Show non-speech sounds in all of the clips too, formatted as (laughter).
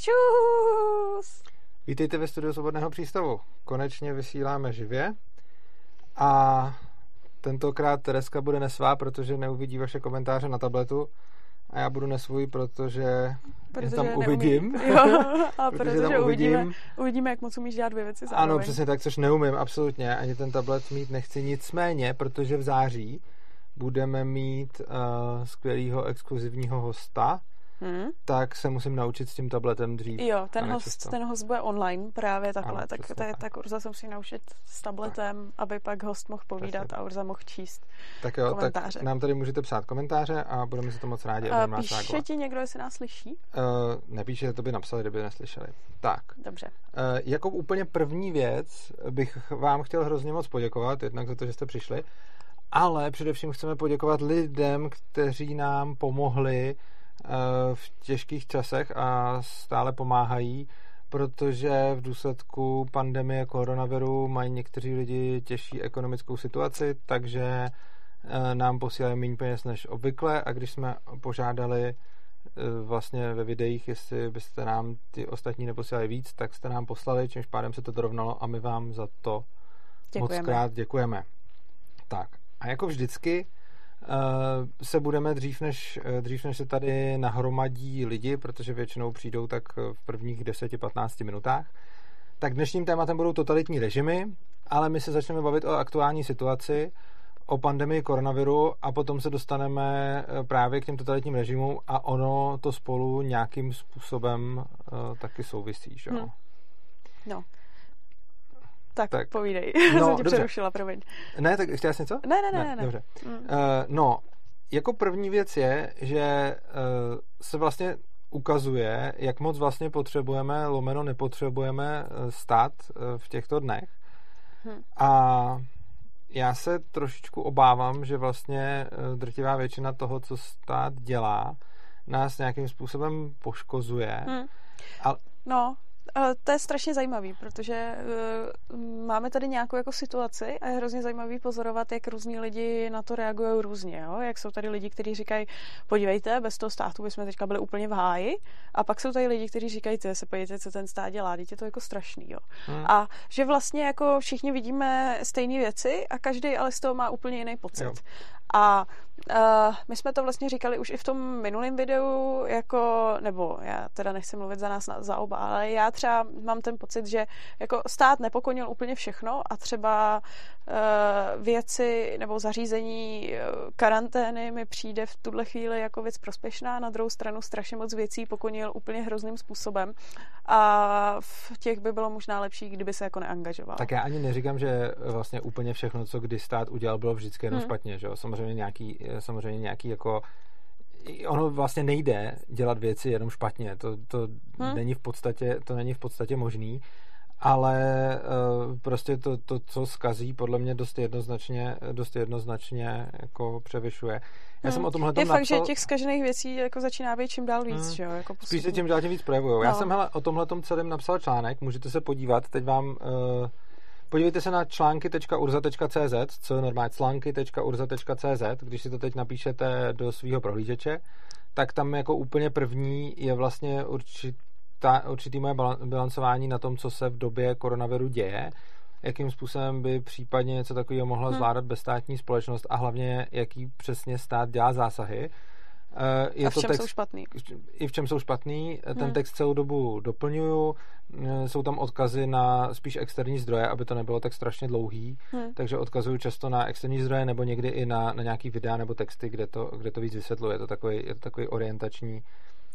Čus! Vítejte ve studiu Svobodného přístavu. Konečně vysíláme živě a tentokrát Tereska bude nesvá, protože neuvidí vaše komentáře na tabletu a já budu nesvůj, protože, protože tam neumí. uvidím. (laughs) Jo, a (laughs) protože, protože uvidíme, uvidím. uvidíme, jak moc umíš dělat dvě věci zároveň. Ano, přesně tak, což neumím absolutně. Ani ten tablet mít nechci. Nicméně, protože v září budeme mít uh, skvělého exkluzivního hosta, hmm. tak se musím naučit s tím tabletem dřív. Jo, ten host, ten host bude online právě takhle, ano, tak, to je, tak Urza se musí naučit s tabletem, tak. aby pak host mohl povídat Přesně. a Urza mohl číst Tak jo, komentáře. tak nám tady můžete psát komentáře a budeme se to moc rádi. Uh, píše ti někdo, jestli nás slyší? Uh, nepíše, to by napsali, kdyby neslyšeli. Tak. Dobře. Uh, jako úplně první věc bych vám chtěl hrozně moc poděkovat, jednak za to, že jste přišli, ale především chceme poděkovat lidem, kteří nám pomohli eh, v těžkých časech a stále pomáhají, protože v důsledku pandemie koronaviru mají někteří lidi těžší ekonomickou situaci, takže eh, nám posílají méně peněz než obvykle a když jsme požádali eh, vlastně ve videích, jestli byste nám ty ostatní neposílali víc, tak jste nám poslali, čímž pádem se to dorovnalo a my vám za to děkujeme. moc krát děkujeme. Tak a jako vždycky se budeme dřív než, uh, dřív, než se tady nahromadí lidi, protože většinou přijdou tak v prvních 10-15 minutách, tak dnešním tématem budou totalitní režimy, ale my se začneme bavit o aktuální situaci, o pandemii koronaviru a potom se dostaneme eh, právě k těm totalitním režimům a ono to spolu nějakým způsobem uh, taky souvisí, že? Hmm. No. Tak, tak. povídej. No, (laughs) jsem tě dobře. přerušila, promiň. Ne, tak chtěla jsi něco? Ne, ne, ne. ne, ne. Dobře. Mm. Uh, no, jako první věc je, že uh, se vlastně ukazuje, jak moc vlastně potřebujeme, lomeno nepotřebujeme eh, stát v těchto dnech. Hmm. A já se trošičku obávám, že vlastně drtivá většina toho, co stát dělá, nás nějakým způsobem poškozuje. Hmm. A... No, to je strašně zajímavý, protože uh, máme tady nějakou jako situaci a je hrozně zajímavý pozorovat, jak různí lidi na to reagují různě. Jo? Jak jsou tady lidi, kteří říkají, podívejte, bez toho státu bychom teďka byli úplně v háji. A pak jsou tady lidi, kteří říkají, se podívejte, co ten stát dělá, je to jako strašný. Jo? Hmm. A že vlastně jako všichni vidíme stejné věci a každý ale z toho má úplně jiný pocit. Jo. A Uh, my jsme to vlastně říkali už i v tom minulém videu, jako, nebo já teda nechci mluvit za nás za oba, ale já třeba mám ten pocit, že jako stát nepokonil úplně všechno a třeba uh, věci nebo zařízení uh, karantény mi přijde v tuhle chvíli jako věc prospěšná, na druhou stranu strašně moc věcí pokonil úplně hrozným způsobem a v těch by bylo možná lepší, kdyby se jako neangažoval. Tak já ani neříkám, že vlastně úplně všechno, co kdy stát udělal, bylo vždycky jenom hmm. špatně, že jo? Samozřejmě nějaký samozřejmě nějaký jako ono vlastně nejde dělat věci jenom špatně. To, to, hmm. není, v podstatě, to není v podstatě možný, ale uh, prostě to, to, co skazí, podle mě dost jednoznačně, dost jednoznačně jako převyšuje. Já hmm. jsem o tomhle Je fakt, že těch skažených věcí jako začíná být čím dál víc, hmm. že jo? Jako Spíš se tím dál tím víc projevují. No. Já jsem hele, o tomhle celém napsal článek, můžete se podívat, teď vám... Uh, Podívejte se na články.urza.cz, co je normálně články.urza.cz, když si to teď napíšete do svého prohlížeče, tak tam jako úplně první je vlastně určitá, určitý moje bilancování na tom, co se v době koronaviru děje, jakým způsobem by případně něco takového mohla hmm. zvládat bezstátní společnost a hlavně jaký přesně stát dělá zásahy. Eh, je a v čem to text, jsou špatný? I v čem jsou špatný. Ten hmm. text celou dobu doplňuju. Eh, jsou tam odkazy na spíš externí zdroje, aby to nebylo tak strašně dlouhý. Hmm. Takže odkazuju často na externí zdroje nebo někdy i na, na nějaký videa nebo texty, kde to, kde to víc vysvětluje. Je to takový, je to takový orientační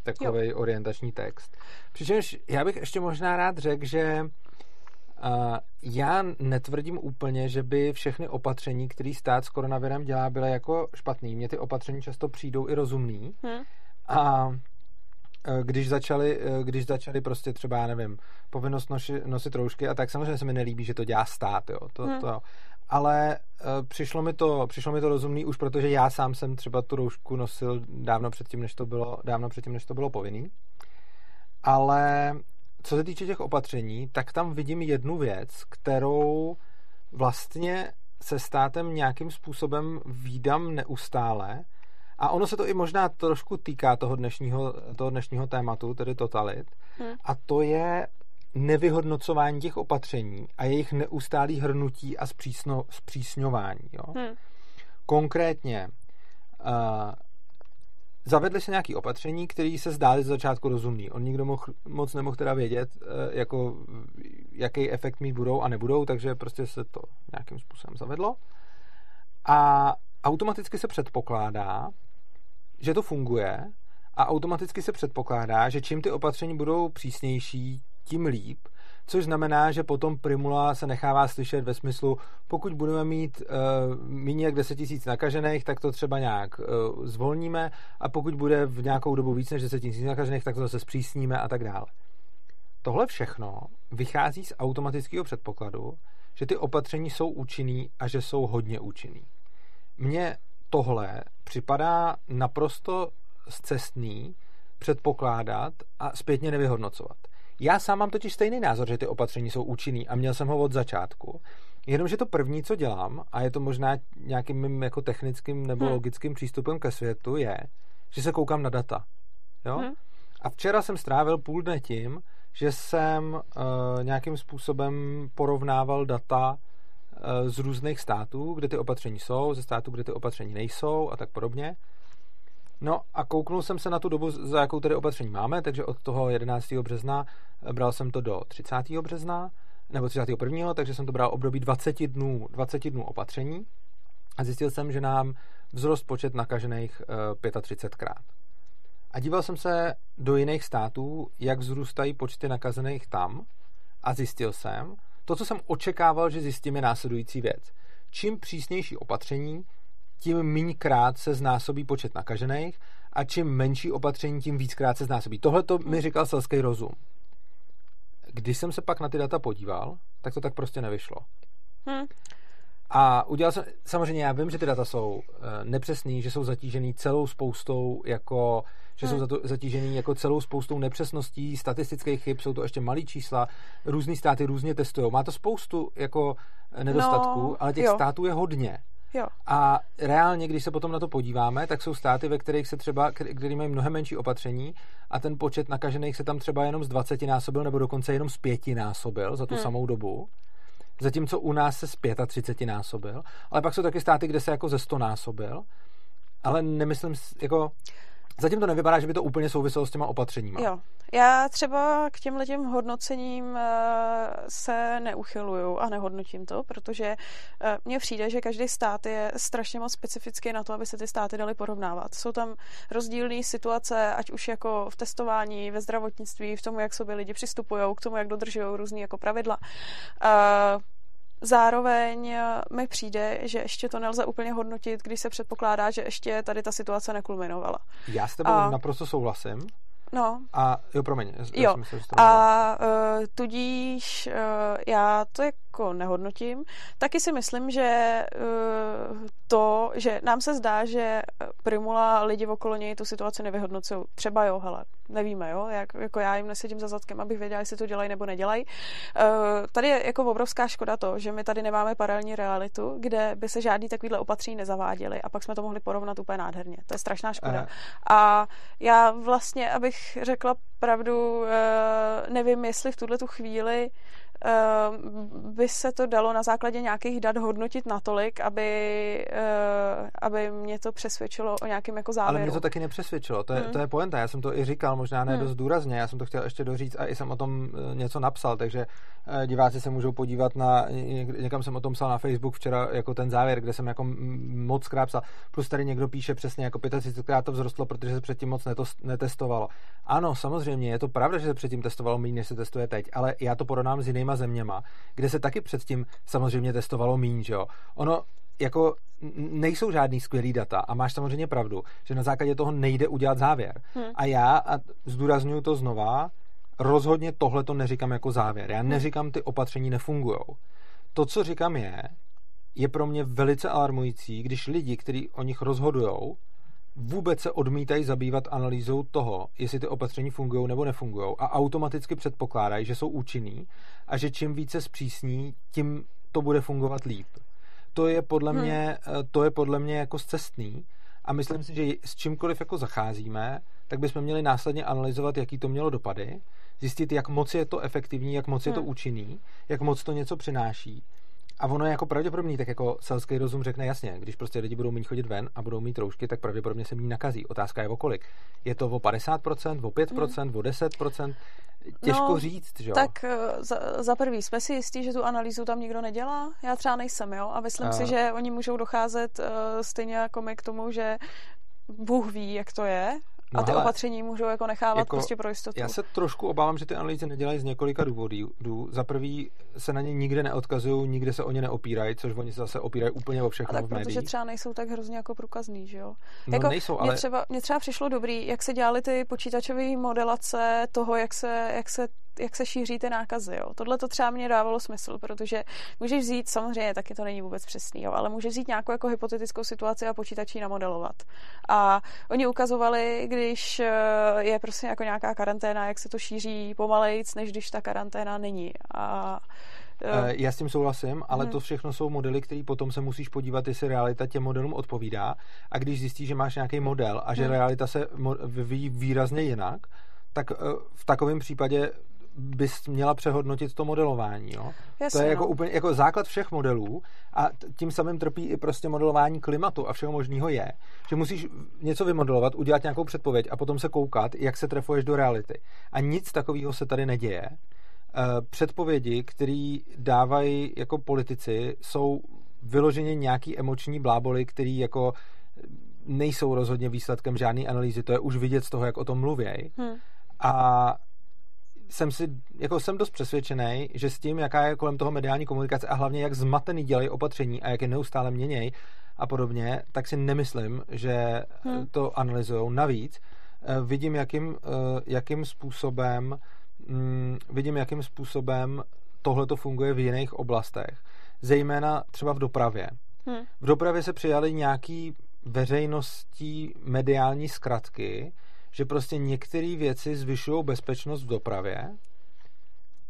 takový orientační text. Přičemž já bych ještě možná rád řekl, že Uh, já netvrdím úplně, že by všechny opatření, které stát s koronavirem dělá, byly jako špatný. Mně ty opatření často přijdou i rozumný. Hmm. A e, když začali, e, když začali prostě třeba, já nevím, povinnost noši, nosit roušky a tak samozřejmě se mi nelíbí, že to dělá stát, jo. To, hmm. to, ale uh, přišlo mi, to, přišlo mi to rozumný už protože já sám jsem třeba tu roušku nosil dávno předtím, než to bylo, dávno předtím, než to bylo povinný. Ale co se týče těch opatření, tak tam vidím jednu věc, kterou vlastně se státem nějakým způsobem výdám neustále. A ono se to i možná trošku týká toho dnešního, toho dnešního tématu, tedy totalit. Hmm. A to je nevyhodnocování těch opatření a jejich neustálý hrnutí a zpřísno, zpřísňování. Jo? Hmm. Konkrétně uh, zavedli se nějaké opatření, které se zdály z začátku rozumný. On nikdo mohl, moc nemohl teda vědět, uh, jako, jaký efekt mít budou a nebudou, takže prostě se to nějakým způsobem zavedlo. A automaticky se předpokládá, že to funguje a automaticky se předpokládá, že čím ty opatření budou přísnější, tím líp, což znamená, že potom Primula se nechává slyšet ve smyslu, pokud budeme mít uh, méně jak 10 tisíc nakažených, tak to třeba nějak uh, zvolníme a pokud bude v nějakou dobu víc než 10 tisíc nakažených, tak to zase zpřísníme a tak dále. Tohle všechno vychází z automatického předpokladu, že ty opatření jsou účinný a že jsou hodně účinný. Mně tohle připadá naprosto zcestný předpokládat a zpětně nevyhodnocovat. Já sám mám totiž stejný názor, že ty opatření jsou účinný a měl jsem ho od začátku. Jenomže to první, co dělám, a je to možná nějakým mým jako technickým nebo hmm. logickým přístupem ke světu, je, že se koukám na data. Jo? Hmm. A včera jsem strávil půl dne tím, že jsem uh, nějakým způsobem porovnával data uh, z různých států, kde ty opatření jsou, ze států, kde ty opatření nejsou a tak podobně. No a kouknul jsem se na tu dobu, za jakou tedy opatření máme, takže od toho 11. března eh, bral jsem to do 30. března, nebo 31. takže jsem to bral období 20 dnů, 20 dnů opatření a zjistil jsem, že nám vzrost počet nakažených 35krát. Eh, a díval jsem se do jiných států, jak vzrůstají počty nakazených tam a zjistil jsem, to, co jsem očekával, že zjistím, je následující věc. Čím přísnější opatření, tím méněkrát se znásobí počet nakažených a čím menší opatření, tím víckrát se znásobí. Tohle to mi říkal selský rozum. Když jsem se pak na ty data podíval, tak to tak prostě nevyšlo. Hmm. A udělal jsem, samozřejmě já vím, že ty data jsou uh, nepřesný, že jsou zatížený celou spoustou jako, že hmm. jsou zatížený jako celou spoustou nepřesností, statistických chyb, jsou to ještě malý čísla, různý státy různě testují. Má to spoustu jako nedostatků, no, ale těch jo. států je hodně. Jo. A reálně, když se potom na to podíváme, tak jsou státy, ve kterých se třeba, který mají mnohem menší opatření a ten počet nakažených se tam třeba jenom z 20 násobil nebo dokonce jenom z 5 násobil za tu hmm. samou dobu. Zatímco u nás se z 35 násobil. Ale pak jsou taky státy, kde se jako ze 100 násobil. Ale nemyslím, jako Zatím to nevypadá, že by to úplně souviselo s těma opatřeníma. Jo. Já třeba k těm těm hodnocením eh, se neuchyluju a nehodnotím to, protože eh, mně přijde, že každý stát je strašně moc specifický na to, aby se ty státy daly porovnávat. Jsou tam rozdílné situace, ať už jako v testování, ve zdravotnictví, v tom, jak sobě lidi přistupují, k tomu, jak dodržují různé jako pravidla. Zároveň eh, mi přijde, že ještě to nelze úplně hodnotit, když se předpokládá, že ještě tady ta situace nekulminovala. Já s tebou a... naprosto souhlasím. No. A jo, promiň. Jo. Myslím, a uh, tudíž uh, já to jako nehodnotím. Taky si myslím, že uh, to, že nám se zdá, že Primula lidi okolo něj tu situaci nevyhodnocují. Třeba jo, hele, nevíme, jo, jak, jako já jim nesedím za zadkem, abych věděla, jestli to dělají nebo nedělají. Uh, tady je jako obrovská škoda to, že my tady nemáme paralelní realitu, kde by se žádný takovýhle opatření nezaváděly a pak jsme to mohli porovnat úplně nádherně. To je strašná škoda. Uh. A já vlastně, abych řekla pravdu, eh, nevím, jestli v tuhle tu chvíli by se to dalo na základě nějakých dat hodnotit natolik, aby, eh, aby mě to přesvědčilo o nějakém jako závěru. Ale mě to taky nepřesvědčilo, to je, hmm. to je poenta, já jsem to i říkal, možná ne hmm. dost důrazně, já jsem to chtěl ještě doříct a i jsem o tom eh, něco napsal, takže eh, diváci se můžou podívat na, někam jsem o tom psal na Facebook včera jako ten závěr, kde jsem jako moc krát psal, plus tady někdo píše přesně jako 35krát to vzrostlo, protože se předtím moc netestovalo. Ano, samozřejmě, je to pravda, že se předtím testovalo méně, než se testuje teď, ale já to porovnám s jinýma zeměma, kde se taky předtím samozřejmě testovalo míň, že jo. Ono jako nejsou žádný skvělý data a máš samozřejmě pravdu, že na základě toho nejde udělat závěr. Hmm. A já, a zdůraznuju to znova, rozhodně tohle to neříkám jako závěr. Já hmm. neříkám, ty opatření nefungují. To, co říkám je, je pro mě velice alarmující, když lidi, kteří o nich rozhodují, vůbec se odmítají zabývat analýzou toho, jestli ty opatření fungují nebo nefungují a automaticky předpokládají, že jsou účinný a že čím více zpřísní, tím to bude fungovat líp. To je podle hmm. mě, eh, to je podle mě jako cestný a myslím si, že s čímkoliv jako zacházíme, tak bychom měli následně analyzovat, jaký to mělo dopady, zjistit, jak moc je to efektivní, jak moc je to Hmm. účinný, jak moc to něco přináší. A ono je jako pravděpodobný, tak jako selský rozum řekne jasně, když prostě lidi budou mít chodit ven a budou mít roušky, tak pravděpodobně se méně nakazí. Otázka je o kolik. Je to o 50%, o 5%, o 10%? Těžko No, říct, že jo? Tak eh, za, za prvý, jsme si jistí, že tu analýzu tam nikdo nedělá? Já třeba nejsem, jo? A myslím A- si, že oni můžou docházet uh, stejně jako my k tomu, že Bůh ví, jak to je. A No ty hele, opatření můžou jako nechávat jako prostě pro jistotu. Já se trošku obávám, že ty analýzy nedělají z několika důvodů. Za prvý se na ně nikde neodkazují, nikde se o ně neopírají, což oni se zase opírají úplně o a všechno tak v protože třeba nejsou tak hrozně jako průkazný, že jo? No jako nejsou, ale třeba, mně třeba přišlo dobrý, jak se dělaly ty počítačové modelace toho, jak se, jak se jak se šíří ty nákazy. Jo. Tohle to třeba mě dávalo smysl, protože můžeš vzít, samozřejmě taky to není vůbec přesný, jo, ale můžeš vzít nějakou jako hypotetickou situaci a počítačí namodelovat. A oni ukazovali, když eh, je prostě jako nějaká karanténa, jak se to šíří pomalejc, než když ta karanténa není. A Eh, Já s tím souhlasím, ale Mhm. to všechno jsou modely, které potom se musíš podívat, jestli realita těm modelům odpovídá. A když zjistíš, že máš nějaký model a že Hmm. realita se vyvíjí výrazně jinak, tak eh, v takovém případě bys měla přehodnotit to modelování. Jo? jasně, to je jako no. úplně jako základ všech modelů a tím samým trpí i prostě modelování klimatu a všeho možného je, že musíš něco vymodelovat, udělat nějakou předpověď a potom se koukat, jak se trefuješ do reality. A nic takového se tady neděje. Eh, Předpovědi, které dávají jako politici, jsou vyloženě nějaký emoční bláboli, který jako nejsou rozhodně výsledkem žádné analýzy. To je už vidět z toho, jak o tom mluvěj. Hm. A jsem si, jako jsem dost přesvědčený, že s tím, jaká je kolem toho mediální komunikace a hlavně jak zmatený dělají opatření a jak je neustále měněj a podobně, tak si nemyslím, že Hmm. to analyzují. Navíc eh, vidím, jakým, eh, jakým způsobem mm, vidím, jakým způsobem tohle to funguje v jiných oblastech, zejména třeba v dopravě. Hm. V dopravě se přijaly nějaký veřejností mediální zkratky, že prostě některé věci zvyšují bezpečnost v dopravě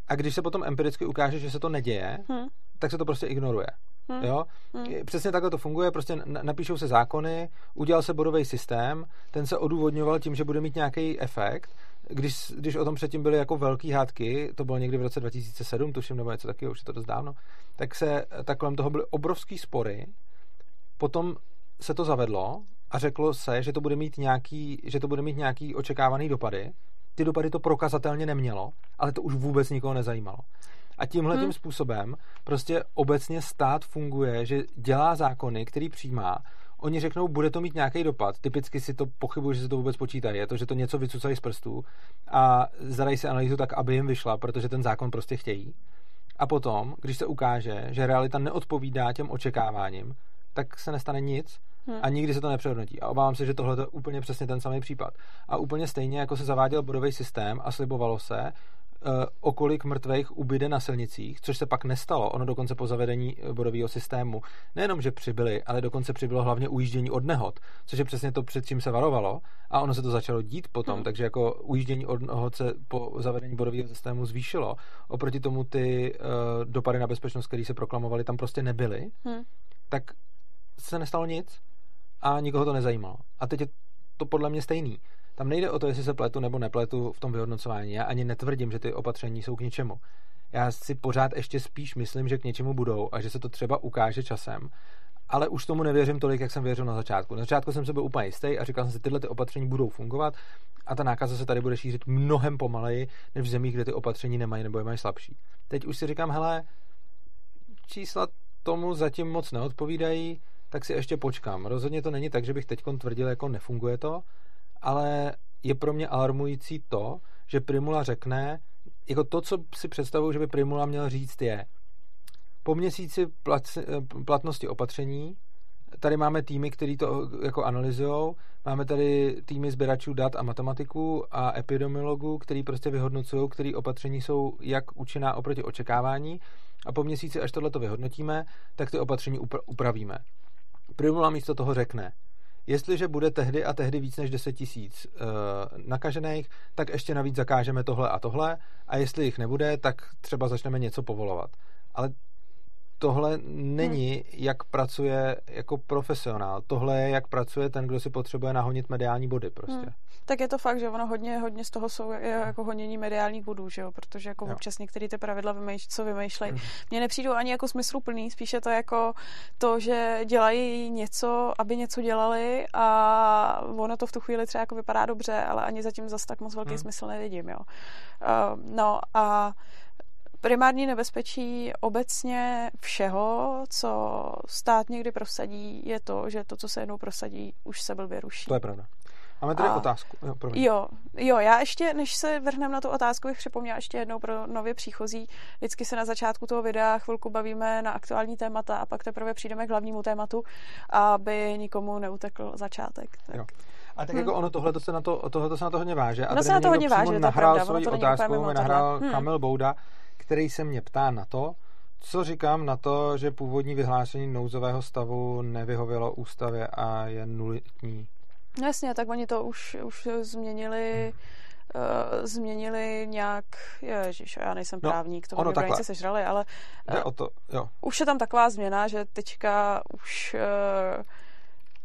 a když se potom empiricky ukáže, že se to neděje, Hm. tak se to prostě ignoruje. Hm. Jo? Hm. Přesně takhle to funguje, prostě na- napíšou se zákony, udělal se bodový systém, ten se odůvodňoval tím, že bude mít nějaký efekt. Když, když o tom předtím byly jako velký hádky, to bylo někdy v roce 2007, tuším, nebo něco takového, už je to dost dávno, tak se tak kolem toho byly obrovský spory. Potom se to zavedlo a řeklo se, že to bude mít nějaký, že to bude mít nějaký očekávaný dopady. Ty dopady to prokazatelně nemělo, ale to už vůbec nikoho nezajímalo. A tímhle tím Hmm. způsobem prostě obecně stát funguje, že dělá zákony, který přijímá. Oni řeknou, bude to mít nějaký dopad. Typicky si to pochybuji, že se to vůbec počítají. Je to, že to něco vycucají z prstů a zadají si analýzu tak, aby jim vyšla, protože ten zákon prostě chtějí. A potom, když se ukáže, že realita neodpovídá těm očekáváním, tak se nestane nic Hm. a nikdy se to nepřehodnotí. A obávám se, že tohle je úplně přesně ten samý případ. A úplně stejně, jako se zaváděl bodový systém a slibovalo se, eh, o kolik mrtvých ubyde na silnicích, což se pak nestalo. Ono dokonce po zavedení eh, bodového systému nejenom, že přibyly, ale dokonce přibylo hlavně ujíždění od nehod, což je přesně to, před čím se varovalo. A ono se to začalo dít potom, Hmm. takže jako ujíždění od nehod se po zavedení bodového systému zvýšilo. Oproti tomu ty uh, dopady na bezpečnost, které se proklamovaly, tam prostě nebyly. Hm. Tak se nestalo nic a nikoho to nezajímalo. A teď je to podle mě stejný. Tam nejde o to, jestli se pletu nebo nepletu v tom vyhodnocování. Já ani netvrdím, že ty opatření jsou k ničemu. Já si pořád ještě spíš myslím, že k něčemu budou a že se to třeba ukáže časem. Ale už tomu nevěřím tolik, jak jsem věřil na začátku. Na začátku jsem se byl úplně jistý a říkal jsem si, tyhle ty opatření budou fungovat a ta nákaza se tady bude šířit mnohem pomaleji, než v zemích, kde ty opatření nemají nebo je mají slabší. Teď už si říkám, hele, čísla tomu zatím moc neodpovídají, tak si ještě počkám. Rozhodně to není tak, že bych teď tvrdil, jako nefunguje to, ale je pro mě alarmující to, že Primula řekne, jako to, co si představuju, že by Primula měl říct, je po měsíci plat, platnosti opatření, tady máme týmy, který to jako analyzují, máme tady týmy sběračů dat a matematiků a epidemiologů, který prostě vyhodnocují, který opatření jsou jak účinná oproti očekávání a po měsíci, až tohle to vyhodnotíme, tak ty opatření upra- upravíme. Primula místo toho řekne, jestliže bude tehdy a tehdy víc než 10 tisíc uh, nakažených, tak ještě navíc zakážeme tohle a tohle a jestli jich nebude, tak třeba začneme něco povolovat. Ale tohle není, jak pracuje jako profesionál. Tohle je, jak pracuje ten, kdo si potřebuje nahonit mediální body prostě. Hmm. Tak je to fakt, že ono hodně, hodně z toho jsou jako honění mediálních bodů, že jo? protože jako jo. občas některé ty pravidla vymýšlí, co vymýšlejí. Hmm. Mně nepřijdou ani jako smysluplný, spíše to jako to, že dělají něco, aby něco dělali a ono to v tu chvíli třeba jako vypadá dobře, ale ani zatím zase tak moc velký hmm. smysl nevidím. Jo? Uh, no a primární nebezpečí obecně všeho, co stát někdy prosadí, je to, že to, co se jednou prosadí, už se blbě ruší. To je pravda. Máme tady a, otázku. Jo, jo, jo, já ještě, než se vrhneme na tu otázku, bych připomněla ještě jednou pro nově příchozí. Vždycky se na začátku toho videa chvilku bavíme na aktuální témata a pak teprve přijdeme k hlavnímu tématu, aby nikomu neutekl začátek. Tak. Jo. A tak hmm. jako ono tohle to se na to, tohle se na to hodně váže. A no se na to hodně váže, nahrál pravda, svoji otázku, mi nahrál hmm. Kamil Bouda, který se mě ptá na to, co říkám na to, že původní vyhlášení nouzového stavu nevyhovělo ústavě a je nulitní? No jasně, tak oni to už, už změnili uh, změnili nějak, ježiš, já nejsem no, právník, to mě branice sežrali, ale uh, o to, jo. už je tam taková změna, že teďka už uh,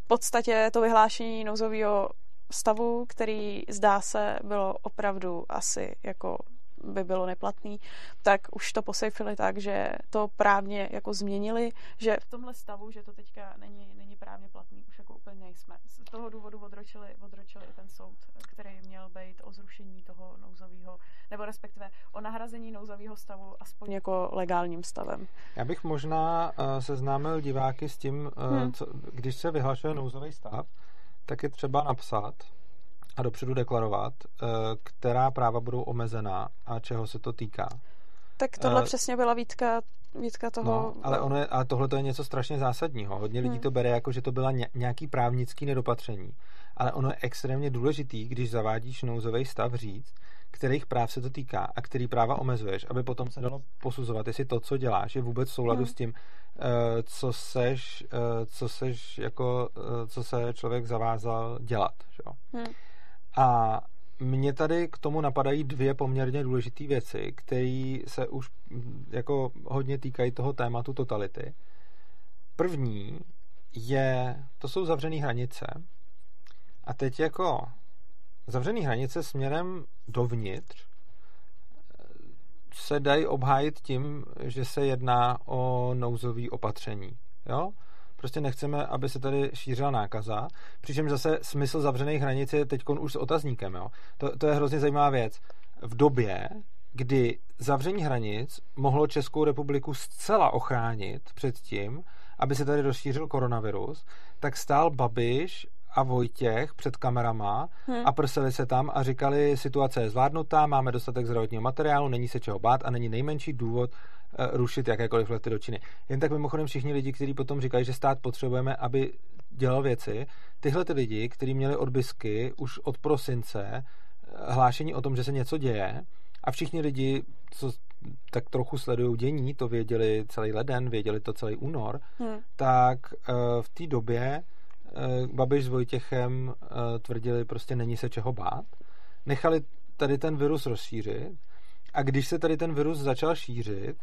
podstatě to vyhlášení nouzového stavu, který zdá se bylo opravdu asi jako by bylo neplatný, tak už to posejfili tak, že to právně jako změnili, že v tomhle stavu, že to teďka není, není právně platný, už jako úplně nejsme. Z toho důvodu odročili, odročili i ten soud, který měl být o zrušení toho nouzového, nebo respektive o nahrazení nouzového stavu aspoň jako legálním stavem. Já bych možná uh, seznámil diváky s tím, uh, hmm. co, když se vyhlašuje nouzový stav, tak je třeba napsat, a dopředu deklarovat, eh, která práva budou omezená a čeho se to týká. Tak tohle uh, přesně byla výtka, výtka toho... No, ale, ono je, ale tohle to je něco strašně zásadního. Hodně lidí hmm. to bere jako, že to byla nějaký právnický nedopatření. Ale ono je extrémně důležitý, když zavádíš nouzový stav říct, kterých práv se to týká a který práva omezuješ, aby potom se dalo posuzovat, jestli to, co děláš, je vůbec v souladu hmm. s tím, eh, co seš, co seš jako, co se člověk zavázal dělat. Že? Hmm. A mně tady k tomu napadají dvě poměrně důležité věci, které se už mm, jako hodně týkají toho tématu totality. První je, to jsou zavřené hranice. A teď jako zavřené hranice směrem dovnitř se dají obhájit tím, že se jedná o nouzové opatření. Jo? Prostě nechceme, aby se tady šířila nákaza. Přičemž zase smysl zavřených hranic je teď už s otazníkem. Jo? To, to je hrozně zajímavá věc. V době, kdy zavření hranic mohlo Českou republiku zcela ochránit před tím, aby se tady rozšířil koronavirus, tak stál Babiš a Vojtěch před kamerama hmm. a prseli se tam a říkali, situace je zvládnutá, máme dostatek zdravotního materiálu, není se čeho bát a není nejmenší důvod rušit jakékoliv lety do Číny. Jen tak mimochodem všichni lidi, kteří potom říkají, že stát potřebujeme, aby dělal věci, tyhle ty lidi, kteří měli odbisky už od prosince, eh, hlášení o tom, že se něco děje, a všichni lidi, co tak trochu sledují dění, to věděli celý leden, věděli to celý únor, hmm. tak uh, v té době uh, Babiš s Vojtěchem tvrdili, prostě není se čeho bát. Nechali tady ten virus rozšířit a když se tady ten virus začal šířit,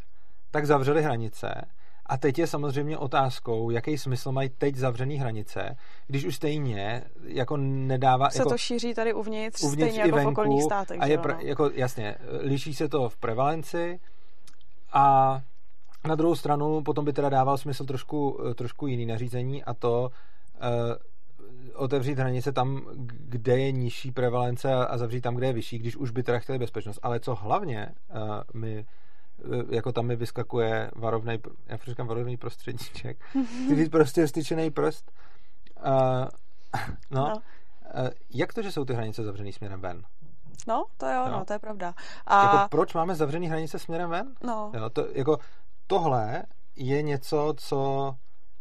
tak zavřeli hranice. A teď je samozřejmě otázkou, jaký smysl mají teď zavřený hranice, když už stejně jako nedává... Se jako, to šíří tady uvnitř, uvnitř stejně jako venku, v okolních státech. A je pre, jako, jasně, liší se to v prevalenci a na druhou stranu potom by teda dával smysl trošku, trošku jiný nařízení a to uh, otevřít hranice tam, kde je nižší prevalence a zavřít tam, kde je vyšší, když už by teda chtěli bezpečnost. Ale co hlavně uh, my Eh, jako tam mi vyskakuje varovný, já říkám varovný prostředníček, ty být prostě styčený prst. Uh, no, no. Uh, jak to, že jsou ty hranice zavřený směrem ven? No, to jo, no, to je pravda. A... Jako, proč máme zavřený hranice směrem ven? No. Jo, to, jako, tohle je něco, co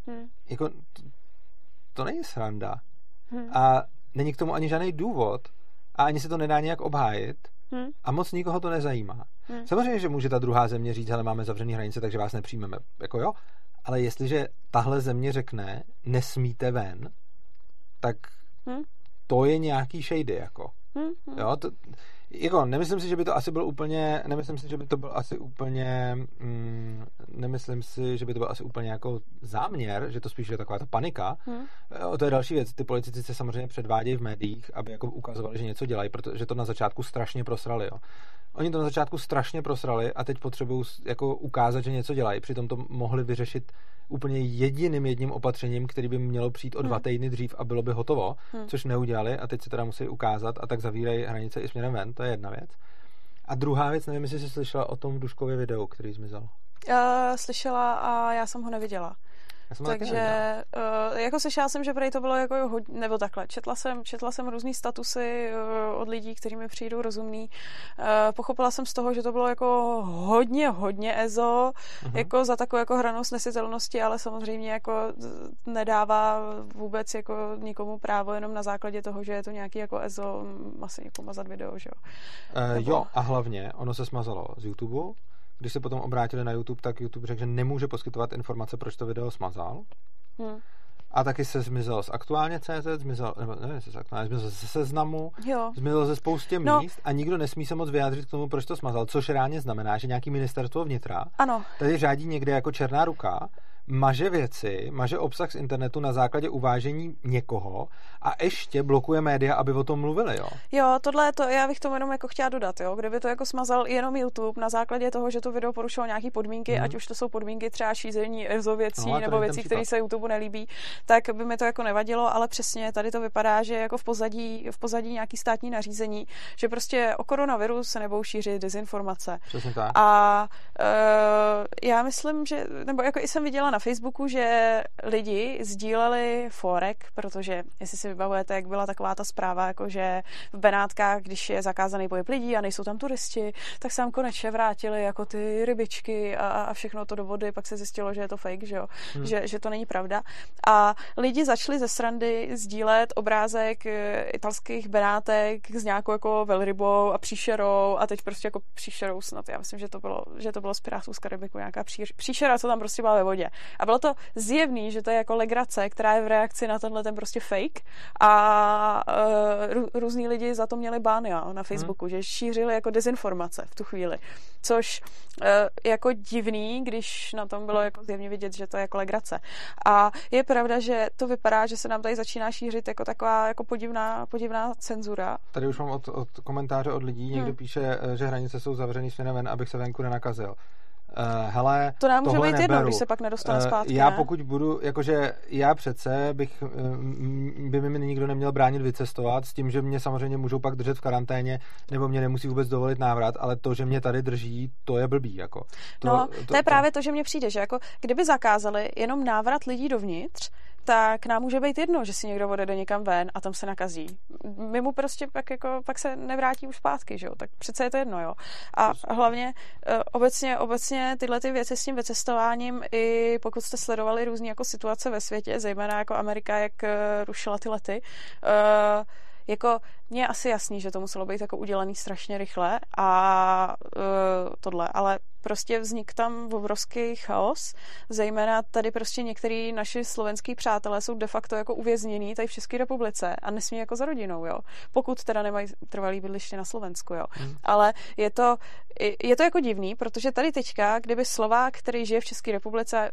hmm. jako, to, to není sranda. Hmm. A není k tomu ani žádný důvod a ani se to nedá nějak obhájit hmm. a moc nikoho to nezajímá. Hmm. Samozřejmě, že může ta druhá země říct, ale máme zavřený hranice, takže vás nepřijmeme. Jako jo, ale jestliže tahle země řekne, nesmíte ven, tak hmm. to je nějaký shady, jako. Hmm. Jo, to, jako nemyslím si, že by to asi byl úplně, nemyslím si, že by to byl asi úplně, mm, nemyslím si, že by to byl asi úplně jako záměr, že to spíš je taková ta panika. Hmm. O to je další věc. Ty politici se samozřejmě předvádějí v médiích, aby jako ukazovali, že něco dělají, protože to na začátku strašně prosrali. Jo. Oni to na začátku strašně prosrali a teď potřebují jako ukázat, že něco dělají. Přitom to mohli vyřešit úplně jediným jedním opatřením, který by mělo přijít o dva hmm. týdny dřív a bylo by hotovo, hmm. což neudělali a teď se teda musí ukázat a tak zavírají hranice i směrem ven, to je jedna věc. A druhá věc, nevím, jestli jsi slyšela o tom Duškově videu, který zmizel. Uh, slyšela a já jsem ho neviděla. Takže uh, jako slyšela jsem, že prej to bylo jako hodně, nebo takhle. Četla jsem, četla jsem různý statusy uh, od lidí, kteří mi přijdou rozumný. Uh, pochopila jsem z toho, že to bylo jako hodně, hodně EZO, uh-huh. jako za takovou jako hranou snesitelnosti, ale samozřejmě jako nedává vůbec jako nikomu právo jenom na základě toho, že je to nějaký jako EZO, asi jako mazat video, že jo. Uh, nebo... Jo, a hlavně ono se smazalo z YouTube, když se potom obrátili na YouTube, tak YouTube řekl, že nemůže poskytovat informace, proč to video smazal. Hmm. A taky se zmizel z aktuálně CZ, zmizel, nebo nevím, se aktuálně, zmizel ze seznamu, jo. zmizel ze spoustě no. míst a nikdo nesmí se moc vyjádřit k tomu, proč to smazal, což reálně znamená, že nějaký ministerstvo vnitra ano. tady řádí někde jako černá ruka maže věci, maže obsah z internetu na základě uvážení někoho a ještě blokuje média, aby o tom mluvili, jo? Jo, tohle to, já bych tomu jenom jako chtěla dodat, jo, kdyby to jako smazal jenom YouTube na základě toho, že to video porušilo nějaké podmínky, mm. ať už to jsou podmínky třeba šízení EZO věcí no, nebo věcí, které se YouTube nelíbí, tak by mi to jako nevadilo, ale přesně tady to vypadá, že jako v pozadí, v pozadí nějaký státní nařízení, že prostě o koronaviru se nebou šířit dezinformace. Přesně tak. A uh, já myslím, že, nebo jako i jsem viděla na Facebooku, že lidi sdíleli forek, protože jestli si vybavujete, jak byla taková ta zpráva, jako že v Benátkách, když je zakázaný pohyb lidí a nejsou tam turisti, tak se tam konečně vrátili jako ty rybičky a, a všechno to do vody, pak se zjistilo, že je to fake, že jo, hmm. že, že to není pravda. A lidi začali ze srandy sdílet obrázek eh, italských Benátek s nějakou jako velrybou a příšerou a teď prostě jako příšerou snad, já myslím, že to bylo, že to bylo z Pirátů z Karibiku nějaká příšera, co tam prostě byla ve vodě. A bylo to zjevný, že to je jako legrace, která je v reakci na tenhle ten prostě fake a uh, různí lidi za to měli bány na hmm. Facebooku, hmm. že šířili jako dezinformace v tu chvíli. Což uh, jako divný, když na tom bylo jako zjevně vidět, že to je jako legrace. A je pravda, že to vypadá, že se nám tady začíná šířit jako taková jako podivná, podivná cenzura. Tady už mám od, od komentáře od lidí, někdo hmm. píše, eh, že hranice jsou zavřený směrem ven, abych se venku nenakazil uh, hele, to nám může být jedno, když se pak nedostane uh, zpátky, Já ne? pokud budu, jakože já přece bych, uh, by mi nikdo neměl bránit vycestovat s tím, že mě samozřejmě můžou pak držet v karanténě, nebo mě nemusí vůbec dovolit návrat, ale to, že mě tady drží, to je blbý, jako. To, no, to, to je to, právě to, že mě přijde, že jako kdyby zakázali jenom návrat lidí dovnitř, tak nám může být jedno, že si někdo odjede někam ven a tam se nakazí. My mu prostě pak, jako, pak se nevrátí už zpátky, že jo? tak přece je to jedno. Jo? A hlavně uh, obecně, obecně tyhle ty věci s tím vycestováním, i pokud jste sledovali různé jako situace ve světě, zejména jako Amerika, jak uh, rušila ty lety, uh, jako mně je asi jasný, že to muselo být jako udělaný strašně rychle a uh, tohle, ale prostě vznik tam obrovský chaos, zejména tady prostě některý naši slovenský přátelé jsou de facto jako uvěznění tady v České republice a nesmí jako za rodinou, jo. Pokud teda nemají trvalý bydliště na Slovensku, jo. Hmm. Ale je to, je to jako divný, protože tady teďka, kdyby Slovák, který žije v České republice,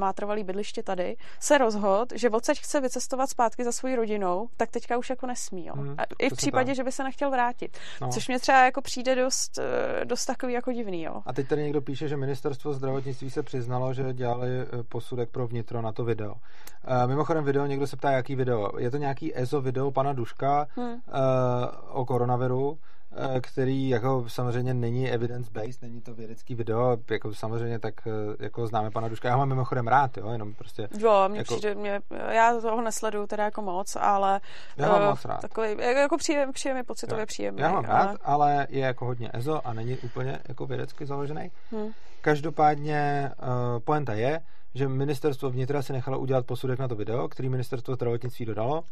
má trvalý bydliště tady, se rozhod, že odsaď chce vycestovat zpátky za svojí rodinou, tak teďka už jako nesmí, jo. Hmm, a I v případě, že by se nechtěl vrátit. No. Což mě třeba jako přijde dost, eh, dost takový jako divný, jo. A teď tady někdo píše, že ministerstvo zdravotnictví se přiznalo, že dělali eh, posudek pro vnitro na to video. Uh, mimochodem video, někdo se ptá, jaký video. Je to nějaký EZO video pana Duška hmm. uh, o koronaviru, který jako samozřejmě není evidence-based, není to vědecký video, jako samozřejmě tak jako známe pana Duška. Já ho mám mimochodem rád, jo, jenom prostě. Jo, mě jako... přijde, mě, já toho nesleduju teda jako moc, ale já ho uh, moc rád. Takový, jako příjem, příjemný, pocitově jo. příjemný. Já ho mám ale... rád, ale je jako hodně EZO a není úplně jako vědecky založený. Hmm. Každopádně uh, poenta je, že ministerstvo vnitra si nechalo udělat posudek na to video, který ministerstvo zdravotnictví dodalo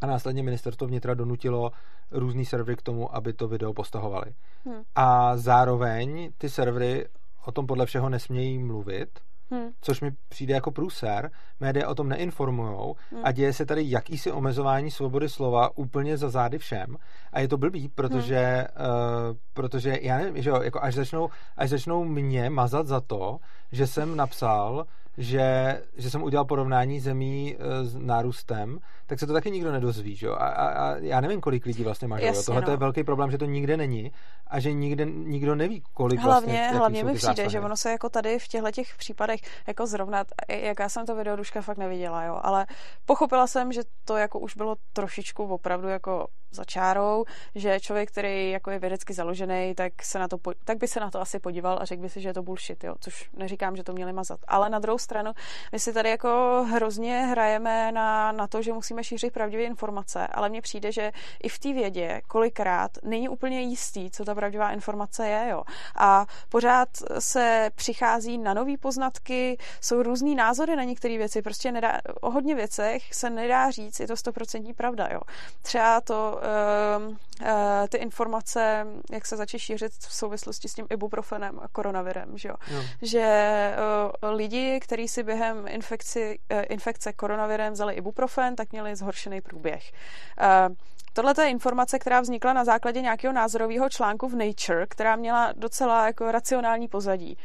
a následně ministerstvo vnitra donutilo různý servery k tomu, aby to video postahovali. Hmm. A zároveň ty servery o tom podle všeho nesmějí mluvit, Hmm. Což mi přijde jako průser. Média o tom neinformujou Hmm. a děje se tady jakýsi omezování svobody slova úplně za zády všem. A je to blbý, protože, uh, protože já nevím, že jo, jako až začnou, až začnou mě mazat za to, že jsem napsal, že, že jsem udělal porovnání zemí uh, s nárůstem, tak se to taky nikdo nedozví, že jo? A, a, a já nevím, kolik lidí vlastně má, Tohle no. je velký problém, že to nikde není a že nikde, nikdo neví, kolik Hlavně, vlastně, hlavně mi přijde, zásahy. že ono se jako tady v těchto těch případech jako zrovnat, jak já jsem to video Duška fakt neviděla, jo, ale pochopila jsem, že to jako už bylo trošičku opravdu jako za čárou, že člověk, který jako je vědecky založený, tak, se na to, tak by se na to asi podíval a řekl by si, že je to bullshit, jo, což neříkám, že to měli mazat. Ale na druhou stranu, my si tady jako hrozně hrajeme na, na to, že musíme šířit pravdivé informace, ale mně přijde, že i v té vědě kolikrát není úplně jistý, co ta pravdivá informace je, jo. A pořád se přichází na nové poznatky, jsou různý názory na některé věci, prostě nedá, o hodně věcech se nedá říct, je to stoprocentní pravda, jo. Třeba to, ty informace, jak se začí šířit v souvislosti s tím ibuprofenem a koronavirem, že jo. Jo. Že uh, lidi, kteří si během infekci, uh, infekce koronavirem vzali ibuprofen, tak měli zhoršený průběh. Uh, Tohle je informace, která vznikla na základě nějakého názorového článku v Nature, která měla docela jako racionální pozadí.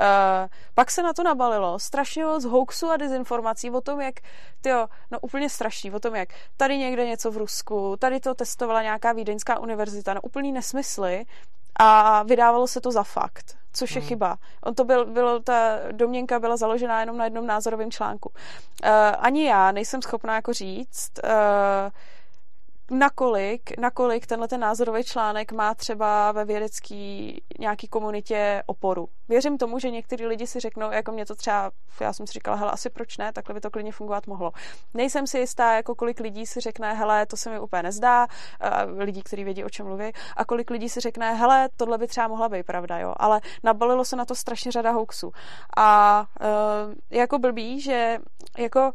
Uh, pak se na to nabalilo strašně moc hoaxů a dezinformací o tom, jak, tyjo, no úplně strašný, o tom, jak tady někde něco v Rusku, tady to testovala nějaká vídeňská univerzita, no úplný nesmysly a vydávalo se to za fakt, což je Hmm. chyba. On to byl, bylo, ta domněnka byla založená jenom na jednom názorovém článku. Uh, ani já nejsem schopná jako říct, uh, nakolik, nakolik tenhle ten názorový článek má třeba ve vědecké nějaký komunitě oporu. Věřím tomu, že některý lidi si řeknou, jako mě to třeba, já jsem si říkala, hele, asi proč ne, takhle by to klidně fungovat mohlo. Nejsem si jistá, jako kolik lidí si řekne, hele, to se mi úplně nezdá, uh, lidí, kteří vědí, o čem mluví, a kolik lidí si řekne, hele, tohle by třeba mohla být pravda, jo. Ale nabalilo se na to strašně řada hoaxů. A uh, jako blbý, že jako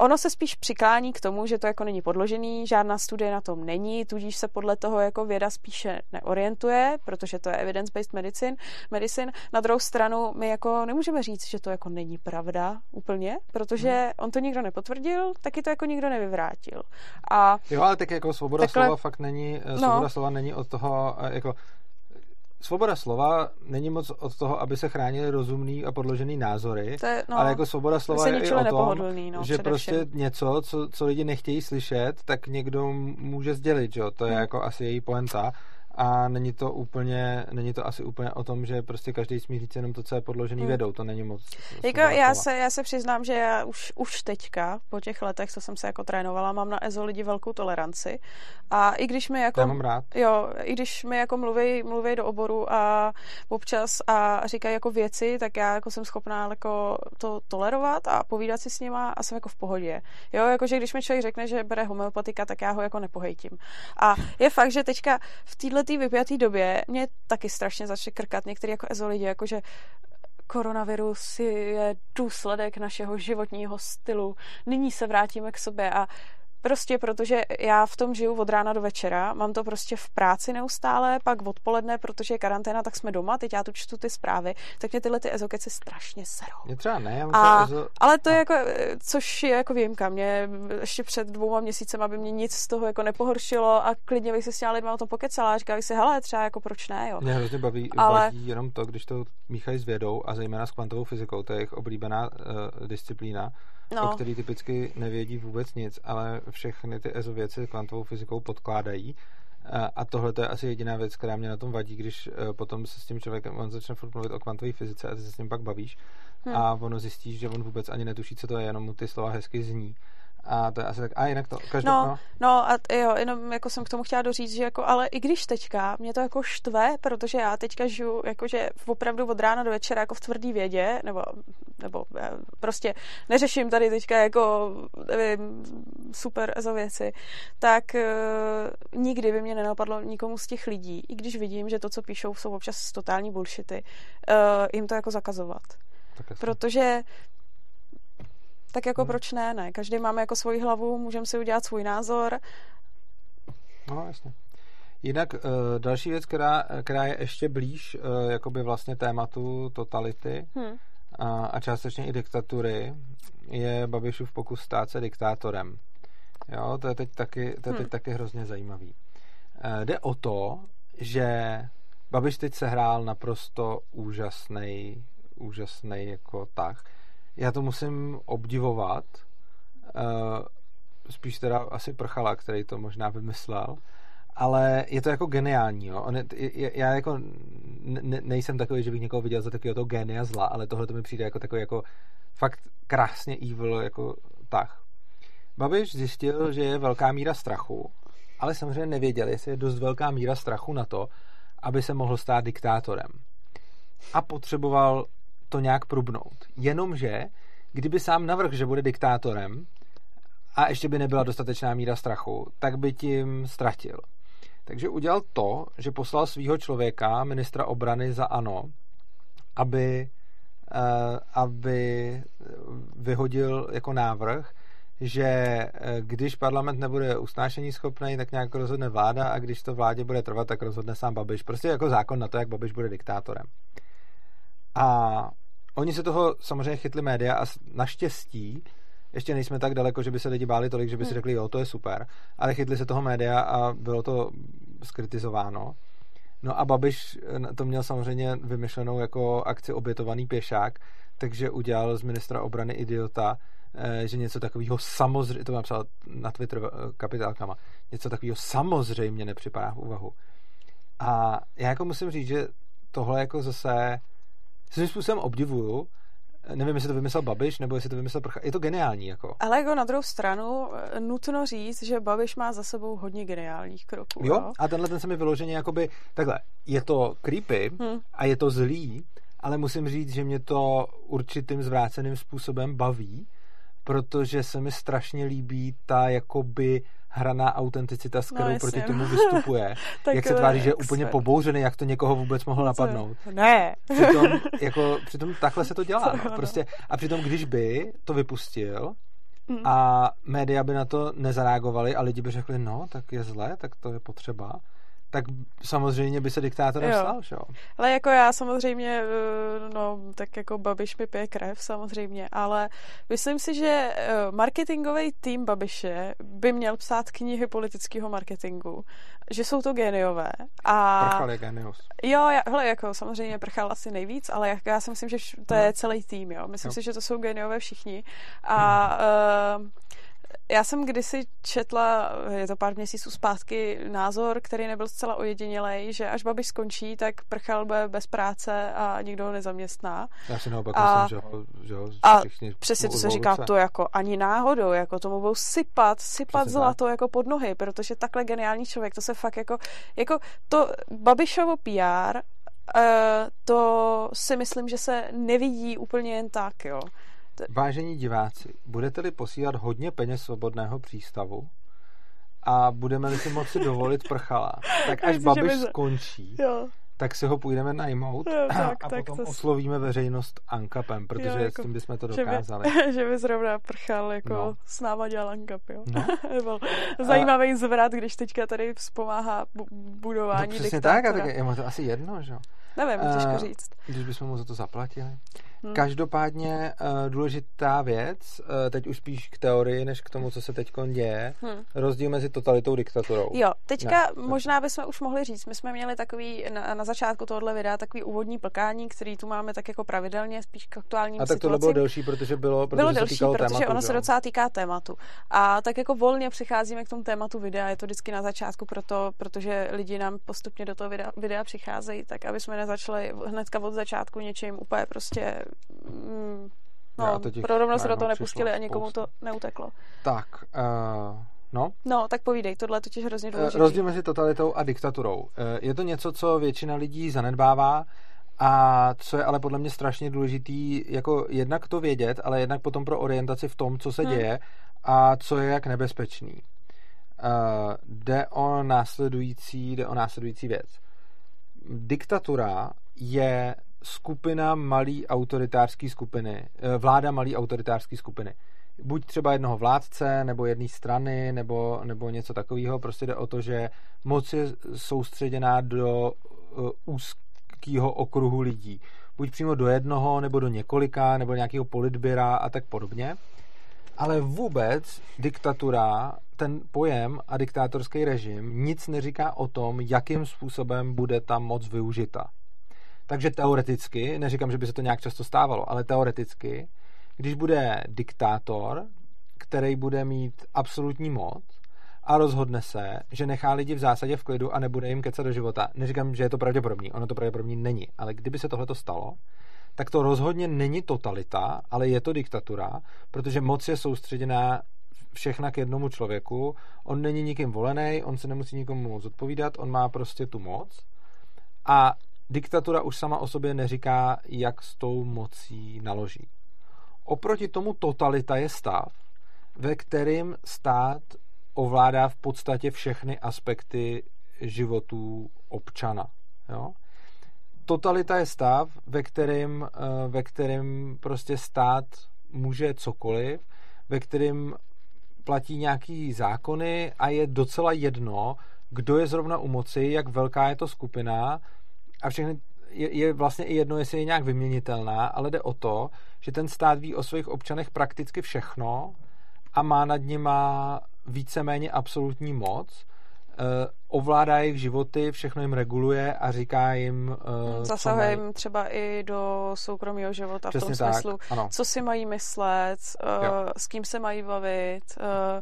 ono se spíš přiklání k tomu, že to jako není podložený, žádná studie na tom není, tudíž se podle toho jako věda spíše neorientuje, protože to je evidence-based medicine, medicine. Na druhou stranu my jako nemůžeme říct, že to jako není pravda úplně, protože on to nikdo nepotvrdil, taky to jako nikdo nevyvrátil. A Jo, ale tak jako svoboda Takhle- slova fakt není, no. svoboda slova není od toho, eh, jako svoboda slova není moc od toho, aby se chránili rozumný a podložený názory, to je, no, ale jako svoboda slova je i o tom, no, že především. prostě něco, co, co lidi nechtějí slyšet, tak někdo může sdělit, že jo? To je Hmm. jako asi její poenta. A není to úplně, není to asi úplně o tom, že prostě každý smí říct jenom to, co je podložený Hmm. vědou. To není moc. Jako já se, já se přiznám, že já už, už teďka, po těch letech, co jsem se jako trénovala, mám na EZO lidi velkou toleranci. A i když mi jako... já mám rád. Jo, i když mi jako mluví, mluví do oboru a občas a říkají jako věci, tak já jako jsem schopná jako to tolerovat a povídat si s nima a jsem jako v pohodě. Jo, jakože když mi člověk řekne, že bere homeopatika, tak já ho jako nepohejtím. A je fakt, že teďka v této vypjaté době mě taky strašně začne krkat některý jako EZO lidi, jakože koronavirus je důsledek našeho životního stylu. Nyní se vrátíme k sobě a Prostě protože já v tom žiju od rána do večera, mám to prostě v práci neustále, pak odpoledne, protože je karanténa, tak jsme doma, teď já tu čtu ty zprávy, tak mě tyhle ty ezokeci strašně serou. Mě třeba ne, já A- EZO, Ale to je jako, eh, což je jako výjimka. Mě ještě před dvouma měsícem, aby mě nic z toho jako nepohoršilo a klidně bych se s těma lidma o tom pokecala a říkala bych si, hele, třeba jako proč ne, jo. Mě hrozně baví, Ale- baví jenom to, když to míchají s vědou a zejména s kvantovou fyzikou, to je jejich oblíbená uh, disciplína, no. o který typicky nevědí vůbec nic, ale všechny ty EZO věci kvantovou fyzikou podkládají. A- tohle to je asi jediná věc, která mě na tom vadí, když eh, potom se s tím člověkem, on začne furt mluvit o kvantové fyzice a ty se s ním pak bavíš Hm. a ono zjistíš, že on vůbec ani netuší, co to je, jenom mu ty slova hezky zní. A to je asi tak. A jinak to, každý, No, no, No a jo, jenom jako jsem k tomu chtěla doříct, že jako, ale i když teďka, mě to jako štve, protože já teďka žiju jakože opravdu od rána do večera jako v tvrdý vědě, nebo, nebo prostě neřeším tady teďka jako nevím, super za věci, tak uh, nikdy by mě nenapadlo nikomu z těch lidí, i když vidím, že to, co píšou, jsou občas totální bullshity, uh, jim to jako zakazovat. Protože tak jako Hmm. proč ne, ne? Každý máme jako svoji hlavu, můžeme si udělat svůj názor. No, jasně. Jinak uh, další věc, která, která je ještě blíž uh, jakoby vlastně tématu totality, Hm. a, a částečně i diktatury je Babišův pokus stát se diktátorem. Jo, to je teď taky, to je teď hmm. taky hrozně zajímavý. E, jde o to, že Babiš teď se hrál naprosto úžasný, úžasný jako tak. Já to musím obdivovat. E, spíš teda asi Prchala, který to možná vymyslel. Ale je to jako geniální, jo. On je, já jako ne, nejsem takový, že bych někoho viděl za takového genia zla, ale tohle to mi přijde jako takový jako fakt krásně evil jako tak. Babiš zjistil, že je velká míra strachu, ale samozřejmě nevěděl, jestli je dost velká míra strachu na to, aby se mohl stát diktátorem. A potřeboval to nějak prubnout. Jenomže, kdyby sám navrhl, že bude diktátorem, a ještě by nebyla dostatečná míra strachu, tak by tím ztratil. Takže udělal to, že poslal svého člověka, ministra obrany za ANO, aby, uh, aby vyhodil jako návrh, že eh, když parlament nebude usnášení schopný, tak nějak rozhodne vláda a když to vládě bude trvat, tak rozhodne sám Babiš. Prostě jako zákon na to, jak Babiš bude diktátorem. A oni se toho samozřejmě chytli média a naštěstí ještě nejsme tak daleko, že by se lidi báli tolik, že by si hmm. řekli, jo, to je super, ale chytli se toho média a bylo to skritizováno. No a Babiš eh, to měl samozřejmě vymyšlenou jako akci obětovaný pěšák, takže udělal z ministra obrany idiota, eh, že něco takového samozřejmě, to mám psal na Twitter eh, kapitálkama, něco takového samozřejmě nepřipadá v úvahu. A já jako musím říct, že tohle jako zase svým způsobem obdivuju, nevím, jestli to vymyslel Babiš, nebo jestli to vymyslel Prcha. Je to geniální, jako. Ale jako na druhou stranu eh, nutno říct, že Babiš má za sebou hodně geniálních kroků. Jo, jo? a tenhle ten se mi vyloženě jakoby, takhle, je to creepy hmm. a je to zlý, ale musím říct, že mě to určitým zvráceným způsobem baví, protože se mi strašně líbí ta jakoby hraná autenticita, s no, kterou no, proti tomu vystupuje. (laughs) jak se tváří, že je úplně pobouřený, jak to někoho vůbec mohlo napadnout. Ne. Přitom, (laughs) jako, přitom takhle se to dělá. No. Prostě, a přitom, když by to vypustil, mm. a média by na to nezareagovaly a lidi by řekli, no, tak je zlé, tak to je potřeba, tak samozřejmě by se diktátorem stal, že jo? Ale jako já samozřejmě, eh, no, tak jako Babiš mi pije krev samozřejmě, ale myslím si, že eh, marketingový tým Babiše by měl psát knihy politického marketingu, že jsou to geniové. A... Prchal je genius. Jo, já, hele, jako samozřejmě Prchal asi nejvíc, ale jak, já si myslím, že to je no. celý tým, jo. Myslím jo. si, že to jsou geniové všichni. A hmm. uh, já jsem kdysi četla, je to pár měsíců zpátky, názor, který nebyl zcela ojedinělej, že až Babiš skončí, tak prchal bude bez práce a nikdo ho nezaměstná. Já si naopak a, myslím, že ho, že ho a přesně to se říká, to jako ani náhodou, jako tomu budou sypat, sypat přesně zlato tak. jako pod nohy, protože takhle geniální člověk, to se fakt jako, jako to Babišovo PR, uh, eh, to si myslím, že se nevidí úplně jen tak, jo. Vážení diváci, budete-li posílat hodně peněz svobodného přístavu a budeme-li si moci dovolit prchala, tak až Babiš by... skončí, jo. tak si ho půjdeme najmout jo, tak, a tak potom to... oslovíme veřejnost Ankapem, protože jo, jako, s tím bychom to dokázali. Že by, (laughs) že by zrovna prchal, jako no. s náma dělal Ankap, jo. No. (laughs) byl zajímavý a... zvrat, když teďka tady vzpomáhá budování no, přesně diktátora. tak, a tak je mu to asi jedno, že jo. Nevím, těžko říct. Když bychom mu za to zaplatili. Hmm. Každopádně uh, důležitá věc, uh, teď už spíš k teorii, než k tomu, co se teď děje, hmm. rozdíl mezi totalitou a diktaturou. Jo, teďka ne, možná bychom už mohli říct, my jsme měli takový na, na začátku tohohle videa takový úvodní plkání, který tu máme tak jako pravidelně, spíš k aktuálním A tak tohle bylo delší, protože bylo, protože bylo delší, protože tématu, ono že? se docela týká tématu. A tak jako volně přicházíme k tomu tématu videa, je to vždycky na začátku, proto, protože lidi nám postupně do toho videa, videa přicházejí, tak aby jsme nezačali hnedka od začátku něčím úplně prostě mm, no, pro rovno se do toho nepustili a nikomu to neuteklo. Tak, uh, no. No, tak povídej, tohle je totiž hrozně důležité. Rozdíl mezi totalitou a diktaturou. Uh, je to něco, co většina lidí zanedbává a co je ale podle mě strašně důležitý, jako jednak to vědět, ale jednak potom pro orientaci v tom, co se hmm. děje a co je jak nebezpečný. Uh, jde o následující, jde o následující věc. Diktatura je skupina malý autoritářský skupiny, eh, vláda malý autoritářský skupiny. Buď třeba jednoho vládce, nebo jedné strany, nebo, nebo něco takového. Prostě jde o to, že moc je soustředěná do uh, úzkého okruhu lidí. buď přímo do jednoho, nebo do několika, nebo nějakého politběra a tak podobně. Ale vůbec diktatura, ten pojem a diktátorský režim nic neříká o tom, jakým způsobem bude ta moc využita. Takže teoreticky, neříkám, že by se to nějak často stávalo, ale teoreticky, když bude diktátor, který bude mít absolutní moc a rozhodne se, že nechá lidi v zásadě v klidu a nebude jim kecat do života. Neříkám, že je to pravděpodobný, ono to pravděpodobný není, ale kdyby se tohle stalo, tak to rozhodně není totalita, ale je to diktatura, protože moc je soustředěná všechna k jednomu člověku. On není nikým volený, on se nemusí nikomu zodpovídat, on má prostě tu moc. A diktatura už sama o sobě neříká, jak s tou mocí naloží. Oproti tomu totalita je stav, ve kterým stát ovládá v podstatě všechny aspekty životů občana. Jo? Totalita je stav, ve kterém, eh, ve kterém prostě stát může cokoliv, ve kterém platí nějaký zákony a je docela jedno, kdo je zrovna u moci, jak velká je to skupina a všechny je, je vlastně i jedno, jestli je nějak vyměnitelná, ale jde o to, že ten stát ví o svých občanech prakticky všechno a má nad nima víceméně absolutní moc, uh, ovládá jejich životy, všechno jim reguluje a říká jim... Uh, Zasahuje jim třeba i do soukromého života Přesně v tom tak, smyslu, ano. co si mají myslet, uh, s kým se mají bavit, uh,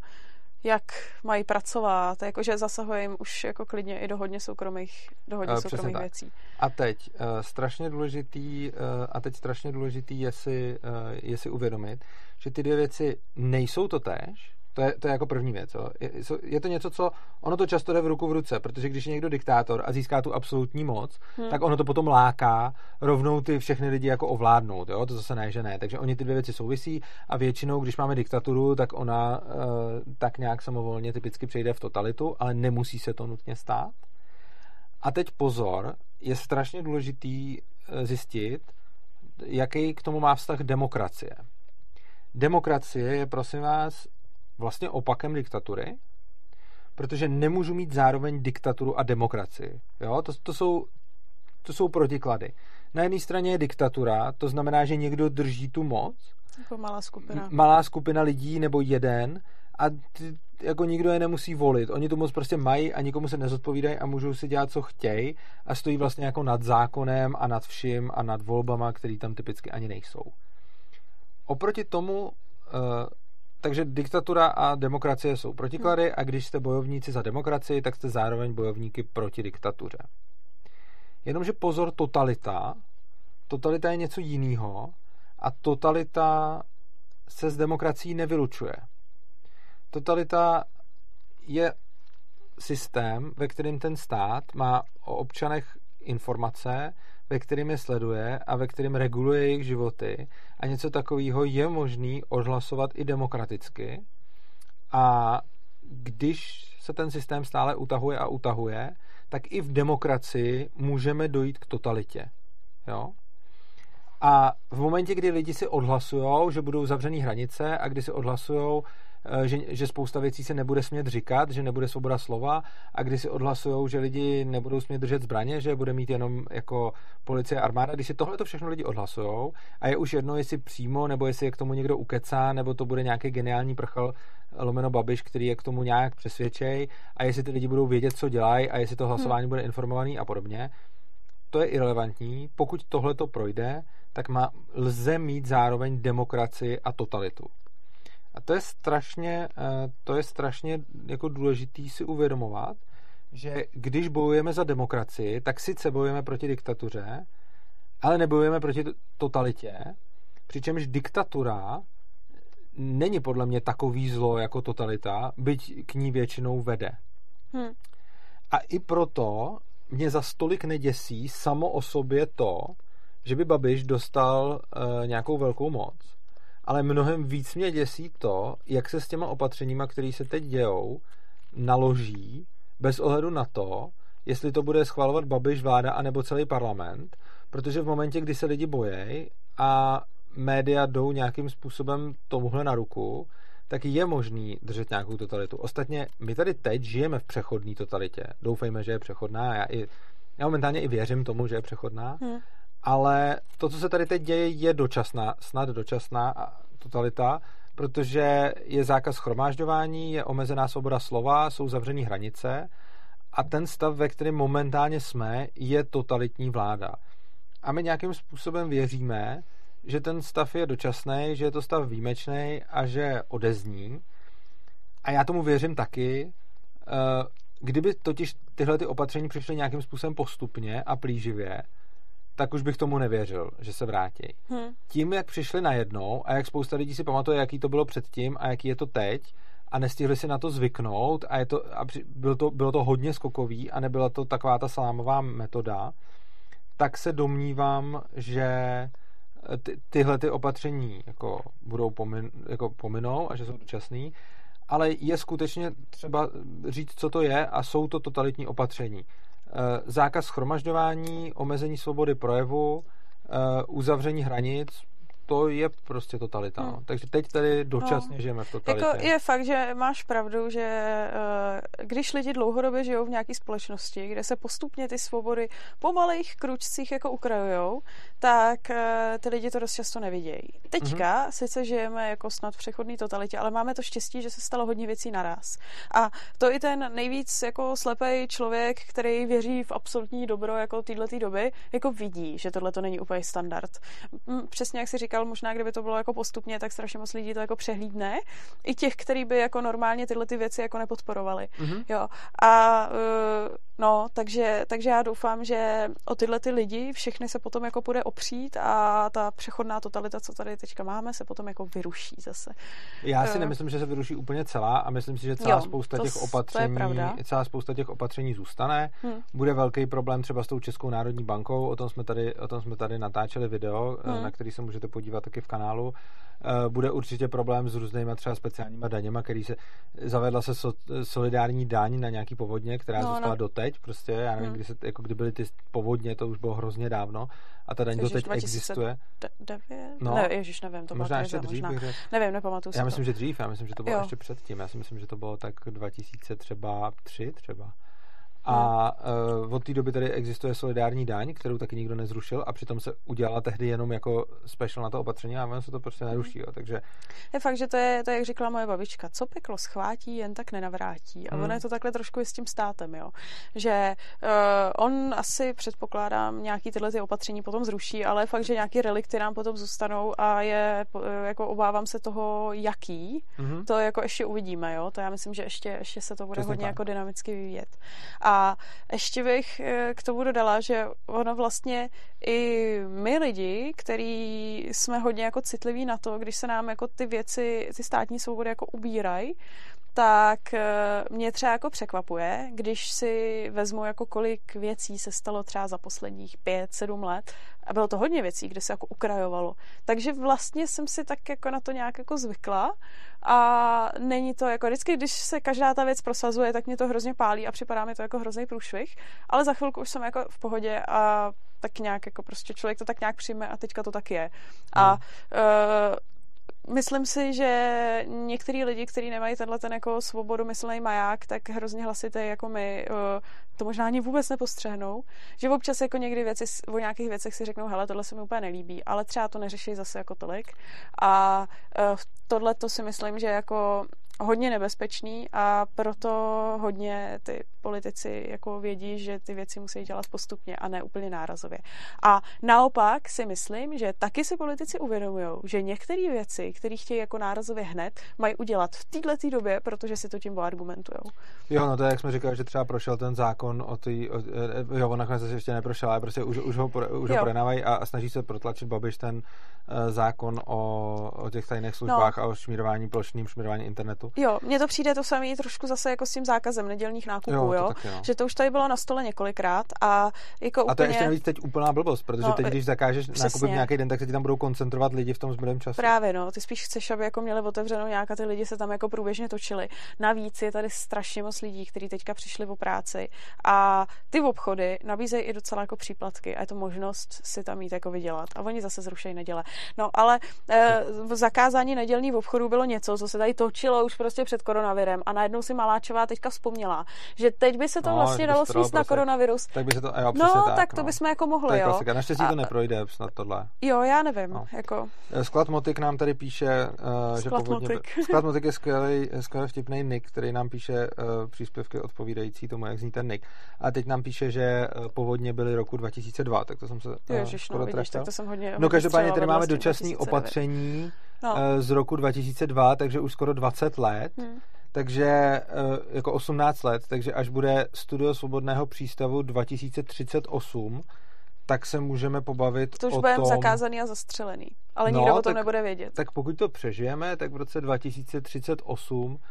jak mají pracovat, jakože zasahuje jim už jako klidně i do hodně soukromých, do hodně uh, soukromých věcí. A teď uh, strašně důležitý, uh, a teď strašně důležitý je si, uh, je si uvědomit, že ty dvě věci nejsou to též, to je, to je jako první věc. Jo. Je, je to něco, co ono to často jde v ruku v ruce, protože když je někdo diktátor a získá tu absolutní moc, hmm. tak ono to potom láká rovnou ty všechny lidi jako ovládnout. Jo. To zase ne, že ne. Takže oni ty dvě věci souvisí a většinou, když máme diktaturu, tak ona uh, tak nějak samovolně typicky přejde v totalitu, ale nemusí se to nutně stát. A teď pozor, je strašně důležitý eh, zjistit, jaký k tomu má vztah demokracie. Demokracie je, prosím vás, vlastně opakem diktatury, protože nemůžu mít zároveň diktaturu a demokracii. Jo? To, to, jsou, to jsou protiklady. Na jedné straně je diktatura, to znamená, že někdo drží tu moc. Jako malá skupina. Malá skupina lidí nebo jeden a ty, jako nikdo je nemusí volit. Oni tu moc prostě mají a nikomu se nezodpovídají a můžou si dělat, co chtějí a stojí vlastně jako nad zákonem a nad vším a nad volbama, které tam typicky ani nejsou. Oproti tomu eh, takže diktatura a demokracie jsou protiklady hmm. a když jste bojovníci za demokracii, tak jste zároveň bojovníky proti diktatuře. Jenomže pozor, totalita. Totalita je něco jiného a totalita se s demokracií nevylučuje. Totalita je systém, ve kterém ten stát má o občanech informace, ve kterým je sleduje a ve kterém reguluje jejich životy a něco takového je možný odhlasovat i demokraticky a když se ten systém stále utahuje a utahuje, tak i v demokracii můžeme dojít k totalitě. Jo? A v momentě, kdy lidi si odhlasují, že budou zavřený hranice a kdy si odhlasují, že, že spousta věcí se nebude smět říkat, že nebude svoboda slova a když si odhlasují, že lidi nebudou smět držet zbraně, že bude mít jenom jako policie armáda, když si tohle to všechno lidi odhlasují a je už jedno, jestli přímo, nebo jestli je k tomu někdo ukecá, nebo to bude nějaký geniální prchal lomeno babiš, který je k tomu nějak přesvědčej a jestli ty lidi budou vědět, co dělají a jestli to hlasování hmm. bude informovaný a podobně, to je irrelevantní. Pokud tohle to projde, tak má, lze mít zároveň demokracii a totalitu. A to je strašně, eh, to je strašně jako důležitý si uvědomovat, že když bojujeme za demokracii, tak sice bojujeme proti diktatuře, ale nebojujeme proti totalitě, přičemž diktatura není podle mě takový zlo jako totalita, byť k ní většinou vede. Hmm. A i proto mě za stolik neděsí samo o sobě to, že by Babiš dostal uh, nějakou velkou moc ale mnohem víc mě děsí to, jak se s těma opatřeníma, které se teď dějou, naloží bez ohledu na to, jestli to bude schvalovat Babiš, vláda anebo celý parlament, protože v momentě, kdy se lidi bojejí a média jdou nějakým způsobem tomuhle na ruku, tak je možný držet nějakou totalitu. Ostatně my tady teď žijeme v přechodné totalitě. Doufejme, že je přechodná. Já, i, já momentálně i věřím tomu, že je přechodná. Hmm. Ale to, co se tady teď děje, je dočasná, snad dočasná totalita, protože je zákaz schromážďování, je omezená svoboda slova, jsou zavřené hranice a ten stav, ve kterém momentálně jsme, je totalitní vláda. A my nějakým způsobem věříme, že ten stav je dočasný, že je to stav výjimečný a že odezní. A já tomu věřím taky. Eh, kdyby totiž tyhle ty opatření přišly nějakým způsobem postupně a plíživě, tak už bych tomu nevěřil, že se vrátí. Hmm. Tím, jak přišli najednou a jak spousta lidí si pamatuje, jaký to bylo předtím a jaký je to teď, a nestihli si na to zvyknout a, je to, a bylo, to, bylo to hodně skokový a nebyla to taková ta salámová metoda, tak se domnívám, že ty, tyhle ty opatření jako budou pomin, jako pominou a že jsou dočasný, ale je skutečně třeba říct, co to je a jsou to totalitní opatření. Eh, zákaz schromažďování, omezení svobody projevu, eh, uzavření hranic, to je prostě totalita. Hmm. Takže teď tady dočasně no. žijeme v totalitě. Jako je fakt, že máš pravdu, že uh, když lidi dlouhodobě žijou v nějaké společnosti, kde se postupně ty svobody po malých kručcích jako ukrajujou, tak uh, ty lidi to dost často nevidějí. Teďka hmm. sice žijeme jako snad v přechodné totalitě, ale máme to štěstí, že se stalo hodně věcí naraz. A to i ten nejvíc jako slepý člověk, který věří v absolutní dobro jako této doby, jako vidí, že tohle to není úplně standard. Přesně jak si říkal, říkal, možná kdyby to bylo jako postupně, tak strašně moc lidí to jako přehlídne. I těch, kteří by jako normálně tyhle ty věci jako nepodporovali. Mm-hmm. Jo. A uh, no, takže, takže já doufám, že o tyhle ty lidi všechny se potom jako bude opřít a ta přechodná totalita, co tady teďka máme, se potom jako vyruší zase. Já si uh, nemyslím, že se vyruší úplně celá a myslím si, že celá jo, spousta to, těch opatření, celá spousta těch opatření zůstane. Hmm. Bude velký problém třeba s tou Českou národní bankou, o tom jsme tady, o tom jsme tady natáčeli video, hmm. na který se můžete podívat taky v kanálu. Eh, bude určitě problém s různýma třeba speciálníma daněma, který se zavedla se so, solidární daň na nějaký povodně, která no, zůstala no. doteď. Prostě já nevím, hmm. kdy, se, jako kdy byly ty povodně, to už bylo hrozně dávno. A ta daň doteď existuje. No, ne, ježiš, nevím, to možná ještě dřív. Možná. Nevím, nepamatuju Já myslím, to. že dřív, já myslím, že to bylo jo. ještě předtím. Já si myslím, že to bylo tak 2003 třeba třeba. A uh, od té doby tady existuje solidární daň, kterou taky nikdo nezrušil a přitom se udělala tehdy jenom jako special na to opatření a ono se to prostě neruší. Jo, takže... Je fakt, že to je, to je, jak říkala moje babička, co peklo schvátí, jen tak nenavrátí. A hmm. ono je to takhle trošku i s tím státem, jo. Že uh, on asi předpokládám nějaký tyhle ty opatření potom zruší, ale je fakt, že nějaký relikty nám potom zůstanou a je, uh, jako obávám se toho, jaký. Hmm. To jako ještě uvidíme, jo. To já myslím, že ještě, ještě se to bude Přesně hodně tak. jako dynamicky vyvíjet. A a ještě bych eh, k tomu dodala, že ono vlastně i my lidi, který jsme hodně jako citliví na to, když se nám jako ty věci, ty státní svobody jako ubírají, tak eh, mě třeba jako překvapuje, když si vezmu jako kolik věcí se stalo třeba za posledních pět, sedm let a bylo to hodně věcí, kde se jako ukrajovalo. Takže vlastně jsem si tak jako na to nějak jako zvykla a není to jako vždycky, když se každá ta věc prosazuje, tak mě to hrozně pálí a připadá mi to jako hrozný průšvih, ale za chvilku už jsem jako v pohodě a tak nějak jako prostě člověk to tak nějak přijme a teďka to tak je. A uh, myslím si, že některý lidi, kteří nemají tenhle ten jako svobodu myslný maják, tak hrozně hlasité jako my, eh, to možná ani vůbec nepostřehnou. Že občas jako někdy věci, o nějakých věcech si řeknou, hele, tohle se mi úplně nelíbí, ale třeba to neřeší zase jako tolik. A eh, tohle to si myslím, že jako hodně nebezpečný a proto hodně ty politici jako vědí, že ty věci musí dělat postupně a ne úplně nárazově. A naopak si myslím, že taky si politici uvědomují, že některé věci, které chtějí jako nárazově hned, mají udělat v této době, protože si to tím argumentují. Jo, no to je, jak jsme říkali, že třeba prošel ten zákon o ty, o, jo, on nakonec ještě neprošel, ale prostě už, už ho, už ho projednávají a, a snaží se protlačit Babiš ten uh, zákon o, o těch tajných službách no. a o šmírování, plošným šmírování internetu. Jo, mně to přijde to samé trošku zase jako s tím zákazem nedělních nákupů, jo, jo? Taky, no. že to už tady bylo na stole několikrát a jako úplně... A to je ještě navíc teď úplná blbost, protože no, teď, když zakážeš přesně. nákupy v nějaký den, tak se ti tam budou koncentrovat lidi v tom zbylém času. Právě, no, ty spíš chceš, aby jako měli otevřenou nějak a ty lidi se tam jako průběžně točili. Navíc je tady strašně moc lidí, kteří teďka přišli o práci a ty obchody nabízejí i docela jako příplatky a je to možnost si tam jít jako vydělat. A oni zase zrušejí neděle. No, ale e, zakázání nedělní v obchodu bylo něco, co se tady točilo už prostě před koronavirem a najednou si Maláčová teďka vzpomněla, že teď by se to No, vlastně dalo to sníst na prostě- koronavirus. Tak by se to, jo, No, tak, tak to no. bychom jako To mohli, je jo. klasika. Naštěstí A- to neprojde snad tohle. Jo, já nevím, No. jako, Eh, Sklad Motik nám tady píše, uh, že povodně... Motik. (laughs) Sklad Motik je skvělý, skvělý vtipný nick, který nám píše uh, příspěvky odpovídající tomu, jak zní ten nick. A teď nám píše, že uh, povodně byly roku 2002, tak to jsem se uh, ježiš, no, vidíš, tak to jsem hodně No každopádně tady máme dočasné 2009. opatření No. eh, z roku 2002, takže už skoro 20 let. Hm. Takže eh, jako 18 let, takže až bude Studio Svobodného přístavu 2038, tak se můžeme pobavit To už o budeme tom, zakázaný a zastřelený. Ale No, nikdo o tom tak- nebude vědět. tak pokud to přežijeme, tak v roce 2038 eh,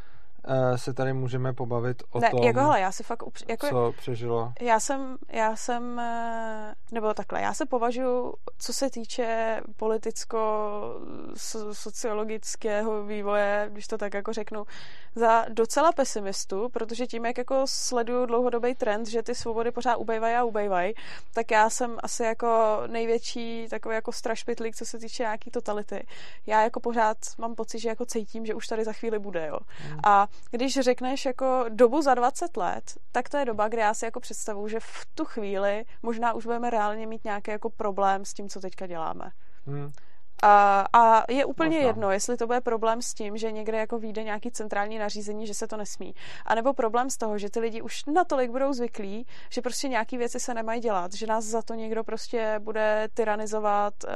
se tady můžeme pobavit o ne, tom, jako hele, já si fakt upř- jako, co přežilo. já jsem, já jsem, eh, nebo takhle, já se považuji, co se týče politicko-sociologického vývoje, když to tak jako řeknu, za docela pesimistu, protože tím, jak jako sleduju dlouhodobý trend, že ty svobody pořád ubejvají a ubejvají, tak já jsem asi jako největší takový jako strašpitlík, co se týče nějaký totality. Já jako pořád mám pocit, že jako cítím, že už tady za chvíli bude, jo. A když řekneš jako dobu za 20 let, tak to je doba, kde já si jako představuju, že v tu chvíli možná už budeme reálně mít nějaký jako problém s tím, co teďka děláme. Hm. A, a je úplně Možná. jedno, jestli to bude problém s tím, že někde jako vyjde nějaký centrální nařízení, že se to nesmí. A nebo problém z toho, že ty lidi už natolik budou zvyklí, že prostě nějaký věci se nemají dělat, že nás za to někdo prostě bude tyranizovat. Uh,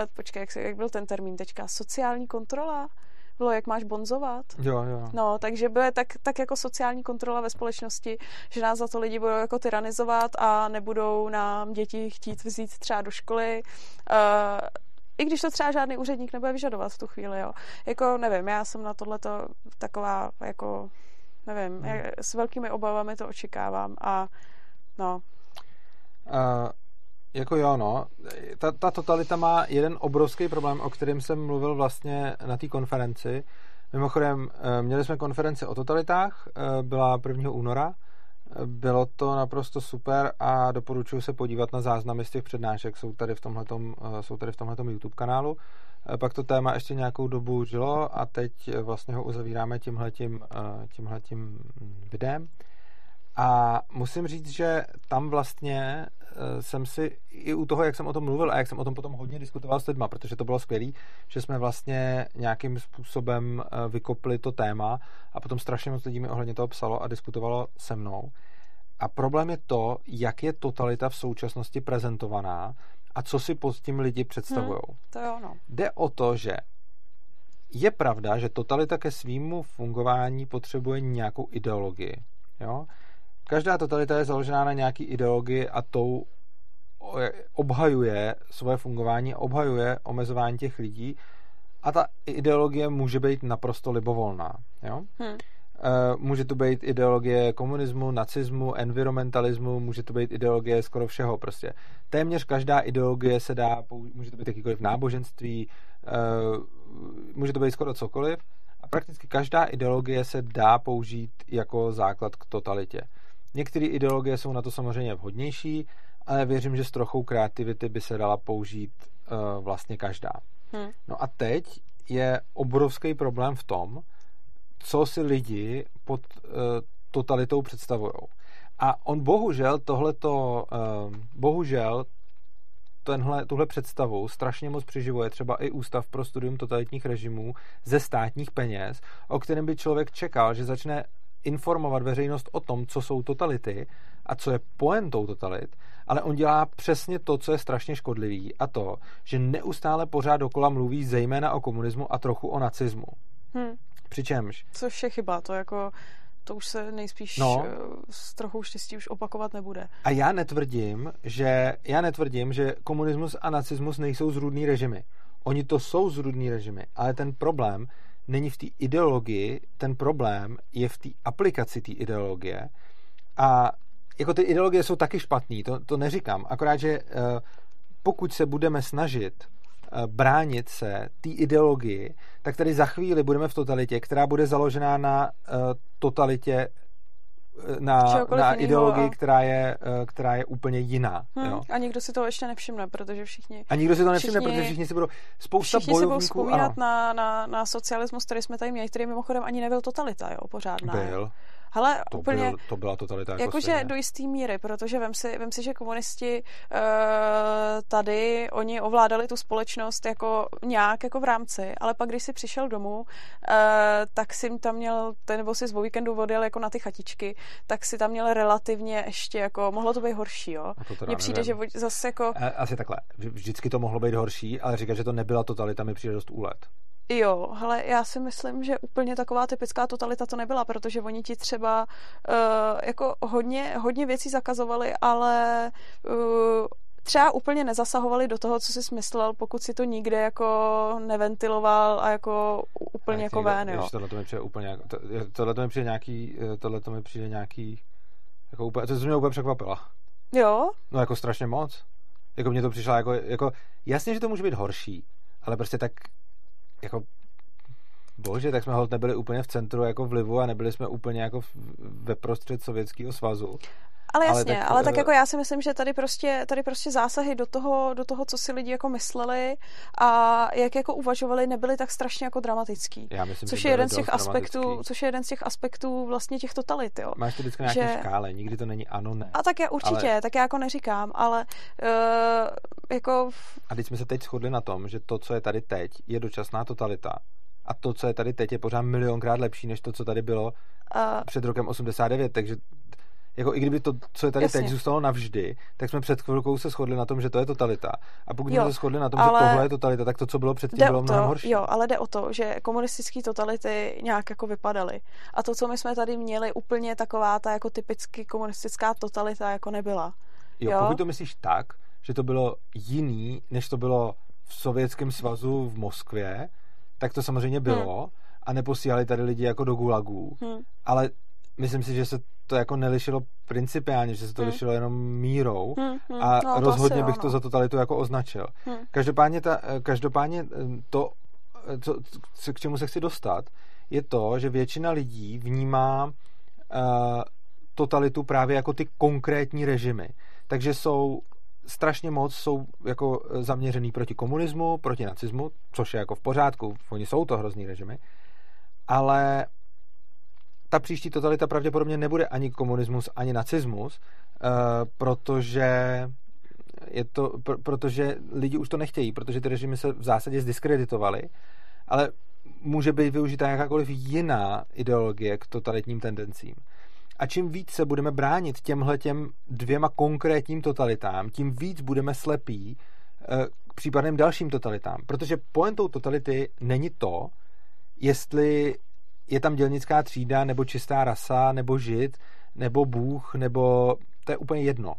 uh, počkej, jak, se, jak byl ten termín teďka? Sociální kontrola? Bylo, jak máš bonzovat? Jo, jo. No, takže bude tak, tak jako sociální kontrola ve společnosti, že nás za to lidi budou jako tyranizovat a nebudou nám děti chtít vzít třeba do školy. Uh, i když to třeba žádný úředník nebude vyžadovat v tu chvíli, jo. Jako, nevím, já jsem na tohleto taková, jako, nevím, Hmm. jak, s velkými obavami to očekávám a no, Uh, jako jo, no. Ta, ta totalita má jeden obrovský problém, o kterém jsem mluvil vlastně na té konferenci. Mimochodem, eh, měli jsme konferenci o totalitách, eh, byla 1. února. Eh, Bylo to naprosto super a doporučuji se podívat na záznamy z těch přednášek, jsou tady v tomhletom, jsou tady v tomhletom YouTube kanálu. Pak to téma ještě nějakou dobu žilo a teď vlastně ho uzavíráme tímhletím, tímhletím videem. A musím říct, že tam vlastně eh, jsem si i u toho, jak jsem o tom mluvil a jak jsem o tom potom hodně diskutoval s lidma, protože to bylo skvělé, že jsme vlastně nějakým způsobem eh, vykopli to téma a potom strašně moc lidí mi ohledně toho psalo a diskutovalo se mnou. A problém je to, jak je totalita v současnosti prezentovaná a co si pod tím lidi představují. to jo, no. Jde o to, že je pravda, že totalita ke svýmu fungování potřebuje nějakou ideologii. Jo? Každá totalita je založená na nějaký ideologii a tou obhajuje svoje fungování, obhajuje omezování těch lidí a ta ideologie může být naprosto libovolná. Jo? Hm. Eh, Může to být ideologie komunismu, nacismu, environmentalismu, může to být ideologie skoro všeho prostě. Téměř každá ideologie se dá, může to být jakýkoliv náboženství, eh, může to být skoro cokoliv a prakticky každá ideologie se dá použít jako základ k totalitě. Některé ideologie jsou na to samozřejmě vhodnější, ale věřím, že s trochou kreativity by se dala použít eh, vlastně každá. Hm. No a teď je obrovský problém v tom, co si lidi pod uh, totalitou představují. A on bohužel tohleto, uh, bohužel tenhle, tuhle představu strašně moc přiživuje třeba i Ústav pro studium totalitních režimů ze státních peněz, o kterém by člověk čekal, že začne informovat veřejnost o tom, co jsou totality a co je poentou totalit, ale on dělá přesně to, co je strašně škodlivý a to, že neustále pořád dokola mluví zejména o komunismu a trochu o nacismu. Hm. Přičemž Což je chyba, to jako to už se nejspíš No. no. s trochou štěstí už opakovat nebude. A já netvrdím, že já netvrdím, že komunismus a nacismus nejsou zrůdný režimy. Oni to jsou zrůdný režimy, ale ten problém není v té ideologii, ten problém je v té aplikaci té ideologie. A jako ty ideologie jsou taky špatný, to, to neříkám. Akorát, že eh, pokud se budeme snažit eh, bránit se té ideologii, tak tady za chvíli budeme v totalitě, která bude založená na eh, totalitě na, na ideologii, a... která, je, která je úplně jiná. Hmm, jo. A nikdo si to ještě nevšimne, protože všichni... A nikdo si to nevšimne, všichni, protože všichni si budou... Spousta všichni bojovníků... si budou vzpomínat na, na, na socialismus, který jsme tady měli, který mimochodem ani nebyl totalita, jo, pořádná. Byl. Ale to úplně... Byl, to byla totalita jako Jakože do jisté míry, protože vem si, vem si že komunisti uh, tady, oni ovládali tu společnost jako nějak jako v rámci, ale pak, když si přišel domů, uh, tak si tam měl, nebo si z víkendu odjel jako na ty chatičky, tak si tam měl relativně ještě jako, mohlo to být horší, jo? Mně přijde, nevím. že zase jako... Asi takhle, vždycky to mohlo být horší, ale říkat, že to nebyla totalita, mi přijde dost úlet. Jo, ale já si myslím, že úplně taková typická totalita to nebyla, protože oni ti třeba uh, jako hodně, hodně věcí zakazovali, ale uh, třeba úplně nezasahovali do toho, co jsi smyslel, pokud si to nikde jako neventiloval a jako úplně jako ven, jo. Tohle to mi přijde úplně, to, tohle to mi přijde nějaký, eh, tohle to mi přijde nějaký, jako úplně, to mě úplně překvapila. Jo? No jako strašně moc. Jako mě to přišlo jako, jako, jasně, že to může být horší, ale prostě tak jako bože, tak jsme hold nebyli úplně v centru jako vlivu a nebyli jsme úplně jako ve prostřed Sovětského svazu. Ale jasně, ale tak, ale tak eh, jako já si myslím, že tady prostě, tady prostě zásahy do toho, do toho, co si lidi jako mysleli a jak jako uvažovali, nebyly tak strašně jako dramatický. Já myslím, což je jeden z těch aspektů, což je jeden z těch aspektů vlastně těch totalit, jo. Máš to vždycky nějaké že... škále, nikdy to není ano, ne. A tak já určitě, ale... tak já jako neříkám, ale uh, jako... A teď jsme se teď shodli na tom, že to, co je tady teď, je dočasná totalita. A to, co je tady teď, je pořád milionkrát lepší, než to, co tady bylo uh... před rokem 89, takže jako i kdyby to, co je tady Jasně. teď, zůstalo navždy, tak jsme před chvilkou se shodli na tom, že to je totalita. A pokud jsme se shodli na tom, že tohle je totalita, tak to, co bylo předtím, bylo mnohem horší. Jo, ale jde o to, že komunistické totality nějak jako vypadaly. A to, co my jsme tady měli, úplně taková ta jako typicky komunistická totalita jako nebyla. Jo, jo? pokud to myslíš tak, že to bylo jiný, než to bylo v Sovětském svazu v Moskvě, tak to samozřejmě bylo. Hmm. A neposílali tady lidi jako do gulagů. Hmm. Ale myslím si, že se to jako nelišilo principiálně, že se to hmm. lišilo jenom mírou hmm, hmm. a no, rozhodně to bych jo, to za totalitu jako označil. Hmm. Každopádně, ta, každopádně eh, to, eh, co, k čemu se chci dostat, je to, že většina lidí vnímá uh, totalitu právě jako ty konkrétní režimy. Takže jsou strašně moc jsou jako zaměřený proti komunismu, proti nacismu, což je jako v pořádku, oni jsou to hrozný režimy, ale ta příští totalita pravděpodobně nebude ani komunismus, ani nacismus, uh, protože je to, pr- protože lidi už to nechtějí, protože ty režimy se v zásadě zdiskreditovaly, ale může být využita jakákoliv jiná ideologie k totalitním tendencím. A čím víc se budeme bránit těmhle těm dvěma konkrétním totalitám, tím víc budeme slepí eh, k případným dalším totalitám. Protože pointou totality není to, jestli je tam dělnická třída, nebo čistá rasa, nebo žid, nebo bůh, nebo to je úplně jedno.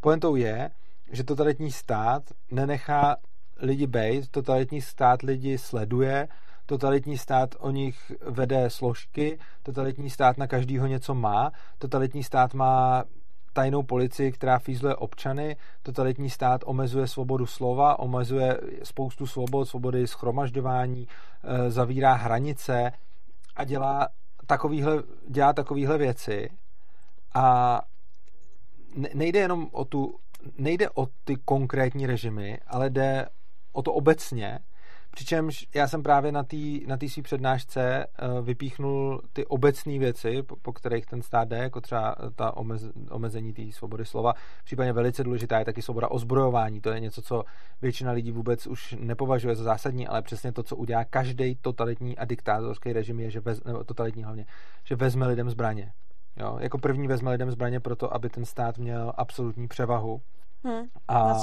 Pointou je, že totalitní stát nenechá lidi bejt, totalitní stát lidi sleduje, totalitní stát o nich vede složky, totalitní stát na každýho něco má, totalitní stát má tajnou policii, která fízluje občany, totalitní stát omezuje svobodu slova, omezuje spoustu svobod, svobody schromažďování, e, zavírá hranice, a dělá takovýhle, dělá takovýhle věci. A nejde jenom o tu, nejde o ty konkrétní režimy, ale jde o to obecně, Přičemž já jsem právě na té na svý přednášce eh, vypíchnul ty obecné věci, po, po kterých ten stát jde, jako třeba ta omez, omezení té svobody slova. Případně velice důležitá je taky svoboda ozbrojování. To je něco, co většina lidí vůbec už nepovažuje za zásadní, ale přesně to, co udělá každý totalitní a diktátorský režim, je, že vez, nebo totalitní hlavně, že vezme lidem zbraně. Jo, jako první vezme lidem zbraně proto, aby ten stát měl absolutní převahu. Hmm, a,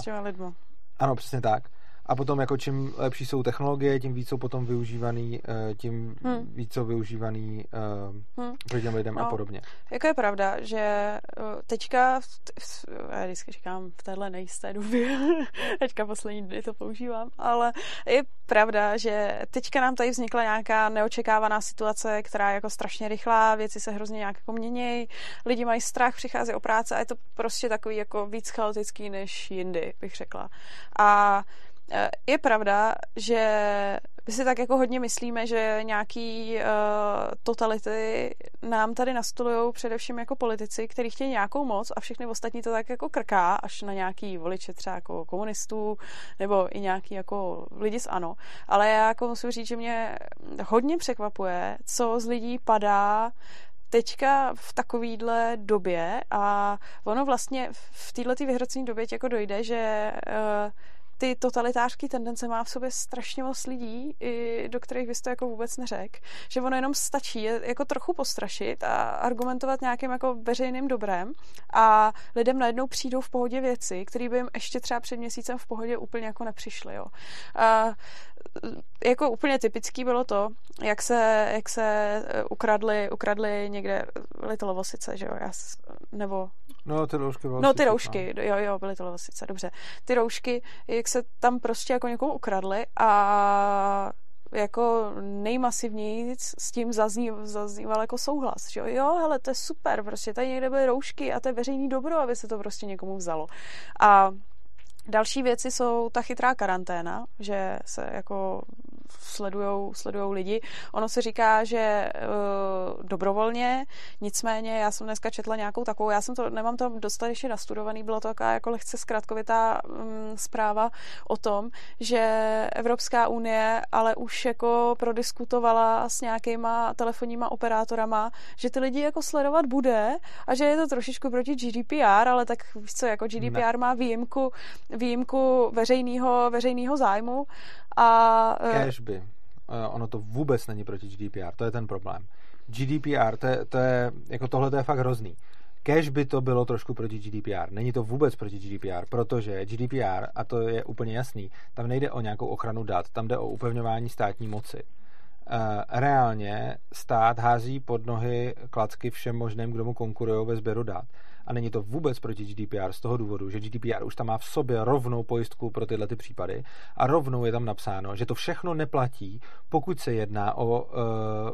ano, přesně tak a potom jako čím lepší jsou technologie, tím víc jsou potom využívaný, eh, tím hmm. víc jsou využívaný uh, hmm. pro těm lidem no, a podobně. Jako je pravda, že eh, teďka, v, v, já vždycky říkám v téhle nejisté době, (laughs) teďka poslední dny to používám, ale je pravda, že teďka nám tady vznikla nějaká neočekávaná situace, která je jako strašně rychlá, věci se hrozně nějak jako měnějí, lidi mají strach, přichází o práce a je to prostě takový jako víc chaotický než jindy, bych řekla. A je pravda, že my si tak jako hodně myslíme, že nějaký uh, totality nám tady nastolují především jako politici, kteří chtějí nějakou moc a všechny ostatní to tak jako krká, až na nějaký voliče třeba jako komunistů nebo i nějaký jako lidi z ANO. Ale já jako musím říct, že mě hodně překvapuje, co z lidí padá teďka v takovýhle době a ono vlastně v této vyhrocené době jako dojde, že uh, ty totalitářské tendence má v sobě strašně moc lidí, i do kterých vy jste jako vůbec neřek, že ono jenom stačí je jako trochu postrašit a argumentovat nějakým jako veřejným dobrem a lidem najednou přijdou v pohodě věci, které by jim ještě třeba před měsícem v pohodě úplně jako nepřišly. Jo. A jako úplně typický bylo to, jak se, jak se eh, ukradli, ukradli někde Little Lovosice, že jo, Já, nebo... No, ty roušky No, ty roušky, no. jo, jo, byly to Lovosice, dobře. Ty roušky, jak se tam prostě jako někomu ukradli a jako nejmasivněji s tím zazní, zazníval jako souhlas, že jo, jo, hele, to je super, prostě tady někde byly roušky a to je veřejný dobro, aby se to prostě někomu vzalo. A Další věci jsou ta chytrá karanténa, že se jako sledujou, sledujou lidi. Ono se říká, že uh, dobrovolně, nicméně já jsem dneska četla nějakou takovou, já jsem to, nemám to dostatečně nastudovaný, bylo to taková jako lehce zkratkovitá um, zpráva o tom, že Evropská unie ale už jako prodiskutovala s nějakýma telefonníma operátorama, že ty lidi jako sledovat bude a že je to trošičku proti GDPR, ale tak víš co, jako GDPR ne. má výjimku, výjimku veřejného veřejného zájmu a... Eh, Cash by. Eh, ono to vůbec není proti GDPR, to je ten problém. GDPR, to je, to je jako tohle to je fakt hrozný. Cash by to bylo trošku proti GDPR. Není to vůbec proti GDPR, protože GDPR, a to je úplně jasný, tam nejde o nějakou ochranu dat, tam jde o upevňování státní moci. Eh, reálně stát hází pod nohy klacky všem možným, kdo mu konkurují ve sběru dat a není to vůbec proti GDPR z toho důvodu, že GDPR už tam má v sobě rovnou pojistku pro tyhle ty případy a rovnou je tam napsáno, že to všechno neplatí, pokud se jedná o, uh,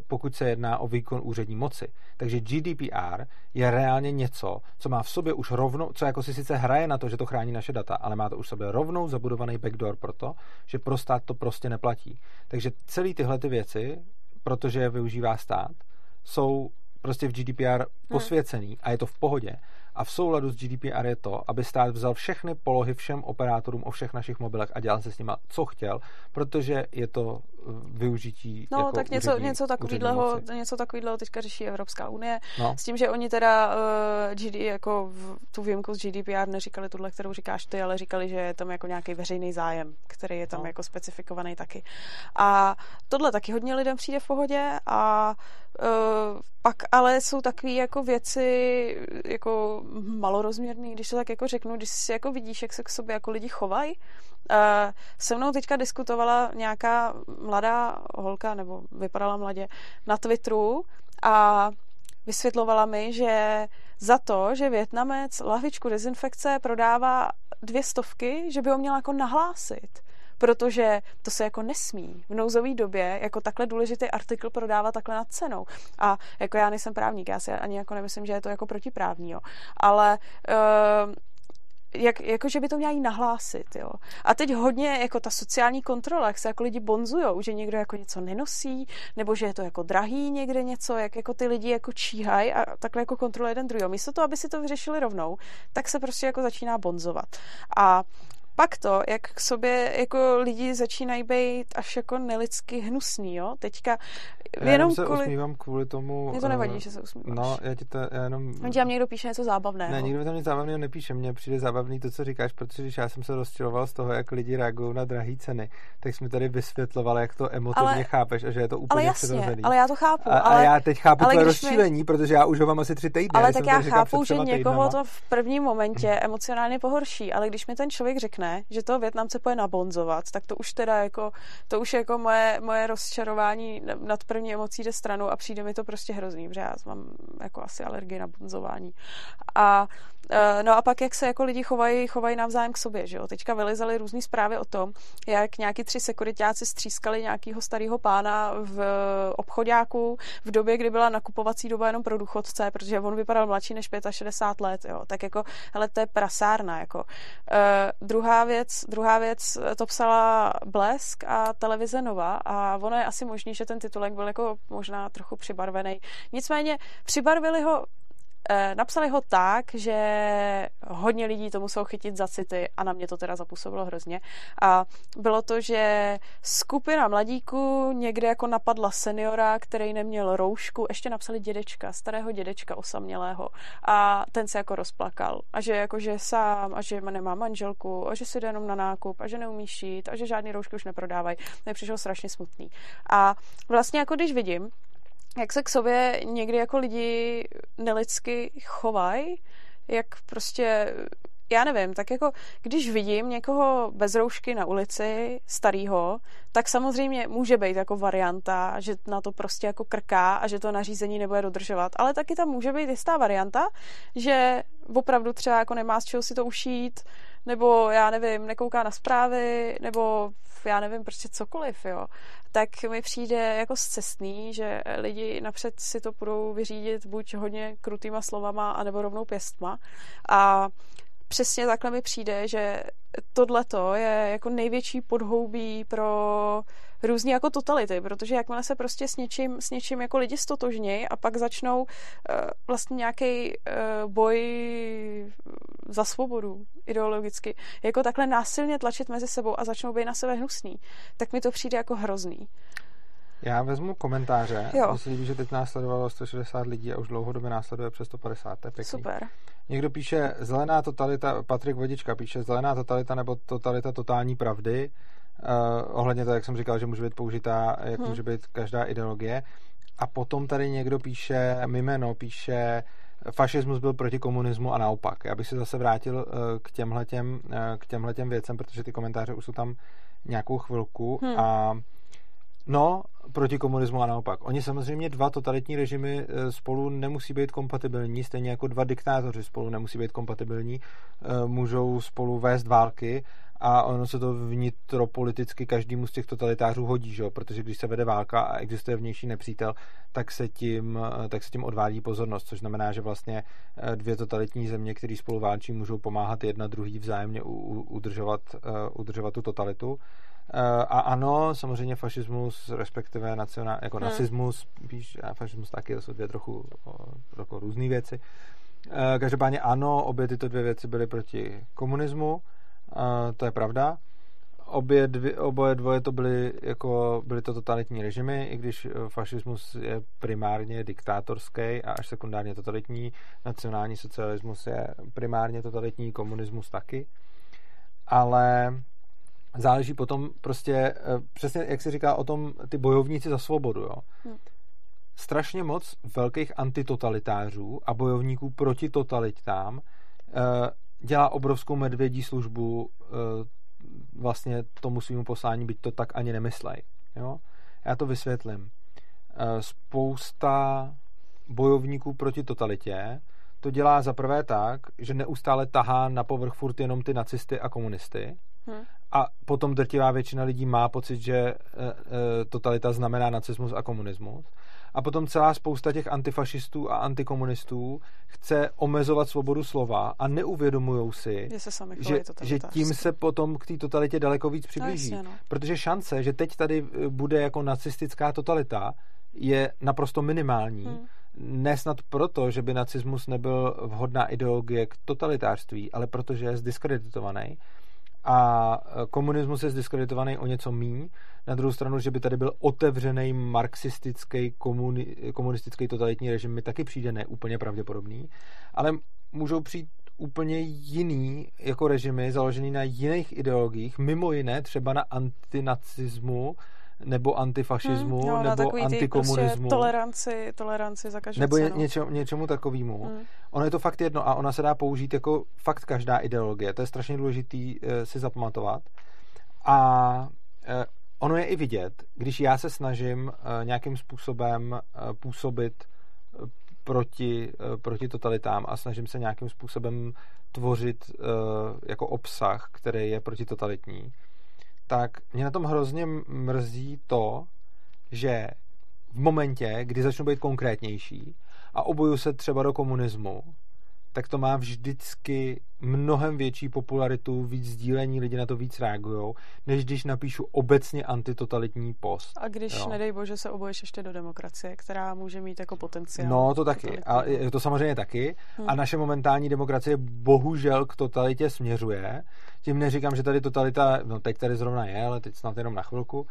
pokud se jedná o výkon úřední moci. Takže GDPR je reálně něco, co má v sobě už rovnou, co jako si sice hraje na to, že to chrání naše data, ale má to už v sobě rovnou zabudovaný backdoor pro to, že pro stát to prostě neplatí. Takže celé tyhle ty věci, protože je využívá stát, jsou prostě v GDPR hmm. posvěcený a je to v pohodě. A v souladu s GDPR je to, aby stát vzal všechny polohy všem operátorům o všech našich mobilech a dělal se s nimi, co chtěl, protože je to využití. No, jako tak něco, úřední, něco, takového, něco takového teďka řeší Evropská unie. No. S tím, že oni teda uh, eh, GD, jako v, tu výjimku z GDPR neříkali tuhle, kterou říkáš ty, ale říkali, že je tam jako nějaký veřejný zájem, který je tam no. jako specifikovaný taky. A tohle taky hodně lidem přijde v pohodě a uh, pak ale jsou takové jako věci jako malorozměrný, když to tak jako řeknu, když si jako vidíš, jak se k sobě jako lidi chovají. Se mnou teďka diskutovala nějaká mladá holka, nebo vypadala mladě, na Twitteru a vysvětlovala mi, že za to, že Větnamec lahvičku dezinfekce prodává dvě stovky, že by ho měl jako nahlásit protože to se jako nesmí v nouzové době jako takhle důležitý artikl prodávat takhle nad cenou. A jako já nejsem právník, já si ani jako nemyslím, že je to jako protiprávní, jo. ale uh, jak, jako, že by to měli nahlásit, jo. A teď hodně jako ta sociální kontrola, jak se jako lidi bonzujou, že někdo jako něco nenosí, nebo že je to jako drahý někde něco, jak jako ty lidi jako číhají a takhle jako kontroluje jeden druhý. Místo toho, aby si to vyřešili rovnou, tak se prostě jako začíná bonzovat. A pak to, jak k sobě jako lidi začínají být až jako nelidsky hnusný, jo. Teďka já jenom se kvůli... usmívám kvůli tomu... Mně to nevadí, uh, že se usmíváš. No, já ti to já jenom... On ti někdo píše něco zábavného. Ne, nikdo tam nic zábavného nepíše. Mně přijde zábavný to, co říkáš, protože když já jsem se rozčiloval z toho, jak lidi reagují na drahé ceny, tak jsme tady vysvětlovali, jak to emotivně ale, chápeš a že je to úplně ale jasně, přirozený. Ale já to chápu. A, ale, a já teď chápu tvoje rozčilení, mi... protože já už ho mám asi tři týdny. Ale tak já chápu, že někoho to v prvním momentě emocionálně pohorší, ale když mi ten člověk řekne, že to Větnamce poje nabonzovat, tak to už teda jako, to už jako moje, moje rozčarování nad první emocí jde stranu a přijde mi to prostě hrozný, protože já mám jako asi alergii na bonzování. A no a pak, jak se jako lidi chovají, chovají navzájem k sobě, že jo. Teďka vylizaly různé zprávy o tom, jak nějaký tři sekuritáci střískali nějakého starého pána v obchodáku v době, kdy byla nakupovací doba jenom pro důchodce, protože on vypadal mladší než 65 let, jo. Tak jako, hele, to je prasárna, jako. Uh, druhá, věc, druhá věc, to psala Blesk a televize Nova a ono je asi možný, že ten titulek byl jako možná trochu přibarvený. Nicméně přibarvili ho Eh, napsali ho tak, že hodně lidí to muselo chytit za city a na mě to teda zapůsobilo hrozně. A bylo to, že skupina mladíků někde jako napadla seniora, který neměl roušku, ještě napsali dědečka, starého dědečka osamělého a ten se jako rozplakal a že jako, že sám a že nemá manželku a že si jde jenom na nákup a že neumí šít a že žádný roušky už neprodávají. To přišel strašně smutný. A vlastně jako když vidím, jak se k sobě někdy jako lidi nelidsky chovají, jak prostě, já nevím, tak jako když vidím někoho bez roušky na ulici, starýho, tak samozřejmě může být jako varianta, že na to prostě jako krká a že to nařízení nebude dodržovat. Ale taky tam může být jistá varianta, že opravdu třeba jako nemá z čeho si to ušít, nebo já nevím, nekouká na zprávy, nebo já nevím, prostě cokoliv, jo, tak mi přijde jako zcestný, že lidi napřed si to budou vyřídit buď hodně krutýma slovama, anebo rovnou pěstma. A přesně takhle mi přijde, že tohleto je jako největší podhoubí pro různé jako totality, protože jakmile se prostě s něčím, s něčím jako lidi stotožnějí a pak začnou uh, vlastně nějaký uh, boj za svobodu ideologicky, jako takhle násilně tlačit mezi sebou a začnou být na sebe hnusný, tak mi to přijde jako hrozný. Já vezmu komentáře. Mně se líbí, že teď následovalo 160 lidí a už dlouhodobě následuje přes 150. To je pěkný. Super. Někdo píše zelená totalita, Patrik Vodička píše zelená totalita nebo totalita totální pravdy. Uh, ohledně toho, jak jsem říkal, že může být použitá, jak hmm. může být každá ideologie. A potom tady někdo píše, Mimeno píše, fašismus byl proti komunismu a naopak. Já bych se zase vrátil uh, k těmhletěm, uh, k těmhletěm věcem, protože ty komentáře už jsou tam nějakou chvilku hmm. a No, proti komunismu a naopak. Oni samozřejmě dva totalitní režimy spolu nemusí být kompatibilní, stejně jako dva diktátoři spolu nemusí být kompatibilní, můžou spolu vést války a ono se to vnitropoliticky každému z těch totalitářů hodí, že? protože když se vede válka a existuje vnější nepřítel, tak se tím, eh, tak se tím odvádí pozornost, což znamená, že vlastně dvě totalitní země, které spolu válčí, můžou pomáhat jedna druhý vzájemně udržovat, udržovat tu totalitu. Eh, a ano, samozřejmě fašismus, respektive nacionál, jako hmm. nacismus, píš, a fašismus taky, to jsou dvě trochu, trochu různé věci. Eh, každopádně ano, obě tyto dvě věci byly proti komunismu, eh, to je pravda. Obě dvě, oboje dvoje to byly, jako, byly to totalitní režimy, i když fašismus je primárně diktátorský a až sekundárně totalitní, nacionální socialismus je primárně totalitní, komunismus taky. Ale záleží potom prostě, eh, přesně jak se říká o tom, ty bojovníci za svobodu, jo. Hmm. Strašně moc velkých antitotalitářů a bojovníků proti totalitám eh, dělá obrovskou medvědí službu eh, vlastně tomu svýmu poslání, byť to tak ani nemyslej. Jo? Já to vysvětlím. Spousta bojovníků proti totalitě to dělá za prvé tak, že neustále tahá na povrch furt jenom ty nacisty a komunisty Hmm. A potom drtivá většina lidí má pocit, že e, e, totalita znamená nacismus a komunismus. A potom celá spousta těch antifašistů a antikomunistů chce omezovat svobodu slova a neuvědomují si, že, že, tím se potom k té totalitě daleko víc přiblíží. No, jasně, no. Protože šance, že teď tady e, bude jako nacistická totalita, je naprosto minimální. Hmm. Nesnad proto, že by nacismus nebyl vhodná ideologie k totalitářství, ale protože je zdiskreditovaný a e, komunismus je zdiskreditovaný o něco míň. Na druhou stranu, že by tady byl otevřený marxistický komuni, komunistický totalitní režim, mi taky přijde neúplně pravděpodobný, ale můžou přijít úplně jiný jako režimy založený na jiných ideologiích, mimo jiné třeba na antinacismu, nebo antifašismu, hmm, no, nebo prostě antikomunismu. Prostě toleranci, toleranci za každou Nebo cenu. Něčem, něčemu takovému. Hmm. Ono je to fakt jedno a ona se dá použít jako fakt každá ideologie. To je strašně důležitý e, si zapamatovat. A e, ono je i vidět, když já se snažím e, nějakým způsobem e, působit proti, proti totalitám a snažím se nějakým způsobem tvořit jako obsah, který je protitotalitní, tak mě na tom hrozně mrzí to, že v momentě, kdy začnu být konkrétnější a oboju se třeba do komunismu, tak to má vždycky mnohem větší popularitu, víc sdílení, lidi na to víc reagují, než když napíšu obecně antitotalitní post. A když, jo. nedej bože, se oboješ ještě do demokracie, která může mít jako potenciál. No, to taky. A to samozřejmě taky. Hmm. A naše momentální demokracie bohužel k totalitě směřuje. Tím neříkám, že tady totalita, no teď tady zrovna je, ale teď snad jenom na chvilku,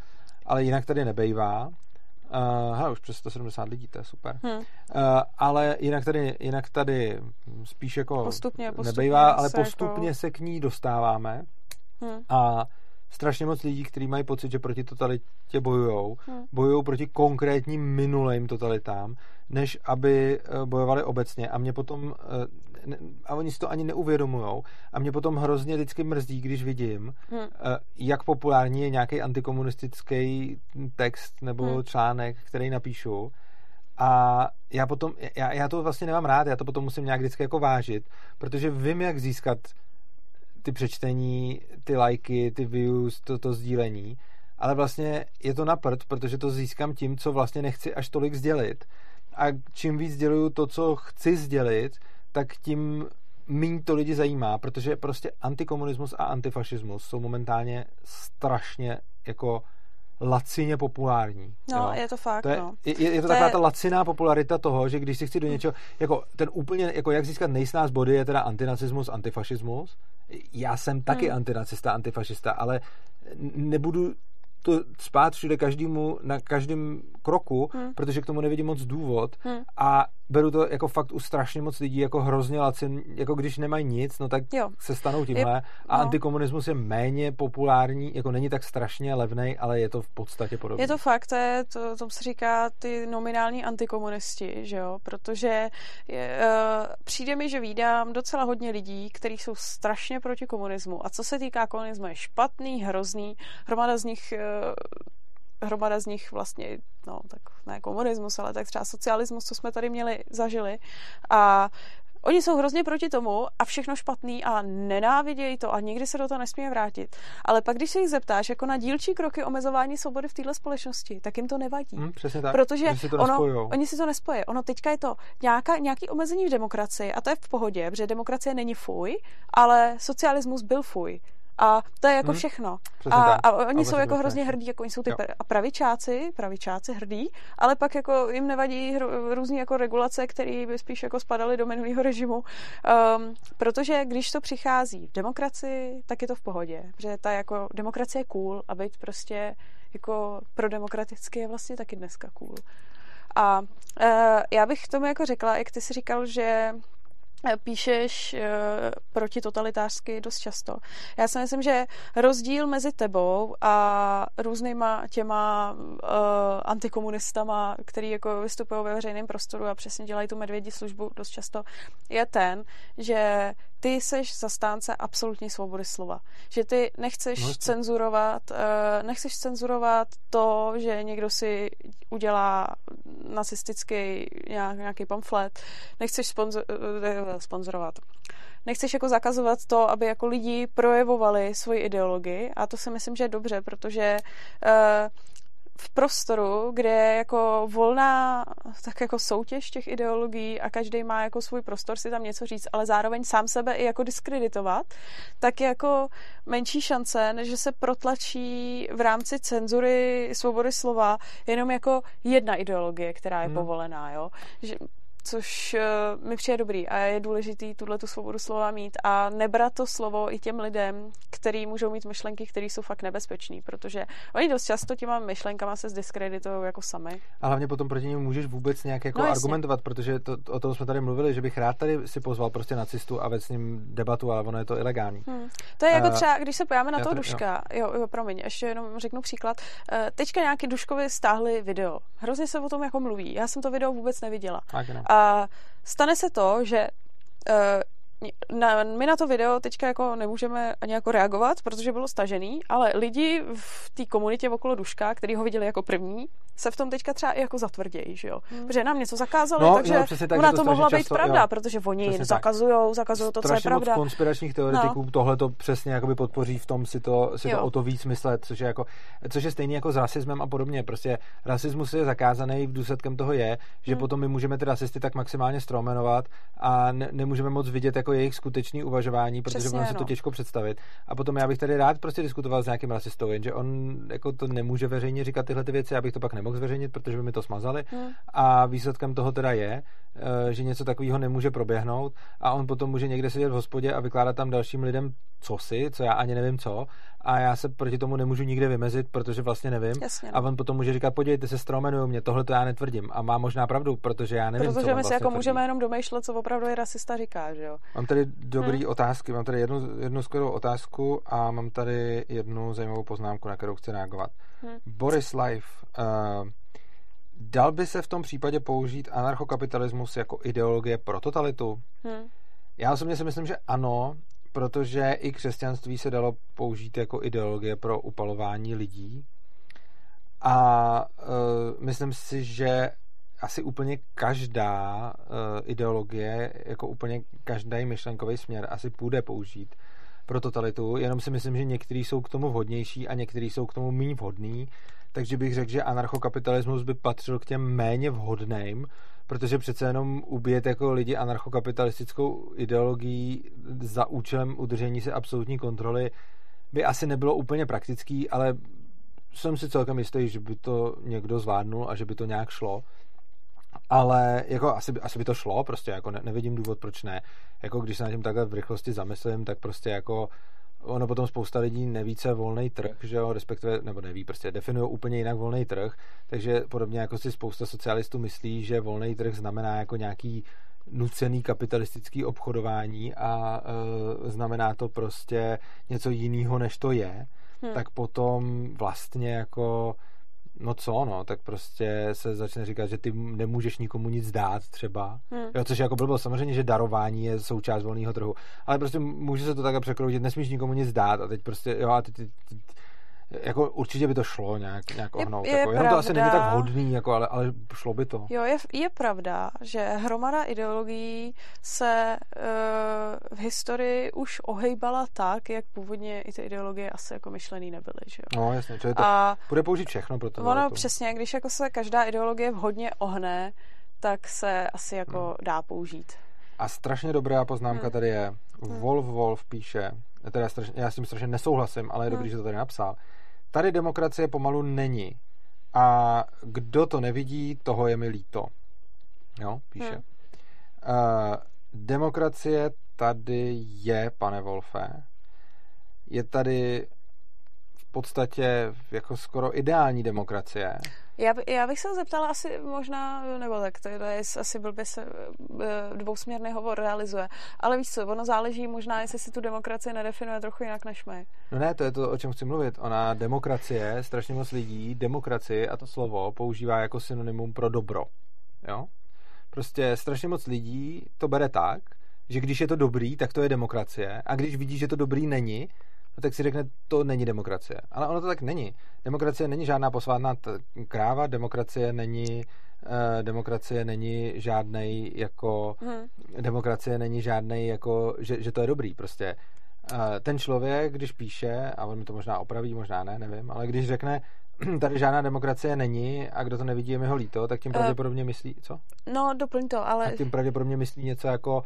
ale jinak tady nebejvá. Uh, hele, už přes 170 lidí, to je super. Hmm. Uh, ale jinak tady, jinak tady spíš jako postupně, postupně nebejvá, ale postupně jako... se k ní dostáváme. Hmm. A strašně moc lidí, kteří mají pocit, že proti totalitě bojují, hmm. bojují proti konkrétním minulým totalitám, než aby eh, bojovali obecně. A mě potom, eh, a oni si to ani neuvědomují, a mě potom hrozně vždycky mrzí, když vidím, hmm. jak populární je nějaký antikomunistický text nebo hmm. článek, který napíšu. A já potom, já, já to vlastně nemám rád, já to potom musím nějak vždycky jako vážit, protože vím, jak získat ty přečtení, ty lajky, ty views, to, to sdílení, ale vlastně je to na prd, protože to získám tím, co vlastně nechci až tolik sdělit. A čím víc sděluju to, co chci sdělit, tak tím méně to lidi zajímá, protože prostě antikomunismus a antifašismus jsou momentálně strašně jako lacině populární. No, jo. je to fakt, to je, no. Je, je to, to taková je... ta laciná popularita toho, že když si chci do něčeho, jako ten úplně, jako jak získat nejsnáz body je teda antinacismus, antifašismus. Já jsem taky hmm. antinacista, antifašista, ale nebudu to spát všude každému na každém kroku, hmm. protože k tomu nevidím moc důvod hmm. a beru to jako fakt u strašně moc lidí jako hrozně lacin, jako když nemají nic, no tak jo. se stanou tímhle je, a no. antikomunismus je méně populární, jako není tak strašně levný, ale je to v podstatě podobné. Je to fakt, to, je, to, to se říká ty nominální antikomunisti, že jo, protože je, uh, přijde mi, že vídám docela hodně lidí, kteří jsou strašně proti komunismu a co se týká komunismu je špatný, hrozný, hromada z nich uh, hromada z nich vlastně, no tak ne komunismus, ale tak třeba socialismus, co jsme tady měli, zažili. A Oni jsou hrozně proti tomu a všechno špatný a nenávidějí to a nikdy se do toho nesmí vrátit. Ale pak, když se jich zeptáš jako na dílčí kroky omezování svobody v této společnosti, tak jim to nevadí. Hmm, přesně tak. Protože si to ono, oni si to nespojí. Ono teďka je to nějaká, nějaký omezení v demokracii a to je v pohodě, protože demokracie není fuj, ale socialismus byl fuj. A to je jako hmm. všechno. A, a oni a jsou jako hrozně hrdí, jako oni jsou ty jo. pravičáci, pravičáci hrdí, ale pak jako jim nevadí hru, různý jako regulace, které by spíš jako spadaly do minulého režimu. Um, protože když to přichází v demokracii, tak je to v pohodě. Protože ta jako demokracie je cool a být prostě jako pro demokraticky je vlastně taky dneska cool. A uh, já bych tomu jako řekla, jak ty jsi říkal, že píšeš uh, protitotalitářsky dost často. Já si myslím, že rozdíl mezi tebou a různýma těma uh, antikomunistama, který jako vystupují ve veřejném prostoru a přesně dělají tu medvědí službu dost často, je ten, že ty seš zastánce absolutní svobody slova. Že ty nechceš no, cenzurovat, uh, nechceš cenzurovat to, že někdo si udělá nacistický nějak, nějaký pamflet, nechceš sponzor, sponzorovat. Nechceš jako zakazovat to, aby jako lidi projevovali svoji ideologii a to si myslím, že je dobře, protože uh, v prostoru, kde je jako volná tak jako soutěž těch ideologií a každý má jako svůj prostor si tam něco říct, ale zároveň sám sebe i jako diskreditovat, tak je jako menší šance, než že se protlačí v rámci cenzury svobody slova jenom jako jedna ideologie, která je hmm. povolená, jo. Že což uh, mi přijde dobrý a je důležitý tuhle tu svobodu slova mít a nebrat to slovo i těm lidem, který můžou mít myšlenky, které jsou fakt nebezpečné, protože oni dost často těma myšlenkama se zdiskreditují jako sami. A hlavně potom proti ním můžeš vůbec nějak jako no, argumentovat, protože to, o tom jsme tady mluvili, že bych rád tady si pozval prostě nacistu a ve s ním debatu, ale ono je to ilegální. Hmm. To je jako třeba, když se pojáme na toho Duška, jo. jo, jo, promiň, ještě jenom řeknu příklad. Uh, teďka nějaký Duškovi stáhli video. Hrozně se o tom jako mluví. Já jsem to video vůbec neviděla. Tak, no. A stane se to, že uh, na, my na to video teďka jako nemůžeme ani jako reagovat, protože bylo stažený, ale lidi v té komunitě okolo Duška, který ho viděli jako první, se v tom teďka třeba i jako zatvrdějí, že jo? Hmm. Protože nám něco zakázali, No, takže přesně tak, ona to to mohla strašně být často- pravda, jo. protože oni tak. zakazujou, zakazují to, co je strašně moc pravda. konspiračních teoretiků no. tohle to přesně jakoby podpoří v tom si to, si to o to víc myslet, což je, jako, což je stejný jako s rasismem a podobně. Prostě rasismus je zakázaný, v důsledkem toho je, že Hmm. potom my můžeme ty rasisty tak maximálně stromenovat a ne, nemůžeme moc vidět jako jejich skutečný uvažování, protože Přesně, ono si to no. těžko představit. A potom já bych tady rád prostě diskutoval s nějakým rasistou, jenže on jako to nemůže veřejně říkat tyhle ty věci, já bych to pak nemohl zveřejnit, protože by mi to smazali. Hmm. A výsledkem toho teda je, eh, že něco takového nemůže proběhnout a on potom může někde sedět v hospodě a vykládat tam dalším lidem cosi, co já ani nevím co, a já se proti tomu nemůžu nikde vymezit, protože vlastně nevím. Jasně, no. A on potom může říkat, podívejte se, stromenují mě, tohle to já netvrdím. A má možná pravdu, protože já nevím, co Protože on my si vlastně jako tvrdí. můžeme jenom domýšlet, co opravdu je rasista říká, že jo? Mám tady dobrý Hmm. otázky, mám tady jednu, jednu skvělou otázku a mám tady jednu zajímavou poznámku, na kterou chci reagovat. Hmm. Boris Life, uh, dal by se v tom případě použít anarchokapitalismus jako ideologie pro totalitu? Hm. Já osobně si myslím, že ano, protože i křesťanství se dalo použít jako ideologie pro upalování lidí. A uh, myslím si, že asi úplně každá uh, ideologie, jako úplně každý myšlenkový směr asi půjde použít pro totalitu, jenom si myslím, že některý jsou k tomu vhodnější a některý jsou k tomu méně vhodný, takže bych řekl, že anarchokapitalismus by patřil k těm méně vhodným, protože přece jenom ubíjet jako lidi anarchokapitalistickou ideologií za účelem udržení se absolutní kontroly by asi nebylo úplně praktický, ale jsem si celkem jistý, že by to někdo zvládnul a že by to nějak šlo. Ale jako asi, by- asi by to šlo, prostě jako ne, nevidím důvod, proč ne. Jako když se na tím takhle v rychlosti zamyslím, tak prostě jako ono potom spousta lidí neví, co je volný trh, že jo, respektive, nebo neví, prostě definují úplně jinak volný trh, takže podobně jako si spousta socialistů myslí, že volný trh znamená jako nějaký nucený kapitalistický obchodování a e, znamená to prostě něco jiného, než to je, Hm. tak potom vlastně jako no co, no, tak prostě se začne říkat, že ty nemůžeš nikomu nic dát třeba. Hm. Jo, což je jako blbost. Samozřejmě, že darování je součást volného trhu, ale prostě může se to takhle překroutit, nesmíš nikomu nic dát a teď prostě, jo, a teď, teď, teď jako určitě by to šlo nějak, nějak Je- ohnout. je jako, jenom to asi není pravda. tak hodný, jako, ale, ale šlo by to. Jo, je, je pravda, že hromada ideologií se uh, v historii už ohejbala tak, jak původně i ty ideologie asi jako myšlený nebyly, že jo? No jasně, to A bude použít všechno pro to. ono přesně, když jako se každá ideologie vhodně ohne, tak se asi jako Hmm. dá použít. A strašně dobrá poznámka Hmm. tady je. Hmm. Wolf Wolf píše, teda strašně, já s tím strašně nesouhlasím, ale je dobrý, Hmm. že to tady napsal. Tady demokracie pomalu není. A kdo to nevidí, toho je mi líto. Jo, píše. Hmm. Uh, demokracie tady je, pane Wolfe. Je tady podstatě jako skoro ideální demokracie. Já, by, já bych se zeptala asi možná, nebo tak, to je, to je asi blbě se eh, dvousměrný hovor realizuje, ale víš co, ono záleží možná, jestli si tu demokracii nedefinuje trochu jinak než my. No ne, to je to, o čem chci mluvit. Ona demokracie, strašně moc lidí, demokracii a to slovo používá jako synonymum pro dobro. Jo? Prostě strašně moc lidí to bere tak, že když je to dobrý, tak to je demokracie. A když vidí, že to dobrý není, no tak si řekne, to není demokracie. Ale ono to tak není. Demokracie není žádná posvátná t- kráva, demokracie není eh, demokracie není žádnej jako Hm. demokracie není žádný jako, že, že to je dobrý prostě. Eh, Ten člověk, když píše, a on mi to možná opraví, možná ne, nevím, ale když řekne, (clears throat) tady žádná demokracie není a kdo to nevidí, je mi ho líto, tak tím Eh. pravděpodobně myslí, co? No, doplň to, ale... Tak tím pravděpodobně myslí něco jako,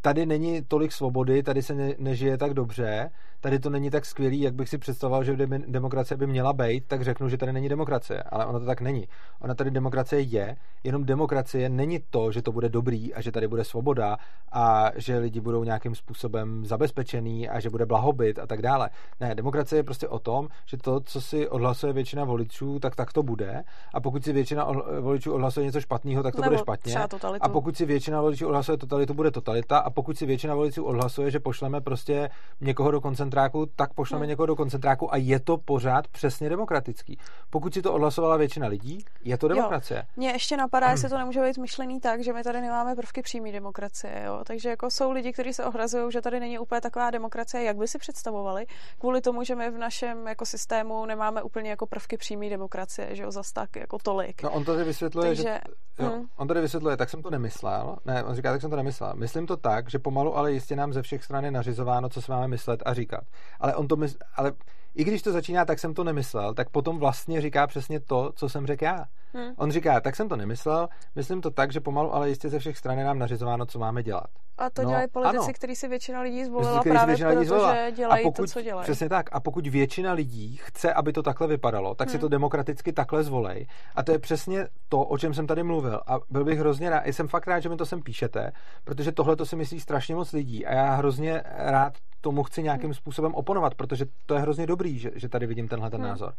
tady není tolik svobody, tady se ne, nežije tak dobře, tady to není tak skvělý, jak bych si představoval, že demokracie by měla být, tak řeknu, že tady není demokracie. Ale ono to tak není. Ona tady demokracie je, jenom demokracie není to, že to bude dobrý a že tady bude svoboda a že lidi budou nějakým způsobem zabezpečený a že bude blahobyt a tak dále. Ne, demokracie je prostě o tom, že to, co si odhlasuje většina voličů, tak tak to bude. A pokud si většina voličů odhlasuje něco špatného, tak to Nebo bude špatně. A pokud si většina voličů odhlasuje totalitu, bude totalita. A pokud si většina voličů odhlasuje, že pošleme prostě někoho do koncentráku, tak pošleme hmm. někoho do koncentráku a je to pořád přesně demokratický. Pokud si to odhlasovala většina lidí, je to demokracie. Jo. Mně ještě napadá, jestli to nemůže být myšlený tak, že my tady nemáme prvky přímé demokracie. Jo? Takže jako jsou lidi, kteří se ohrazují, že tady není úplně taková demokracie, jak by si představovali, kvůli tomu, že my v našem jako systému nemáme úplně jako prvky přímé demokracie, že jo, zas tak jako tolik. No on tady vysvětluje, Takže, že Jo, hmm. On tady vysvětluje, tak jsem to nemyslel. Ne, on říká, tak jsem to nemyslel. Myslím to tak, že pomalu, ale jistě nám ze všech stran je nařizováno, co se máme myslet a říkat. Ale on to mysl, ale i když to začíná, tak jsem to nemyslel, tak potom vlastně říká přesně to, co jsem řekl já. Hmm. On říká, tak jsem to nemyslel, myslím to tak, že pomalu, ale jistě ze všech stran je nám nařizováno, co máme dělat. A to no, dělají politici, kteří si většina lidí zvolila právě proto, zvolila. že dělají pokud, to, co dělají. Přesně tak. A pokud většina lidí chce, aby to takhle vypadalo, tak hmm. si to demokraticky takhle zvolej. A to je přesně to, o čem jsem tady mluvil. A byl bych hrozně rád, jsem fakt rád, že mi to sem píšete, protože tohle to si myslí strašně moc lidí a já hrozně rád tomu chci nějakým hmm. způsobem oponovat, protože to je hrozně dobrý, že, že tady vidím tenhle ten hmm. názor.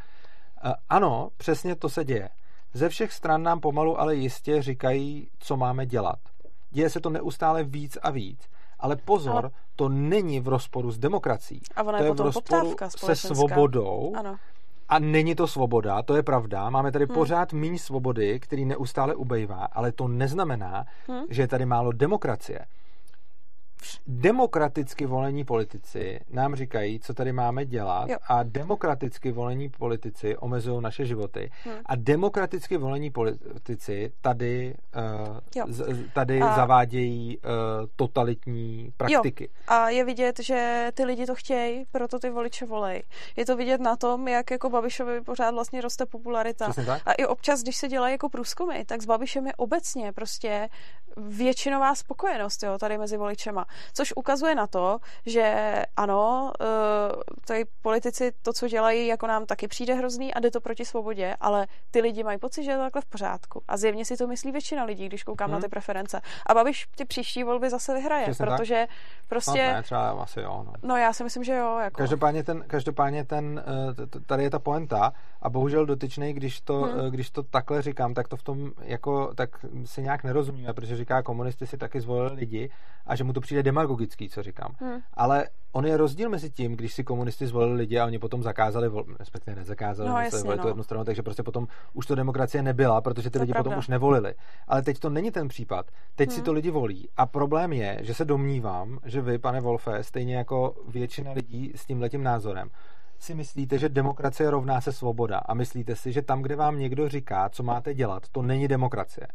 Uh, ano, přesně to se děje. Ze všech stran nám pomalu, ale jistě říkají, co máme dělat. Děje se to neustále víc a víc. Ale pozor, ale... to není v rozporu s demokracií. A ona to je, je v rozporu se svobodou. Ano. A není to svoboda, to je pravda. Máme tady hmm. pořád méně svobody, který neustále ubejvá, ale to neznamená, hmm. že je tady málo demokracie demokraticky volení politici nám říkají, co tady máme dělat jo. a demokraticky volení politici omezují naše životy hmm. a demokraticky volení politici tady, uh, z, tady a... zavádějí uh, totalitní praktiky. Jo. A je vidět, že ty lidi to chtějí, proto ty voliče volej. Je to vidět na tom, jak jako Babišovi pořád vlastně roste popularita. A i občas, když se dělají jako průzkumy, tak s Babišem je obecně prostě většinová spokojenost jo, tady mezi voličema. Což ukazuje na to, že ano, eh, tady politici to, co dělají, jako nám taky přijde hrozný a jde to proti svobodě, ale ty lidi mají pocit, že je to takhle v pořádku. A zjevně si to myslí většina lidí, když koukám hmm. na mhm. ty preference. A Babiš ty příští volby zase vyhraje, Přesně protože tak? prostě... No, ne, třeba asi jo. No. no já si myslím, že jo. Jako... Každopádně, ten, každopádně ten, eh, tady je ta poenta a bohužel dotyčný, když to, hmm. když to takhle říkám, tak to v tom jako, tak se nějak nerozumíme, protože říká, komunisty si taky zvolili lidi a že mu to přijde demagogický, co říkám. Hmm. Ale on je rozdíl mezi tím, když si komunisti zvolili lidi a oni potom zakázali, vol, respektive nezakázali, no, jasně, no. tu jednu stranu, takže prostě potom už to demokracie nebyla, protože ty to lidi pravda. potom už nevolili. Ale teď to není ten případ. Teď hmm. si to lidi volí. A problém je, že se domnívám, že vy, pane Wolfe, stejně jako většina lidí s tím letím názorem, si myslíte, že demokracie rovná se svoboda a myslíte si, že tam, kde vám někdo říká, co máte dělat, to není demokracie.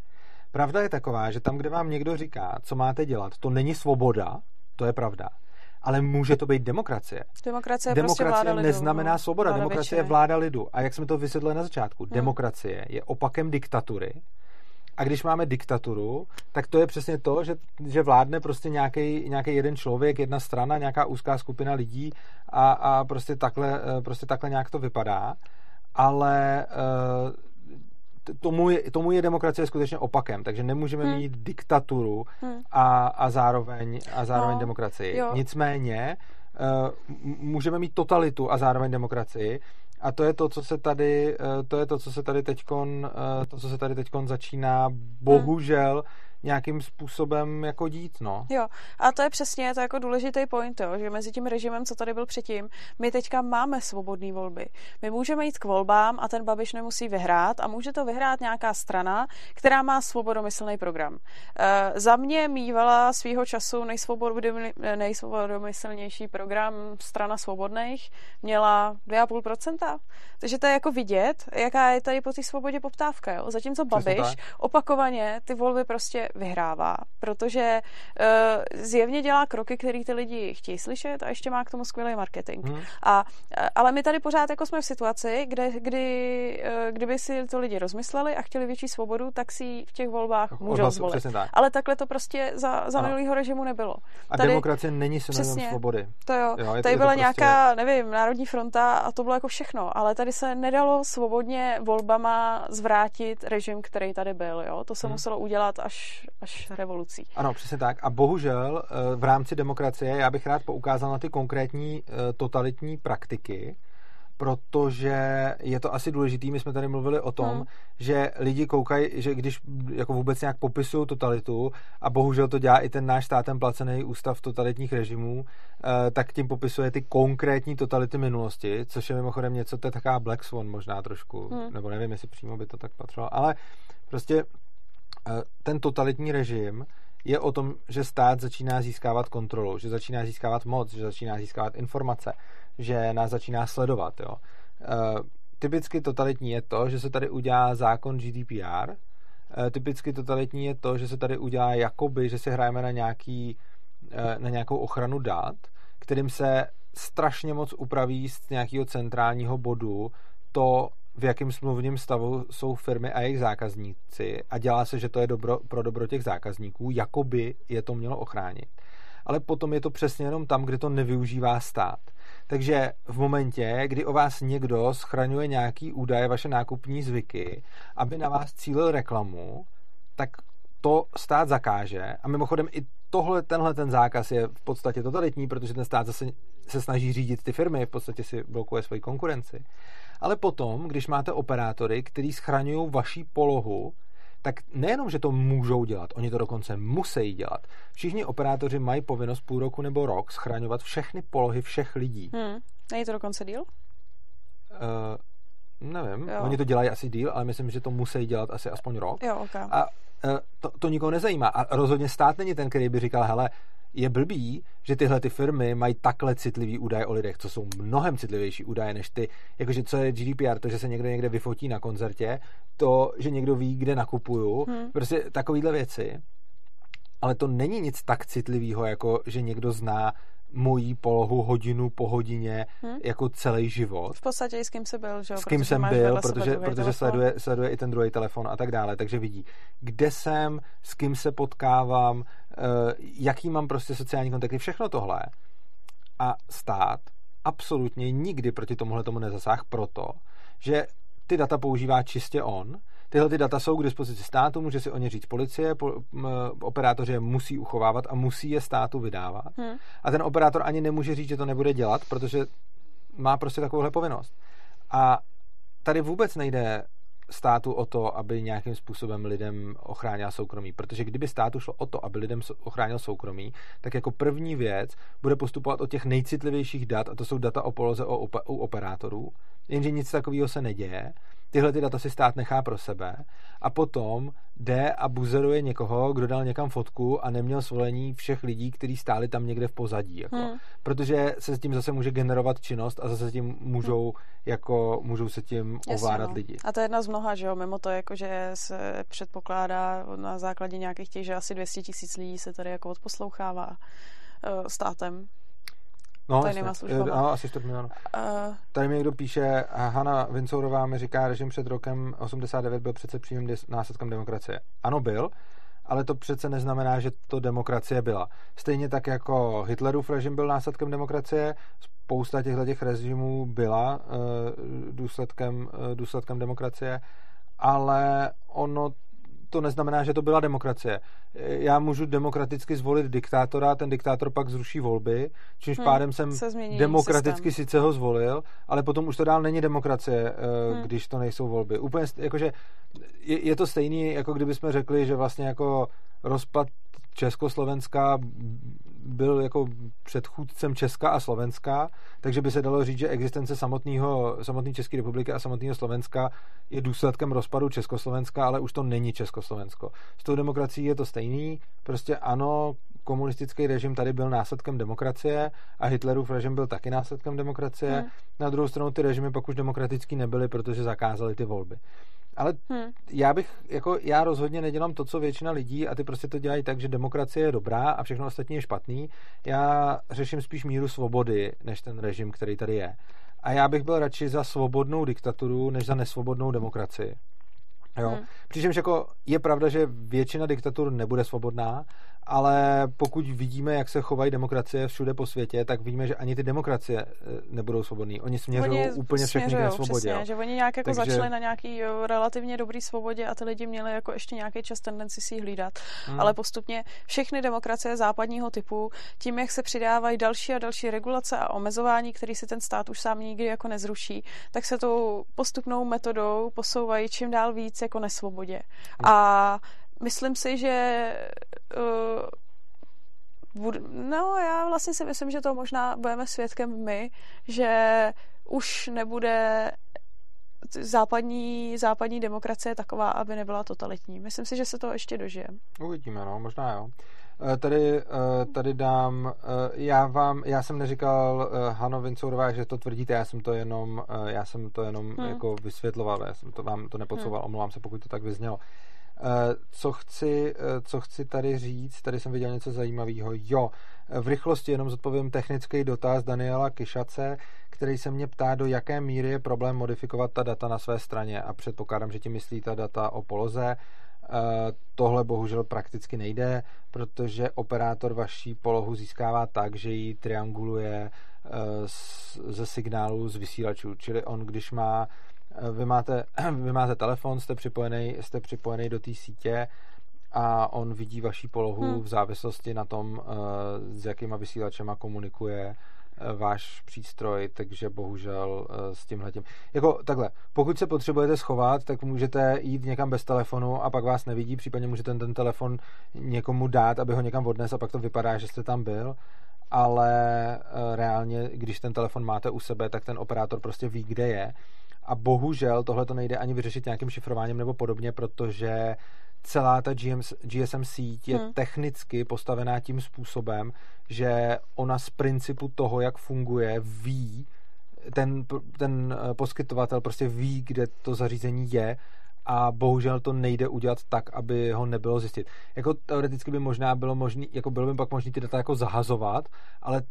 Pravda je taková, že tam, kde vám někdo říká, co máte dělat, to není svoboda, to je pravda. Ale může to být demokracie. Demokracie, demokracie prostě vláda neznamená lidu, svoboda. Vláda demokracie většiny. je vláda lidu. A jak jsme to vysvětlili na začátku, hmm. demokracie je opakem diktatury. A když máme diktaturu, tak to je přesně to, že, že vládne prostě nějaký jeden člověk, jedna strana, nějaká úzká skupina lidí a, a prostě, takhle, eh, prostě takhle nějak to vypadá. Ale uh, tomu je, tomu je demokracie skutečně opakem, takže nemůžeme hmm. mít diktaturu hmm. a, a zároveň, a zároveň no, demokracii. Jo. Nicméně uh, můžeme mít totalitu a zároveň demokracii a to je to, co se tady, uh, to je to, co se tady teďkon, uh, to, co se tady teďkon začíná bohužel hmm nějakým způsobem jako dít, no. Jo, a to je přesně to jako důležitý point, jo, že mezi tím režimem, co tady byl předtím, my teďka máme svobodné volby. My můžeme jít k volbám a ten Babiš nemusí vyhrát a může to vyhrát nějaká strana, která má svobodomyslný program. E, za mě mývala svýho času nejsvobodomyslnější program strana svobodných, měla 2,5%. Takže to je jako vidět, jaká je tady po té svobodě poptávka. Jo? Zatímco Babiš opakovaně ty volby prostě vyhrává, protože uh, zjevně dělá kroky, které ty lidi chtějí slyšet a ještě má k tomu skvělý marketing. Hmm. A, eh, ale my tady pořád jako jsme v situaci, kde, kdy, uh, kdyby si to lidi rozmysleli a chtěli větší svobodu, tak si v těch volbách můžou Odhlasu, zvolit. Tak. Ale takhle to prostě za, za minulého režimu nebylo. A tady, demokracie není synonym svobody. To jo. jo je, tady je byla prostě... nějaká, nevím, Národní fronta a to bylo jako všechno, ale tady se nedalo svobodně volbama zvrátit režim, který tady byl. Jo? To se hmm. muselo udělat až až, revolucí. Ano, přesně tak. A bohužel eh, v rámci demokracie já bych rád poukázal na ty konkrétní eh, totalitní praktiky, protože je to asi důležitý. My jsme tady mluvili o tom, hmm. že lidi koukají, že když jako vůbec nějak popisují totalitu, a bohužel to dělá i ten náš státem placený ústav totalitních režimů, eh, tak tím popisuje ty konkrétní totality minulosti, což je mimochodem něco, to je taková Black Swan možná trošku, hmm. nebo nevím, jestli přímo by to tak patřilo, ale prostě ten totalitní režim je o tom, že stát začíná získávat kontrolu, že začíná získávat moc, že začíná získávat informace, že nás začíná sledovat. Jo. E, typicky totalitní je to, že se tady udělá zákon GDPR, e, typicky totalitní je to, že se tady udělá jakoby, že si hrajeme na, nějaký, e, na nějakou ochranu dat, kterým se strašně moc upraví z nějakého centrálního bodu to, v jakém smluvním stavu jsou firmy a jejich zákazníci a dělá se, že to je dobro, pro dobro těch zákazníků, jako by je to mělo ochránit. Ale potom je to přesně jenom tam, kde to nevyužívá stát. Takže v momentě, kdy o vás někdo schraňuje nějaký údaje, vaše nákupní zvyky, aby na vás cílil reklamu, tak to stát zakáže. A mimochodem i tohle, tenhle ten zákaz je v podstatě totalitní, protože ten stát zase se snaží řídit ty firmy, v podstatě si blokuje svoji konkurenci. Ale potom, když máte operátory, kteří schraňují vaší polohu, tak nejenom, že to můžou dělat, oni to dokonce musí dělat. Všichni operátoři mají povinnost půl roku nebo rok schraňovat všechny polohy všech lidí. Hmm. Není to dokonce díl? Uh, nevím, jo. oni to dělají asi díl, ale myslím, že to musí dělat asi aspoň rok. Jo, okay. A uh, to, to nikoho nezajímá. A rozhodně stát není ten, který by říkal, hele, je blbý, že tyhle ty firmy mají takhle citlivý údaje o lidech, co jsou mnohem citlivější údaje než ty, jakože co je GDPR, to, že se někde někde vyfotí na koncertě, to, že někdo ví, kde nakupuju, hmm. prostě takovýhle věci. Ale to není nic tak citlivého, jako že někdo zná mojí polohu hodinu po hodině hmm? jako celý život. V podstatě i s kým jsem byl, že S kým jsem byl, protože, protože sleduje, sleduje i ten druhý telefon a tak dále, takže vidí, kde jsem, s kým se potkávám, uh, jaký mám prostě sociální kontakty, všechno tohle. A stát absolutně nikdy proti tomuhle tomu nezasáh proto, že ty data používá čistě on Tyhle ty data jsou k dispozici státu, může si o ně říct policie, po, m, operátoři je musí uchovávat a musí je státu vydávat. Hmm. A ten operátor ani nemůže říct, že to nebude dělat, protože má prostě takovouhle povinnost. A tady vůbec nejde státu o to, aby nějakým způsobem lidem ochránil soukromí. Protože kdyby státu šlo o to, aby lidem ochránil soukromí, tak jako první věc bude postupovat o těch nejcitlivějších dat, a to jsou data o poloze u operátorů, jenže nic takového se neděje tyhle ty data si stát nechá pro sebe a potom jde a buzeruje někoho, kdo dal někam fotku a neměl svolení všech lidí, kteří stáli tam někde v pozadí. Jako. Hmm. Protože se s tím zase může generovat činnost a zase s tím můžou, hmm. jako, můžou se tím ovládat no. lidi. A to je jedna z mnoha, že jo, mimo to, jako, že se předpokládá na základě nějakých těch, že asi 200 tisíc lidí se tady jako odposlouchává uh, státem No, tajnýma službama. No, asi čtvrt milionu. Uh, Tady mi někdo píše, Hanna Vincourová mi říká, režim před rokem 89 byl přece přímým následkem demokracie. Ano, byl, ale to přece neznamená, že to demokracie byla. Stejně tak jako Hitlerův režim byl následkem demokracie, spousta těchto těch režimů byla uh, důsledkem, uh, důsledkem demokracie, ale ono to neznamená, že to byla demokracie. Já můžu demokraticky zvolit diktátora, ten diktátor pak zruší volby, čímž hmm, pádem jsem demokraticky systém. sice ho zvolil, ale potom už to dál není demokracie, eh, hmm. když to nejsou volby. Úplně, jakože je, je to stejný, jako kdybychom řekli, že vlastně jako rozpad Československa byl jako předchůdcem Česka a Slovenska, takže by se dalo říct, že existence samotného, samotné České republiky a samotného Slovenska je důsledkem rozpadu Československa, ale už to není Československo. S tou demokracií je to stejný, prostě ano, komunistický režim tady byl následkem demokracie a Hitlerův režim byl taky následkem demokracie. Hmm. Na druhou stranu ty režimy pak už demokratický nebyly, protože zakázali ty volby. Ale hmm. já bych, jako já rozhodně nedělám to, co většina lidí a ty prostě to dělají tak, že demokracie je dobrá a všechno ostatní je špatný. Já řeším spíš míru svobody, než ten režim, který tady je. A já bych byl radši za svobodnou diktaturu, než za nesvobodnou demokracii. Jo? Hmm. Přičemž jako je pravda, že většina diktatur nebude svobodná ale pokud vidíme, jak se chovají demokracie všude po světě, tak vidíme, že ani ty demokracie eh, nebudou svobodní. Oni směřují oni úplně všechny k svobodě. Přesně, že oni nějak jako Takže... začali na nějaký jo, relativně dobrý svobodě a ty lidi měli jako ještě nějaký čas tendenci si hlídat. Hmm. Ale postupně všechny demokracie západního typu, tím, jak se přidávají další a další regulace a omezování, který si ten stát už sám nikdy jako nezruší, tak se tou postupnou metodou posouvají čím dál víc jako nesvobodě. Hmm. A myslím si, že uh, bud, no já vlastně si myslím, že to možná budeme svědkem my, že už nebude západní, západní demokracie taková, aby nebyla totalitní. Myslím si, že se to ještě dožije. Uvidíme, no, možná jo. Eh, tady, eh, tady dám, já vám, já jsem neříkal Hano Vincourová, že to tvrdíte, já jsem to jenom, já jsem to jenom hmm. jako vysvětloval, já jsem to vám to nepodsouval, hmm. omlouvám se, pokud to tak vyznělo. Eh, co chci, eh, co chci tady říct, tady jsem viděl něco zajímavého. Jo, v rychlosti jenom zodpovím technický dotaz Daniela Kyšace, který se mě ptá, do jaké míry je problém modifikovat ta data na své straně a předpokládám, že ti myslí ta data o poloze. Eh, tohle bohužel prakticky nejde, protože operátor vaší polohu získává tak, že ji trianguluje ze signálu z vysílačů. Čili on, když má vy máte, (clears throat) vy máte telefon, jste připojený, jste připojený do té sítě a on vidí vaši polohu hmm. v závislosti na tom, eh, s jakýma vysílačema komunikuje eh, váš přístroj, takže bohužel eh, s tímhletím. Jako takhle, pokud se potřebujete schovat, tak můžete jít někam bez telefonu a pak vás nevidí, případně můžete ten, ten telefon někomu dát, aby ho někam odnes a pak to vypadá, že jste tam byl ale reálně, když ten telefon máte u sebe, tak ten operátor prostě ví, kde je a bohužel tohle to nejde ani vyřešit nějakým šifrováním nebo podobně, protože celá ta GMS, GSM síť je hmm. technicky postavená tím způsobem, že ona z principu toho, jak funguje, ví, ten, ten eh, poskytovatel prostě ví, kde to zařízení je a bohužel to nejde udělat tak, aby ho nebylo zjistit. Jako teoreticky by možná bylo možný, jako bylo by pak možné ty data jako zahazovat, ale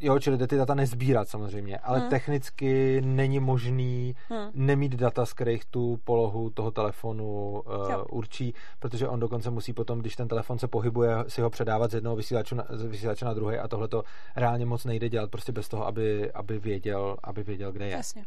jo, čili ty data nezbírat samozřejmě, ale hmm. technicky není možný hmm. nemít data, z kterých tu polohu toho telefonu uh, určí, protože on dokonce musí potom, když ten telefon se pohybuje, si ho předávat z jednoho vysílače na, vysílače na druhý a tohle to reálně moc nejde dělat prostě bez toho, aby, aby, věděl, aby věděl, kde je. Jasně.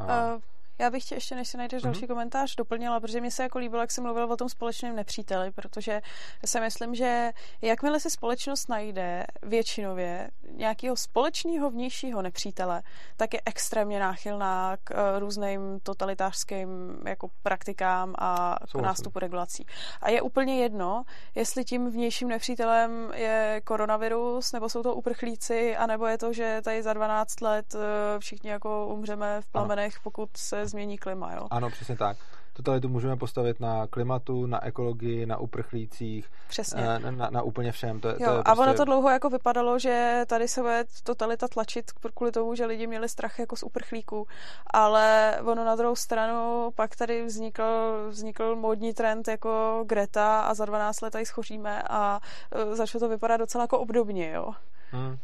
Uh, já bych tě ještě, než si najdeš mm-hmm. další komentář, doplnila, protože mi se jako líbilo, jak jsi mluvil o tom společném nepříteli, protože si myslím, že jakmile si společnost najde většinově nějakého společného vnějšího nepřítele, tak je extrémně náchylná k uh, různým totalitářským jako praktikám a k nástupu regulací. A je úplně jedno, jestli tím vnějším nepřítelem je koronavirus, nebo jsou to uprchlíci, anebo je to, že tady za 12 let uh, všichni jako umřeme v plamenech, pokud se změní klima, jo? Ano, přesně tak. Totalitu můžeme postavit na klimatu, na ekologii, na uprchlících, Přesně. Na, na, na úplně všem. To, jo, to je prostě... A ono to dlouho jako vypadalo, že tady se bude totalita tlačit kvůli tomu, že lidi měli strach jako z uprchlíků, ale ono na druhou stranu pak tady vznikl, vznikl módní trend jako Greta a za 12 let tady schoříme a uh, začalo to vypadat docela jako obdobně, jo. Hmm.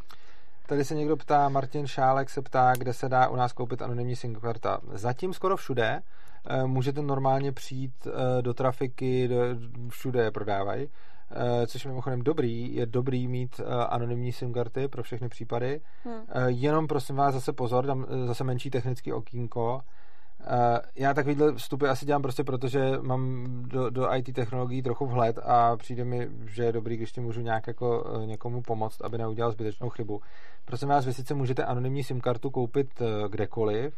Tady se někdo ptá, Martin Šálek se ptá, kde se dá u nás koupit anonymní SIM karta. Zatím skoro všude. Eh, můžete normálně přijít eh, do trafiky, všude je prodávají. Eh, což je mimochodem dobrý, je dobrý mít anonymní SIM karty pro všechny případy. Hmm. Jenom prosím vás zase pozor, dám zase menší technický okýnko. Uh, já takovýhle vstupy asi dělám prostě proto, že mám do, do IT technologií trochu vhled a přijde mi, že je dobrý, když ti můžu nějak jako uh, někomu pomoct, aby neudělal zbytečnou chybu. Prosím vás, vy sice můžete anonymní SIM kartu koupit uh, kdekoliv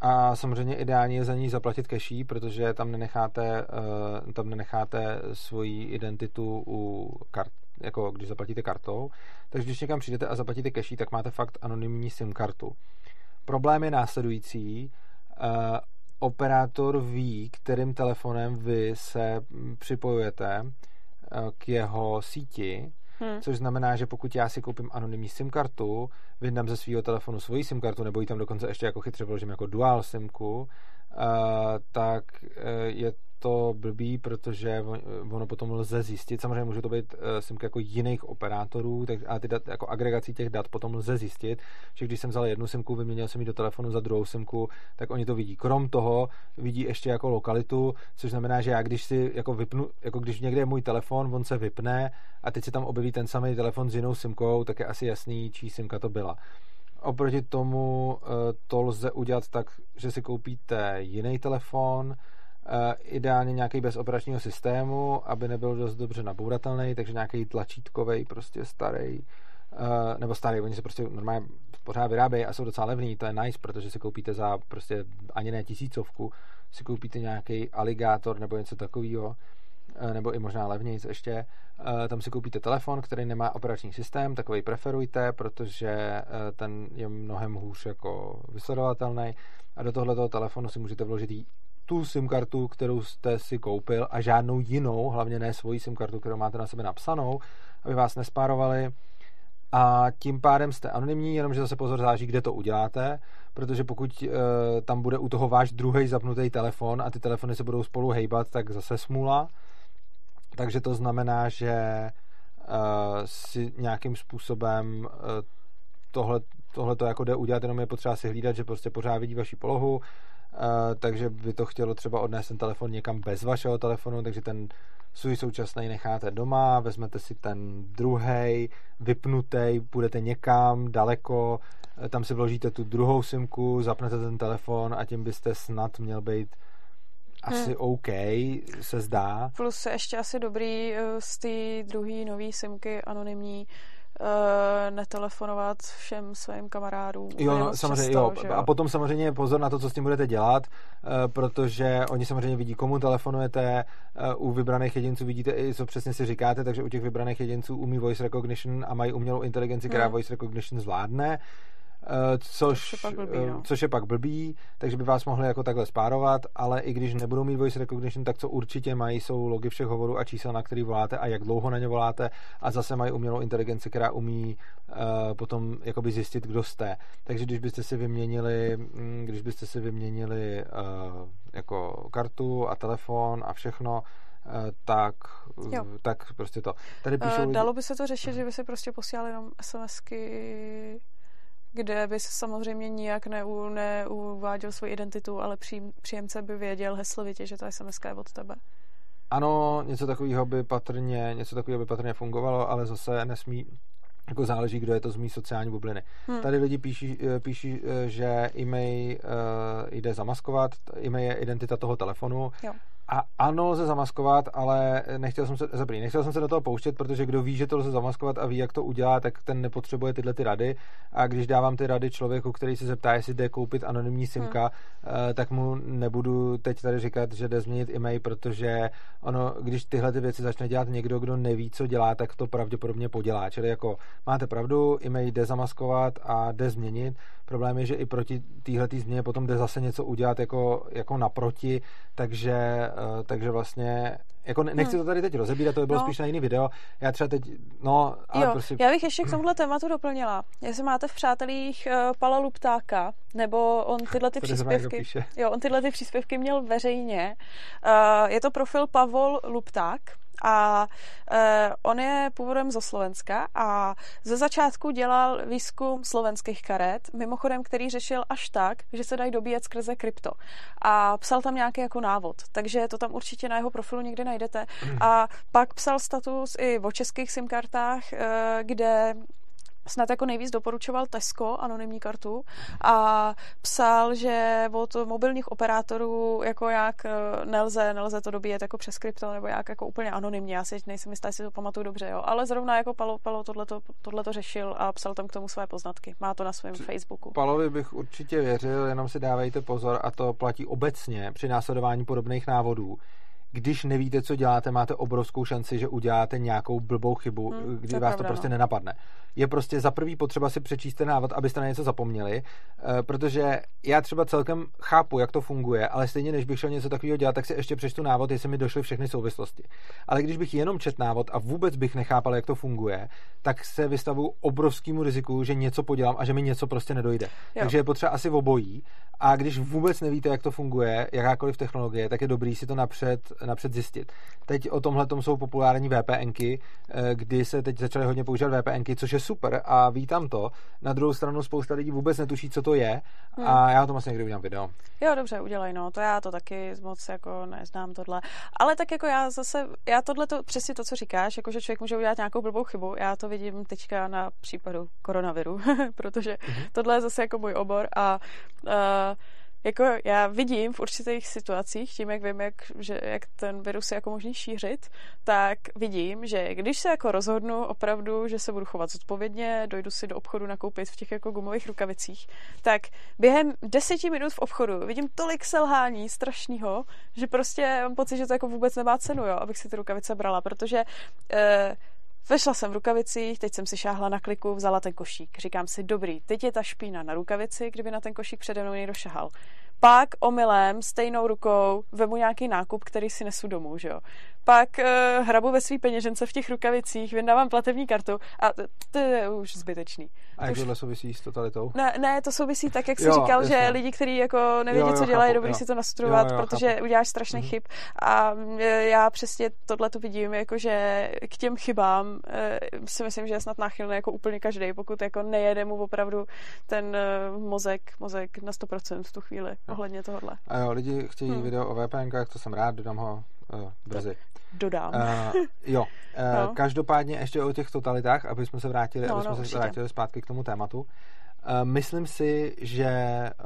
a samozřejmě ideálně je za ní zaplatit keší, protože tam nenecháte, tam nenecháte svoji identitu u kart, jako když zaplatíte kartou. Takže když někam přijdete a zaplatíte keší, tak máte fakt anonymní SIM kartu. Problém je následující, uh, operátor ví, kterým telefonem vy se připojujete uh, k jeho síti, Hmm. Což znamená, že pokud já si koupím anonymní SIM kartu, vydám ze svého telefonu svoji SIM kartu, nebo ji tam dokonce ještě jako chytře vložím jako dual SIMku, tak je to blbý, protože ono potom lze zjistit, samozřejmě může to být eh, simky jako jiných operátorů, tak, a ty dat, jako agregací těch dat potom lze zjistit, že když jsem vzal jednu simku, vyměnil jsem ji do telefonu za druhou simku, tak oni to vidí. Krom toho vidí ještě jako lokalitu, což znamená, že já když si jako vypnu, jako když někde je můj telefon, on se vypne a teď se tam objeví ten samý telefon s jinou simkou, tak je asi jasný, čí simka to byla. Oproti tomu eh, to lze udělat tak, že si koupíte jiný telefon, Eh, ideálně nějaký bez operačního systému, aby nebyl dost dobře nabouratelný, takže nějaký tlačítkový, prostě starý, eh, nebo starý, oni se prostě normálně pořád vyrábějí a jsou docela levný, to je nice, protože si koupíte za prostě ani ne tisícovku, si koupíte nějaký aligátor nebo něco takového, nebo i možná levnějc ještě, tam si koupíte telefon, který nemá operační systém, takový preferujte, protože ten je mnohem hůř jako vysledovatelný a do tohoto telefonu si můžete vložit tu SIM kartu, kterou jste si koupil a žádnou jinou, hlavně ne svoji SIM kartu, kterou máte na sebe napsanou, aby vás nespárovali a tím pádem jste anonymní, jenomže zase pozor záží, kde to uděláte, protože pokud e, tam bude u toho váš druhý zapnutý telefon a ty telefony se budou spolu hejbat, tak zase smůla. Takže to znamená, že e, si nějakým způsobem e, tohle, to jako jde udělat, jenom je potřeba si hlídat, že prostě pořád vidí vaši polohu, Uh, takže by to chtělo třeba odnést ten telefon někam bez vašeho telefonu, takže ten svůj současný necháte doma, vezmete si ten druhý, vypnutý, půjdete někam daleko, tam si vložíte tu druhou simku, zapnete ten telefon a tím byste snad měl být asi hmm. OK, se zdá. Plus ještě asi dobrý eh, z té druhé nové simky anonymní uh, netelefonovat všem svým kamarádům. Jo, no, samozřejmě, často, jo. jo. A potom samozřejmě pozor na to, co s tím budete dělat, uh, protože oni samozřejmě vidí, komu telefonujete, u vybraných jedinců vidíte i, co přesně si říkáte, takže u těch vybraných jedinců umí voice recognition a mají umělou inteligenci, která hmm. voice recognition zvládne. Eh, což, což, je pak blbý, no. což je pak blbý, takže by vás mohli jako takhle spárovat, ale i když nebudou mít voice recognition, tak co určitě mají, jsou logy všech hovorů a čísel, na který voláte a jak dlouho na ně voláte a zase mají umělou inteligenci, která umí uh, potom jakoby zjistit, kdo jste. Takže když byste si vyměnili, mm, když byste si vyměnili uh, jako kartu a telefon a všechno, tak, jo. tak prostě to. Tady píšou Dalo by se to řešit, že by se prostě posílali jenom SMSky kde by se samozřejmě nijak neu, neuváděl svou identitu, ale přím, příjemce by věděl heslovitě, že to SMS je od tebe. Ano, něco takového by patrně, něco takového by patrně fungovalo, ale zase nesmí, jako záleží, kdo je to z mý sociální bubliny. Hmm. Tady lidi píší, eh, píší, eh, že e-mail uh, jde zamaskovat, e-mail je identita toho telefonu. Jo. A ano, lze zamaskovat, ale nechtěl jsem se, zaprý, nechtěl jsem se do toho pouštět, protože kdo ví, že to lze zamaskovat a ví, jak to udělá, tak ten nepotřebuje tyhle ty rady. A když dávám ty rady člověku, který se zeptá, jestli jde koupit anonymní simka, hmm. tak mu nebudu teď tady říkat, že jde změnit e-mail, protože ono, když tyhle ty věci začne dělat někdo, kdo neví, co dělá, tak to pravděpodobně podělá. Čili jako máte pravdu, e-mail jde zamaskovat a jde změnit. Problém je, že i proti téhle změně potom jde zase něco udělat jako, jako naproti, takže takže vlastně jako nechci hmm. to tady teď rozebírat, to by bylo no. spíš na jiný video. Já třeba teď, no, ale jo, prostě... Já bych ještě k tomuhle tématu doplnila. Jestli máte v přátelích uh, Pala Luptáka, nebo on tyhle ty příspěvky, jo, on tyhle ty příspěvky měl veřejně. Uh, je to profil Pavol Lupták, a e, on je původem ze Slovenska a ze začátku dělal výzkum slovenských karet, mimochodem, který řešil až tak, že se dají dobíjet skrze krypto. A psal tam nějaký jako návod, takže to tam určitě na jeho profilu někde najdete. A pak psal status i o českých SIM kartách, e, kde snad jako nejvíc doporučoval Tesco, anonymní kartu, a psal, že od mobilních operátorů jako jak eh, nelze, nelze to dobíjet jako přes krypto nebo jak jako úplně anonymně. Já si nejsem jistá, jestli to pamatuju dobře, jo. Ale zrovna jako Palo, Palo tohleto, tohleto řešil a psal tam k tomu své poznatky. Má to na svém Facebooku. Palovi bych určitě věřil, jenom si dávejte pozor a to platí obecně při následování podobných návodů když nevíte, co děláte, máte obrovskou šanci, že uděláte nějakou blbou chybu, Hmm, kdy to vás pravda, to prostě no. nenapadne. Je prostě za prvý potřeba si přečíst ten návod, abyste na něco zapomněli, eh, protože já třeba celkem chápu, jak to funguje, ale stejně než bych šel něco takového dělat, tak si ještě přečtu návod, jestli mi došly všechny souvislosti. Ale když bych jenom čet návod a vůbec bych nechápal, jak to funguje, tak se vystavu obrovskému riziku, že něco podělám a že mi něco prostě nedojde. Jo. Takže je potřeba asi obojí. A když vůbec nevíte, jak to funguje, jakákoliv technologie, tak je dobrý si to napřed, napřed zjistit. Teď o tomhle jsou populární VPNky, eh, kdy se teď začaly hodně používat VPNky, což je super a vítám to. Na druhou stranu spousta lidí vůbec netuší, co to je a já o tom asi někdy udělám video. Jo, dobře, udělej, no, to já to taky moc jako neznám tohle. Ale tak jako já zase, já tohle to, přesně to, co říkáš, jako že člověk může udělat nějakou blbou chybu, já to vidím teďka na případu koronaviru, (laughs) protože tohle je zase jako můj obor a uh, jako já vidím v určitých situacích, tím, jak vím, jak, že, jak ten virus je jako možný šířit, tak vidím, že když se jako rozhodnu opravdu, že se budu chovat zodpovědně, dojdu si do obchodu nakoupit v těch jako gumových rukavicích, tak během deseti minut v obchodu vidím tolik selhání strašného, že prostě mám pocit, že to jako vůbec nemá cenu, jo, abych si ty rukavice brala, protože eh, Vešla jsem v rukavicích, teď jsem si šáhla na kliku, vzala ten košík. Říkám si, dobrý, teď je ta špína na rukavici, kdyby na ten košík přede mnou někdo šahal. Pak omylem, stejnou rukou, vemu nějaký nákup, který si nesu domů, že jo. Pak uh, hrabu ve svý peněžence v těch rukavicích, vydávám platební kartu a to, je už zbytečný. A jak tohle souvisí s totalitou? Ne, ne, to souvisí tak, jak jsi Jo, říkal, jasně. že lidi, kteří jako nevědí, Jo, jo, co dělají, je dobrý jo. si to nastudovat, Jo, jo, protože chápu. uděláš strašný Mhm. chyb. A e, já přesně tohle to vidím, jako že k těm chybám e, si myslím, že je snad náchylný jako úplně každý, pokud jako nejede mu opravdu ten mozek, mozek na 100% v tu chvíli ohledně tohohle. A jo, lidi chtějí Hmm. video o VPNkách, to jsem rád, dodám ho uh, brzy. Dodám. Uh, jo, (laughs) uh, No. no. každopádně ještě o těch totalitách, aby jsme se vrátili, No, aby jsme no, se určitě. vrátili zpátky k tomu tématu. Uh, myslím si, že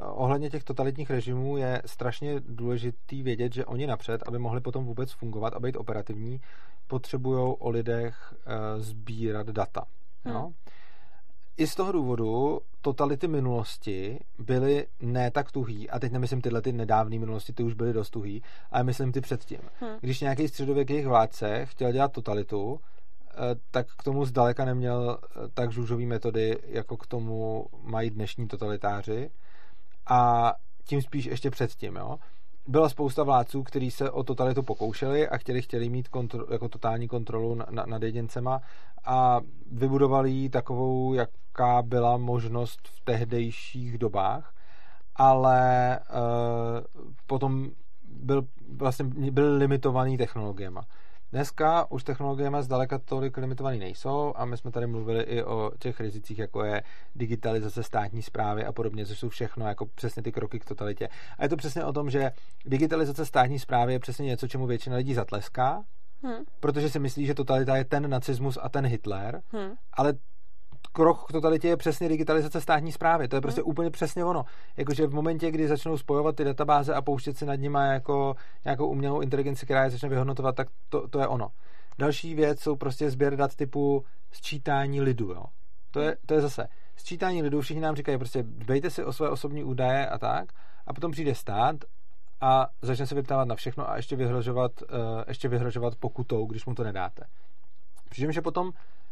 ohledně těch totalitních režimů je strašně důležitý vědět, že oni napřed, aby mohli potom vůbec fungovat a být operativní, potřebují o lidech uh, sbírat data. Hmm. No? I z toho důvodu totality minulosti byly ne tak tuhý, a teď nemyslím tyhle ty nedávné minulosti, ty už byly dost tuhý, ale myslím ty předtím. Hmm. Když nějaký středověký vládce chtěl dělat totalitu, eh, tak k tomu zdaleka neměl eh, tak žužový metody, jako k tomu mají dnešní totalitáři. A tím spíš ještě předtím, jo. Byla spousta vládců, kteří se o totalitu pokoušeli a chtěli, chtěli mít kontro, jako totální kontrolu na, na, nad jedincema a vybudovali ji takovou, jaká byla možnost v tehdejších dobách, ale uh, potom byl, vlastně byl limitovaný technologiemi. Dneska už technologiemi zdaleka tolik limitovaný nejsou a my jsme tady mluvili i o těch rizicích, jako je digitalizace státní zprávy a podobně, což jsou všechno jako přesně ty kroky k totalitě. A je to přesně o tom, že digitalizace státní zprávy je přesně něco, čemu většina lidí zatleská, Hmm. protože si myslí, že totalita je ten nacismus a ten Hitler, Hmm. ale krok k totalitě je přesně digitalizace státní zprávy. To je prostě úplně přesně ono. Jakože v momentě, kdy začnou spojovat ty databáze a pouštět si nad nimi jako nějakou umělou inteligenci, která je začne vyhodnotovat, tak to, to je ono. Další věc jsou prostě sběr dat typu sčítání lidu. Jo. To, je, to je zase sčítání lidu. Všichni nám říkají prostě dbejte si o své osobní údaje a tak. A potom přijde stát a začne se vyptávat na všechno a ještě vyhrožovat, uh, ještě vyhrožovat pokutou, když mu to nedáte. Přičemž je potom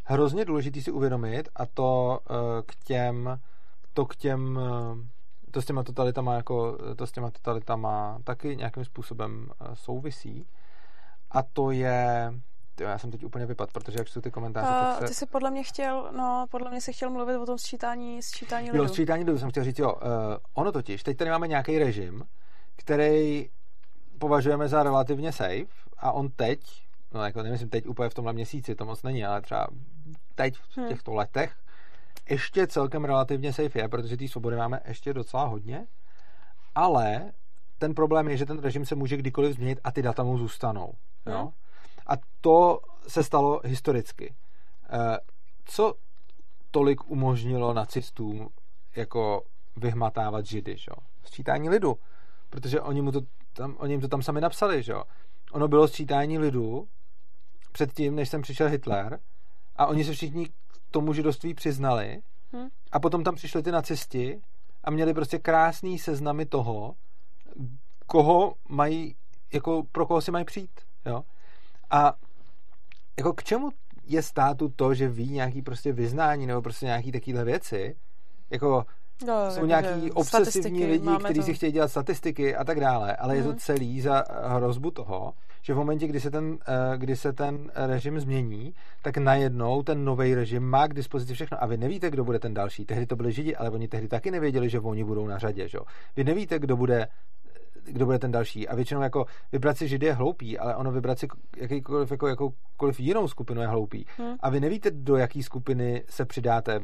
hrozně důležitý si uvědomit a to uh, k těm to k těm uh, to s těma totalitama jako to s těma totalitama taky nějakým způsobem uh, souvisí a to je Tyjo, já jsem teď úplně vypad, protože jak jsou ty komentáře, A tak se... ty jsi podle mě chtěl, no, podle mě si chtěl mluvit o tom sčítání, sčítání lidu. Jo, sčítání lidu jsem chtěl říct, jo. Uh, ono totiž, teď tady máme nějaký režim, který považujeme za relativně safe a on teď, no jako nemyslím teď úplně v tomhle měsíci, to moc není, ale třeba teď v Hmm. těchto letech, ještě celkem relativně safe je, protože té svobody máme ještě docela hodně, ale ten problém je, že ten režim se může kdykoliv změnit a ty data mu zůstanou. Jo? Hmm. A to se stalo historicky. Eh, Co tolik umožnilo nacistům jako vyhmatávat židy, že? Sčítání lidu. Protože oni, mu to tam, oni jim to tam sami napsali, že? Ono bylo sčítání lidu předtím, než sem přišel Hitler a oni se všichni k tomu židovství přiznali Hm. a potom tam přišli ty nacisti a měli prostě krásný seznamy toho, koho mají, jako pro koho si mají přijít. Jo? A jako k čemu je státu to, že ví nějaký prostě vyznání nebo prostě nějaký takovéhle věci, jako No, jsou nějaký obsesivní lidi, kteří si chtějí dělat statistiky a tak dále, ale mm. je to mhm. celý za hrozbu toho, že v momentě, kdy se ten, eh, kdy se ten režim změní, tak najednou ten nový režim má k dispozici všechno. A vy nevíte, kdo bude ten další. Tehdy to byli Židi, ale oni tehdy taky nevěděli, že oni budou na řadě. Že? Vy nevíte, kdo bude kdo bude ten další. A většinou jako vybrat si Židy je hloupý, ale ono vybrat si jakýkoliv, jako, jakoukoliv jinou skupinu je hloupý. Hmm. A vy nevíte, do jaké skupiny se přidáte.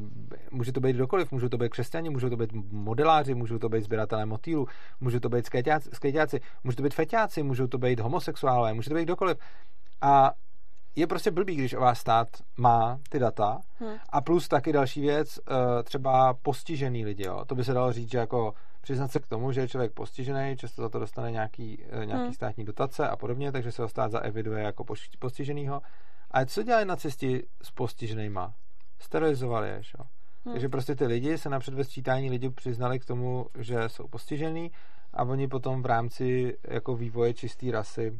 Může to být kdokoliv, můžou to být křesťani, můžou to být modeláři, můžou to být sběratelé motýlů, můžou to být skejťáci, můžou to být feťáci, můžou to být homosexuálové, může to být kdokoliv. A je prostě blbý, když o vás stát má ty data hmm. a plus taky další věc, eh, třeba postižený lidi, jo. To by se dalo říct, že jako přiznat se k tomu, že je člověk postižený, často za to dostane nějaký, eh, nějaký hmm. státní dotace a podobně, takže se ho stát zaeviduje jako postiženýho. A co dělali na cestě s postiženýma? Sterilizovali je, jo. Hmm. Takže prostě ty lidi se napřed ve sčítání lidi přiznali k tomu, že jsou postižený a oni potom v rámci jako vývoje čisté rasy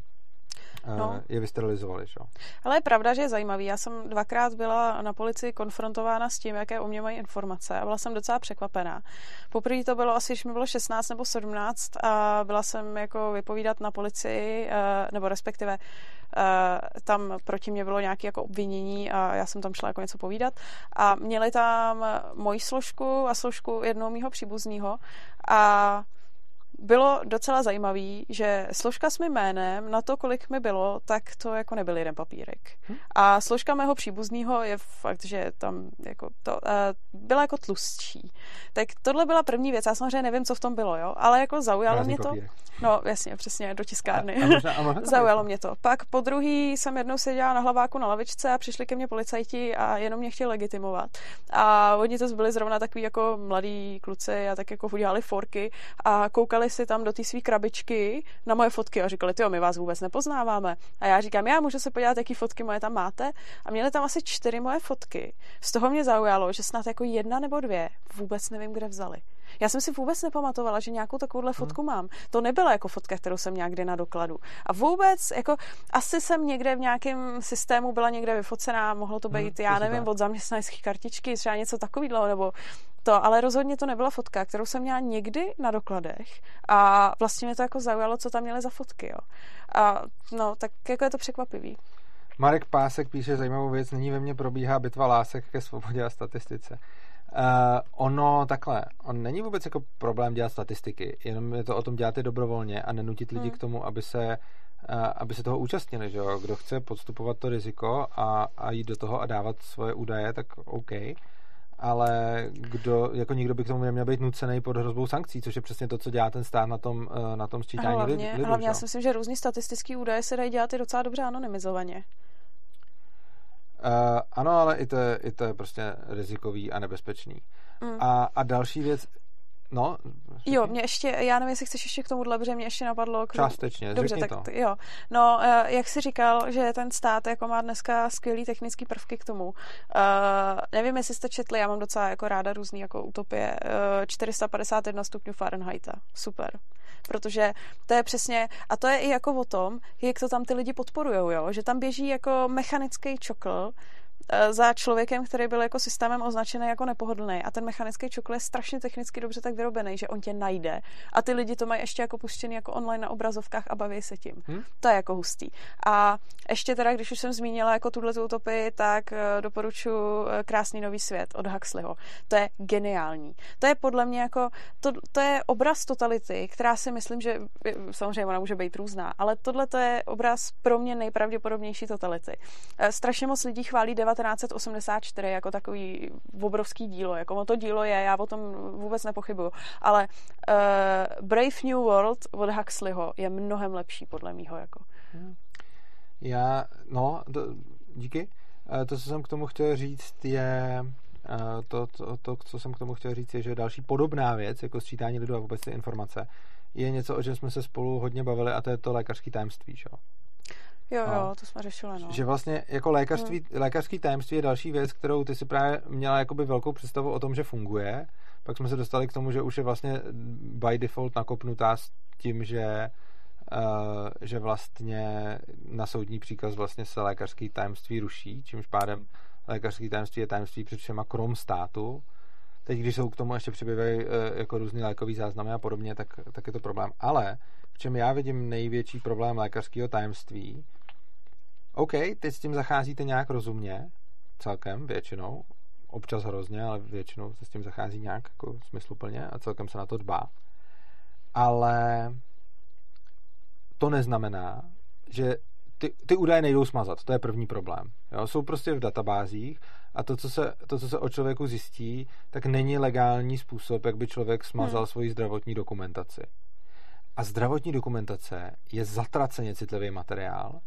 no. je vysterilizovali. Šo? Ale je pravda, že je zajímavý. Já jsem dvakrát byla na policii konfrontována s tím, jaké o mě mají informace a byla jsem docela překvapená. Poprvé to bylo asi, když mi bylo 16 nebo 17 a byla jsem jako vypovídat na policii, eh, nebo respektive eh, tam proti mě bylo nějaké jako obvinění a já jsem tam šla jako něco povídat a měli tam moji složku a složku jednoho mýho příbuzného a bylo docela zajímavý, že složka s mým jménem, na to, kolik mi bylo, tak to jako nebyl jeden papírek. Hm? A složka mého příbuzného je fakt, že tam jako to, uh, byla jako tlustší. Tak tohle byla první věc. Já samozřejmě nevím, co v tom bylo, jo, ale jako zaujalo Rázný mě to. Papírek. No, jasně, přesně, do tiskárny. A, a možná, a možná (laughs) zaujalo mě to. Pak po druhý jsem jednou seděla na hlaváku na lavičce a přišli ke mně policajti a jenom mě chtěli legitimovat. A oni to byli zrovna takový jako mladí kluci a tak jako udělali forky a koukali si tam do té své krabičky na moje fotky a říkali, jo, my vás vůbec nepoznáváme. A já říkám, já můžu se podívat, jaký fotky moje tam máte. A měli tam asi čtyři moje fotky. Z toho mě zaujalo, že snad jako jedna nebo dvě vůbec nevím, kde vzali. Já jsem si vůbec nepamatovala, že nějakou takovouhle hmm. fotku mám. To nebyla jako fotka, kterou jsem někde na dokladu. A vůbec, jako asi jsem někde v nějakém systému byla někde vyfocená, mohlo to hmm, být, hmm, já nevím, tak. od zaměstnanecké kartičky, třeba něco takového, nebo to, ale rozhodně to nebyla fotka, kterou jsem měla někdy na dokladech a vlastně mě to jako zaujalo, co tam měli za fotky, jo. A no, tak jako je to překvapivý. Marek Pásek píše zajímavou věc, nyní ve mně probíhá bitva lásek ke svobodě a statistice. Uh, ono takhle, on není vůbec jako problém dělat statistiky, jenom je to o tom dělat je dobrovolně a nenutit lidi hmm. k tomu, aby se, uh, aby se toho účastnili, že jo? Kdo chce podstupovat to riziko a, a jít do toho a dávat svoje údaje, tak OK ale kdo, jako nikdo by k tomu neměl být nucený pod hrozbou sankcí, což je přesně to, co dělá ten stát na tom, eh, na tom sčítání hlavně, lidu. Hlavně já si myslím, že různý statistický údaje se dají dělat i docela dobře anonymizovaně. Uh, ano, ale i to, je, i to je prostě rizikový a nebezpečný. Mm. A, a další věc, No, jo, mě ještě, já nevím, jestli chceš ještě k tomu protože mě ještě napadlo. K... Částečně, Dobře, tak to. jo. No, eh, jak jsi říkal, že ten stát jako má dneska skvělý technický prvky k tomu. Uh, nevím, jestli jste četli, já mám docela jako ráda různý jako utopie. Uh, 451 stupňů Fahrenheita. Super. Protože to je přesně, a to je i jako o tom, jak to tam ty lidi podporujou, jo? že tam běží jako mechanický čokl, Eh, za člověkem, který byl jako systémem označený jako nepohodlný. A ten mechanický čokl je strašně technicky dobře tak vyrobený, že on tě najde. A ty lidi to mají ještě jako puštěný jako online na obrazovkách a baví se tím. Hmm? To je jako hustý. A ještě teda, když už jsem zmínila jako tuhle utopii, tak eh, doporučuji eh, Krásný nový svět od Huxleyho. To je geniální. To je podle mě jako, to, to je obraz totality, která si myslím, že samozřejmě ona může být různá, ale tohle to je obraz pro mě nejpravděpodobnější totality. Strašně moc lidí chválí 1984 jako takový obrovský dílo. Jako to dílo je, já o tom vůbec nepochybuju. Ale uh, Brave New World od Huxleyho je mnohem lepší podle mýho. Jako. Já, no, to, díky. Eh, to, co jsem k tomu chtěl říct, je eh, to, to, to, co jsem k tomu chtěl říct, je, že další podobná věc, jako sčítání lidu a vůbec ty informace, je něco, o čem jsme se spolu hodně bavili a to je to lékařské tajemství. Šo? Jo, no. jo, to jsme řešili, no. Že vlastně jako lékařství, hmm. lékařský tajemství je další věc, kterou ty si právě měla jakoby velkou představu o tom, že funguje. Pak jsme se dostali k tomu, že už je vlastně by default nakopnutá s tím, že že vlastně na soudní příkaz vlastně se lékařský tajemství ruší, čímž pádem lékařský tajemství je tajemství před všema krom státu. Teď, když jsou k tomu ještě přibývají uh, jako různý lékový záznamy a podobně, tak, tak je to problém. Ale v čem já vidím největší problém lékařského tajemství, OK, teď s tím zacházíte nějak rozumně, celkem, většinou, občas hrozně, ale většinou se s tím zachází nějak jako smysluplně a celkem se na to dbá. Ale to neznamená, že ty, ty údaje nejdou smazat. To je první problém. Jo? Jsou prostě v databázích a to co, se, to, co se o člověku zjistí, tak není legální způsob, jak by člověk smazal hmm. svoji zdravotní dokumentaci. A zdravotní dokumentace je zatraceně citlivý materiál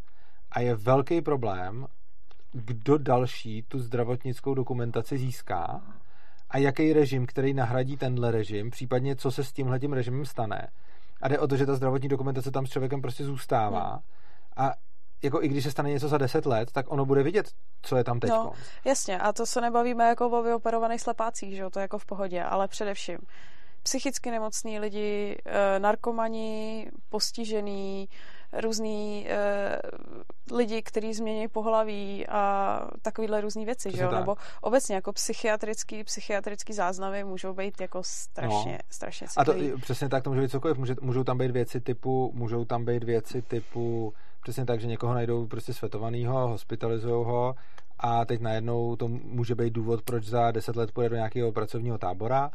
a je velký problém, kdo další tu zdravotnickou dokumentaci získá a jaký režim, který nahradí tenhle režim, případně co se s tímhletím režimem stane. A jde o to, že ta zdravotní dokumentace tam s člověkem prostě zůstává hmm. a jako i když se stane něco za deset let, tak ono bude vidět, co je tam teď. No, jasně, a to se nebavíme jako o vyoperovaných slepácích, že jo, to je jako v pohodě, ale především psychicky nemocní lidi, eh, narkomani, postižený, různý eh, lidi, kteří změní pohlaví a takovýhle různé věci, že jo? Nebo obecně jako psychiatrický, psychiatrický záznamy můžou být jako strašně, no. strašně citlivý. A to přesně tak to může být cokoliv. Může, můžou tam být věci typu, můžou tam být věci typu přesně tak, že někoho najdou prostě svetovanýho, hospitalizují ho a teď najednou to může být důvod, proč za deset let půjde do nějakého pracovního tábora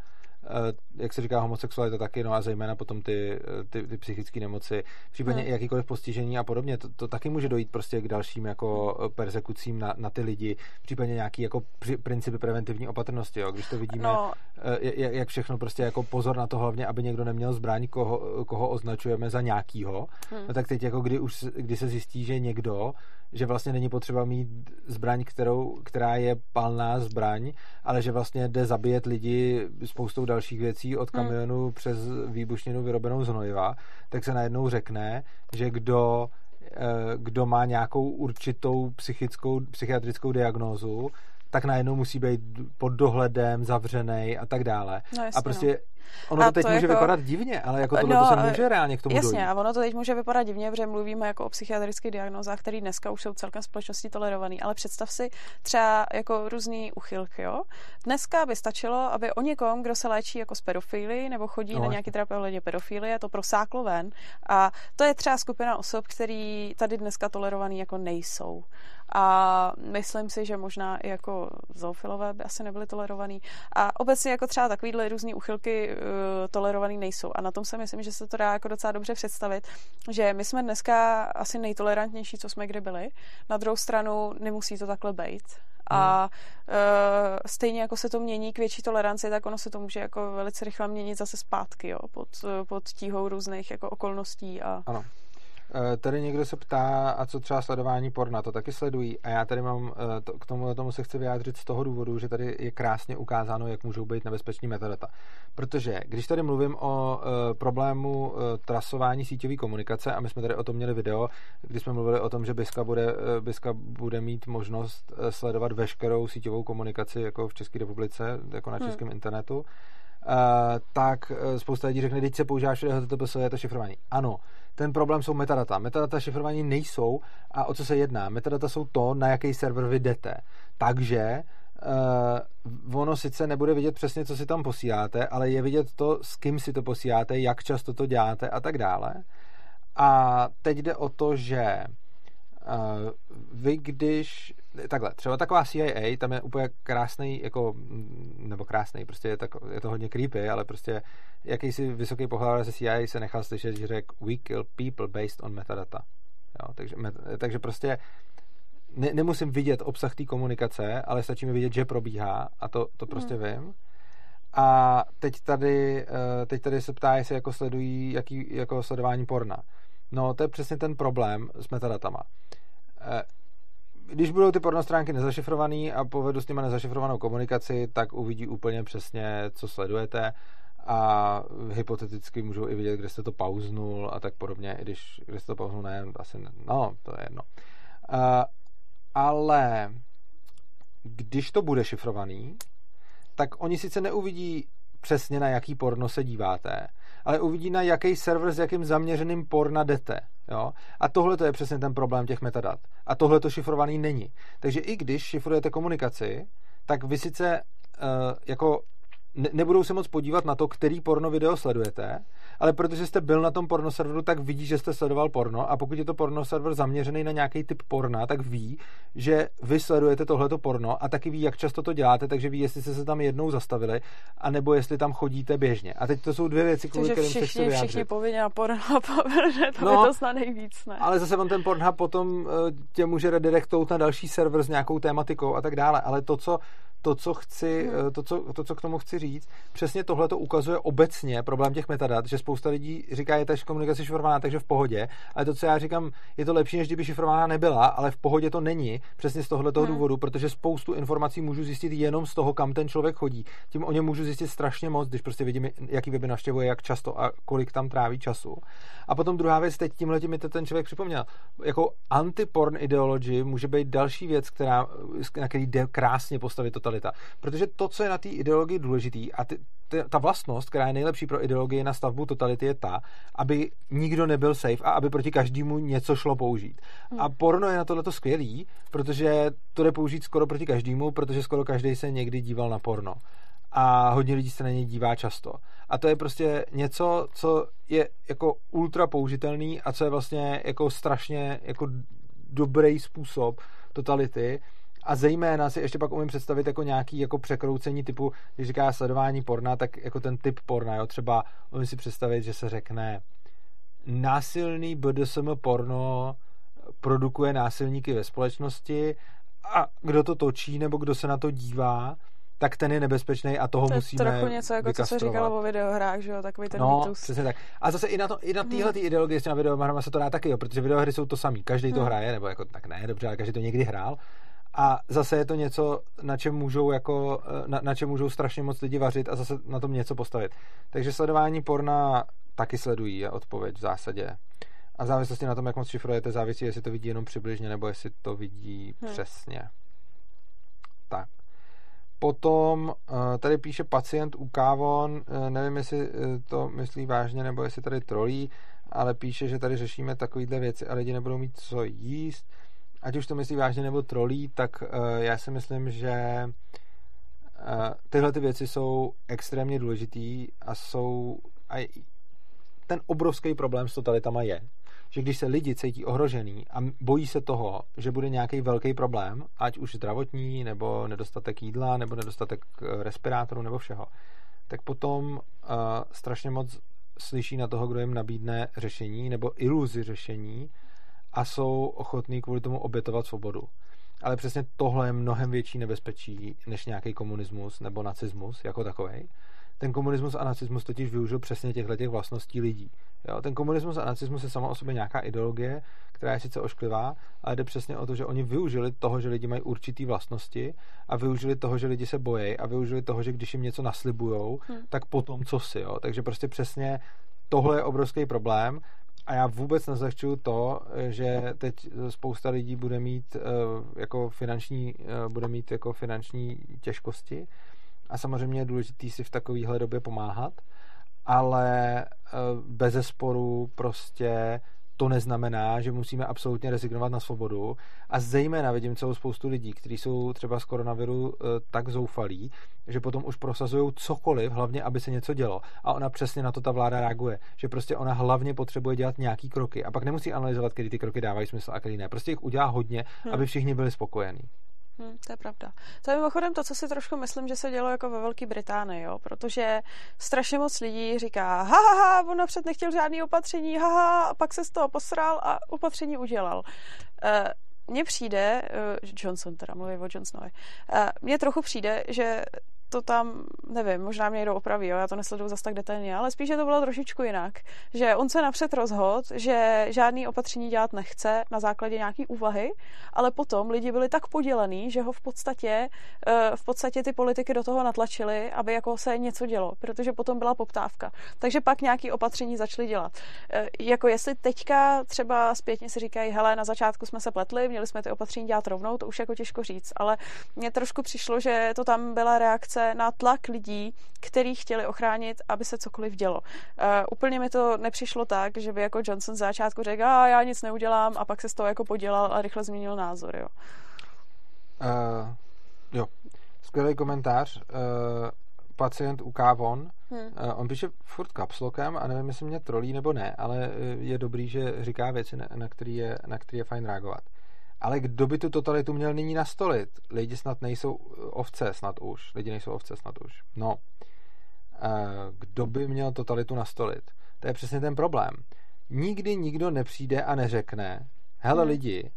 jak se říká, homosexualita taky, no a zejména potom ty, eh, ty, ty psychické nemoci, případně i jakýkoliv postižení a podobně, to, to taky může dojít prostě k dalším jako eh, persekucím na, na ty lidi, případně nějaký jako při, principy preventivní opatrnosti, jo, když to vidíme, no. jak, jak všechno prostě jako pozor na to hlavně, aby někdo neměl zbraň, koho, koho označujeme za nějakýho, hmm. no tak teď jako kdy už, kdy se zjistí, že někdo že vlastně není potřeba mít zbraň, kterou, která je palná zbraň, ale že vlastně jde zabíjet lidi spoustou dalších věcí od kamionu hmm. přes výbušninu vyrobenou z hnojiva, tak se najednou řekne, že kdo eh, kdo má nějakou určitou psychickou, psychiatrickou diagnózu, tak najednou musí být pod dohledem, zavřený a tak dále. No jasně, a prostě no. Ono a to teď to může jako... vypadat divně, ale jako tohle no, to se může reálně k tomu Jasně, dojít. a ono to teď může vypadat divně, protože mluvíme jako o psychiatrických diagnózách, které dneska už jsou celkem společnosti tolerované. Ale představ si třeba jako různý uchylky, jo. Dneska by stačilo, aby o někom, kdo se léčí jako z pedofily nebo chodí no, na nějaký terapie ohledně pedofilie, to prosáklo ven. A to je třeba skupina osob, který tady dneska tolerovaný jako nejsou. A myslím si, že možná i jako zoofilové by asi nebyly tolerovaný. A obecně jako třeba takovýhle různý uchylky uh, tolerovaný nejsou. A na tom si myslím, že se to dá jako docela dobře představit, že my jsme dneska asi nejtolerantnější, co jsme kdy byli. Na druhou stranu nemusí to takhle být. A uh, stejně jako se to mění k větší toleranci, tak ono se to může jako velice rychle měnit zase zpátky, jo, pod, pod tíhou různých jako okolností. A... Ano. Eh, tady někdo se ptá, a co třeba sledování porna, to taky sledují. A já tady mám, eh, to, k tomu, tomu se chci vyjádřit z toho důvodu, že tady je krásně ukázáno, jak můžou být nebezpeční metadata. Protože když tady mluvím o uh, problému uh, trasování síťové komunikace, a my jsme tady o tom měli video, kdy jsme mluvili o tom, že Biska bude, uh, Biska bude mít možnost uh, sledovat veškerou síťovou komunikaci jako v České republice, jako na hmm. českém internetu, Uh, tak uh, spousta lidí řekne, teď se používá všude HTTPS, je to šifrování. Ano, ten problém jsou metadata. Metadata šifrování nejsou a o co se jedná? Metadata jsou to, na jaký server vy jdete. Takže uh, ono sice nebude vidět přesně, co si tam posíláte, ale je vidět to, s kým si to posíláte, jak často to děláte a tak dále. A teď jde o to, že vy když takhle, třeba taková CIA, tam je úplně krásný, jako, nebo krásný, prostě je, tak, je to hodně creepy, ale prostě jakýsi vysoký pohlavář ze CIA se nechal slyšet, že řekl we kill people based on metadata. Jo, takže, met, takže prostě ne, nemusím vidět obsah té komunikace, ale stačí mi vidět, že probíhá a to, to prostě hmm. vím. A teď tady, eh, teď tady se ptá, jestli jako sledují jaký, jako sledování porna. No, to je přesně ten problém s metadatama. Eh, když budou ty pornostránky nezašifrované a povedu s nimi nezašifrovanou komunikaci, tak uvidí úplně přesně, co sledujete a hypoteticky můžou i vidět, kde jste to pauznul a tak podobně, i když kde jste to pauznul, ne, asi ne, no, to je jedno. Uh, ale když to bude šifrovaný, tak oni sice neuvidí přesně na jaký porno se díváte, ale uvidí na jaký server s jakým zaměřeným porna jdete. Jo? A tohle to je přesně ten problém těch metadat. A tohle to šifrovaný není. Takže i když šifrujete komunikaci, tak vy sice uh, jako ne, nebudou se moc podívat na to, který porno video sledujete, ale protože jste byl na tom porno serveru, tak vidí, že jste sledoval porno a pokud je to porno server zaměřený na nějaký typ porna, tak ví, že vy sledujete tohleto porno a taky ví, jak často to děláte, takže ví, jestli jste se tam jednou zastavili, anebo jestli tam chodíte běžně. A teď to jsou dvě věci, kvůli kterým všichni, se chci všichni povinně a Pornhub, (laughs) to no, to snad nejvíc, ne? Ale zase on ten Pornhub potom eh, tě může redirectout na další server s nějakou tématikou a tak dále. Ale to, co to, co chci, hmm. to, co, to, co k tomu chci říct, přesně tohle to ukazuje obecně problém těch metadat, že spousta lidí říká, je ta komunikace šifrovaná, takže v pohodě, ale to, co já říkám, je to lepší, než kdyby šifrovaná nebyla, ale v pohodě to není, přesně z tohoto hmm. důvodu, protože spoustu informací můžu zjistit jenom z toho, kam ten člověk chodí. Tím o něm můžu zjistit strašně moc, když prostě vidím, jaký weby navštěvuje, jak často a kolik tam tráví času. A potom druhá věc, teď tímhle mi to ten člověk připomněl. Jako anti-porn ideology může být další věc, která, na který jde krásně postavit totalita. Protože to, co je na té ideologii důležitý a ty, ty, ta vlastnost, která je nejlepší pro ideologii na stavbu totality, je ta, aby nikdo nebyl safe a aby proti každému něco šlo použít. Hmm. A porno je na tohle skvělý, protože to jde použít skoro proti každému, protože skoro každý se někdy díval na porno a hodně lidí se na něj dívá často. A to je prostě něco, co je jako ultra použitelný a co je vlastně jako strašně jako dobrý způsob totality a zejména si ještě pak umím představit jako nějaký jako překroucení typu, když říká sledování porna, tak jako ten typ porna, jo, třeba umím si představit, že se řekne násilný BDSM porno produkuje násilníky ve společnosti a kdo to točí nebo kdo se na to dívá, tak ten je nebezpečný a toho to je musíme trochu něco, jako co se říkalo o videohrách, že jo, takový ten no, mýtus. přesně tak. A zase i na, to, i na téhle hmm. ideologie s těma videohrama se to dá taky, jo, protože videohry jsou to samý. Každý hmm. to hraje, nebo jako tak ne, dobře, ale každý to někdy hrál. A zase je to něco, na čem můžou jako, na, na čem můžou strašně moc lidi vařit a zase na tom něco postavit. Takže sledování porna taky sledují, je odpověď v zásadě. A závislosti na tom, jak moc šifrujete, závisí, jestli to vidí jenom přibližně, nebo jestli to vidí hmm. přesně. Tak. Potom eh, tady píše pacient u Kávon, eh, nevím, jestli eh, to myslí vážně, nebo jestli tady trolí, ale píše, že tady řešíme takovýhle věci a lidi nebudou mít co jíst. Ať už to myslí vážně nebo trolí, tak já si myslím, že tyhle ty věci jsou extrémně důležitý a jsou a ten obrovský problém s totalitama je, že když se lidi cítí ohrožený a bojí se toho, že bude nějaký velký problém, ať už zdravotní, nebo nedostatek jídla, nebo nedostatek eh, respirátoru, nebo všeho, tak potom uh, strašně moc slyší na toho, kdo jim nabídne řešení, nebo iluzi řešení a jsou ochotní kvůli tomu obětovat svobodu. Ale přesně tohle je mnohem větší nebezpečí než nějaký komunismus nebo nacismus jako takový. Ten komunismus a nacismus totiž využil přesně těchto těch vlastností lidí. Jo, ten komunismus a nacismus je samo o sobě nějaká ideologie, která je sice ošklivá, ale jde přesně o to, že oni využili toho, že lidi mají určitý vlastnosti a využili toho, že lidi se bojí a využili toho, že když jim něco naslibujou, hmm. tak potom co si. Jo. Takže prostě přesně tohle je obrovský problém a já vůbec nezlehčuju to, že teď spousta lidí bude mít eh, jako finanční, eh, bude mít jako finanční těžkosti. A samozřejmě je důležité si v takovéhle době pomáhat, ale eh, bez zesporu prostě to neznamená, že musíme absolutně rezignovat na svobodu a zejména vidím celou spoustu lidí, kteří jsou třeba z koronaviru eh, tak zoufalí, že potom už prosazují cokoliv, hlavně aby se něco dělo. A ona přesně na to ta vláda reaguje, že prostě ona hlavně potřebuje dělat nějaký kroky a pak nemusí analyzovat, kdy ty kroky dávají smysl a kdy ne. Prostě jich udělá hodně, hmm. aby všichni byli spokojení. Hmm, to je pravda. To je mimochodem to, co si trošku myslím, že se dělo jako ve Velké Británii, jo? protože strašně moc lidí říká, ha, ha, ha, on napřed nechtěl žádný opatření, ha, ha, a pak se z toho posral a opatření udělal. Uh, mně přijde, uh, Johnson teda, mluví o Johnsonovi, uh, mně trochu přijde, že to tam, nevím, možná mě někdo opraví, jo, já to nesleduju zase tak detailně, ale spíše to bylo trošičku jinak. Že on se napřed rozhodl, že žádný opatření dělat nechce na základě nějaký úvahy, ale potom lidi byli tak podělení, že ho v podstatě, eh, v podstatě ty politiky do toho natlačili, aby jako se něco dělo, protože potom byla poptávka. Takže pak nějaký opatření začali dělat. Eh, jako jestli teďka třeba zpětně si říkají, hele, na začátku jsme se pletli, měli jsme ty opatření dělat rovnou, to už jako těžko říct, ale mně trošku přišlo, že to tam byla reakce se na tlak lidí který chtěli ochránit, aby se cokoliv dělo. Uh, úplně mi to nepřišlo tak, že by jako Johnson z začátku řekl, a já nic neudělám a pak se z toho jako podělal a rychle změnil názor, jo. Uh, jo, skvělý komentář. Uh, pacient u Kávon, hmm. uh, on píše furt kapslokem a nevím, jestli mě trolí nebo ne, ale je dobrý, že říká věci, na, na který je, na který je fajn reagovat. Ale kdo by tu totalitu měl nyní nastolit? Lidi snad nejsou ovce, snad už. Lidi nejsou ovce, snad už. No. Kdo by měl totalitu nastolit? To je přesně ten problém. Nikdy nikdo nepřijde a neřekne, hele hmm. lidi,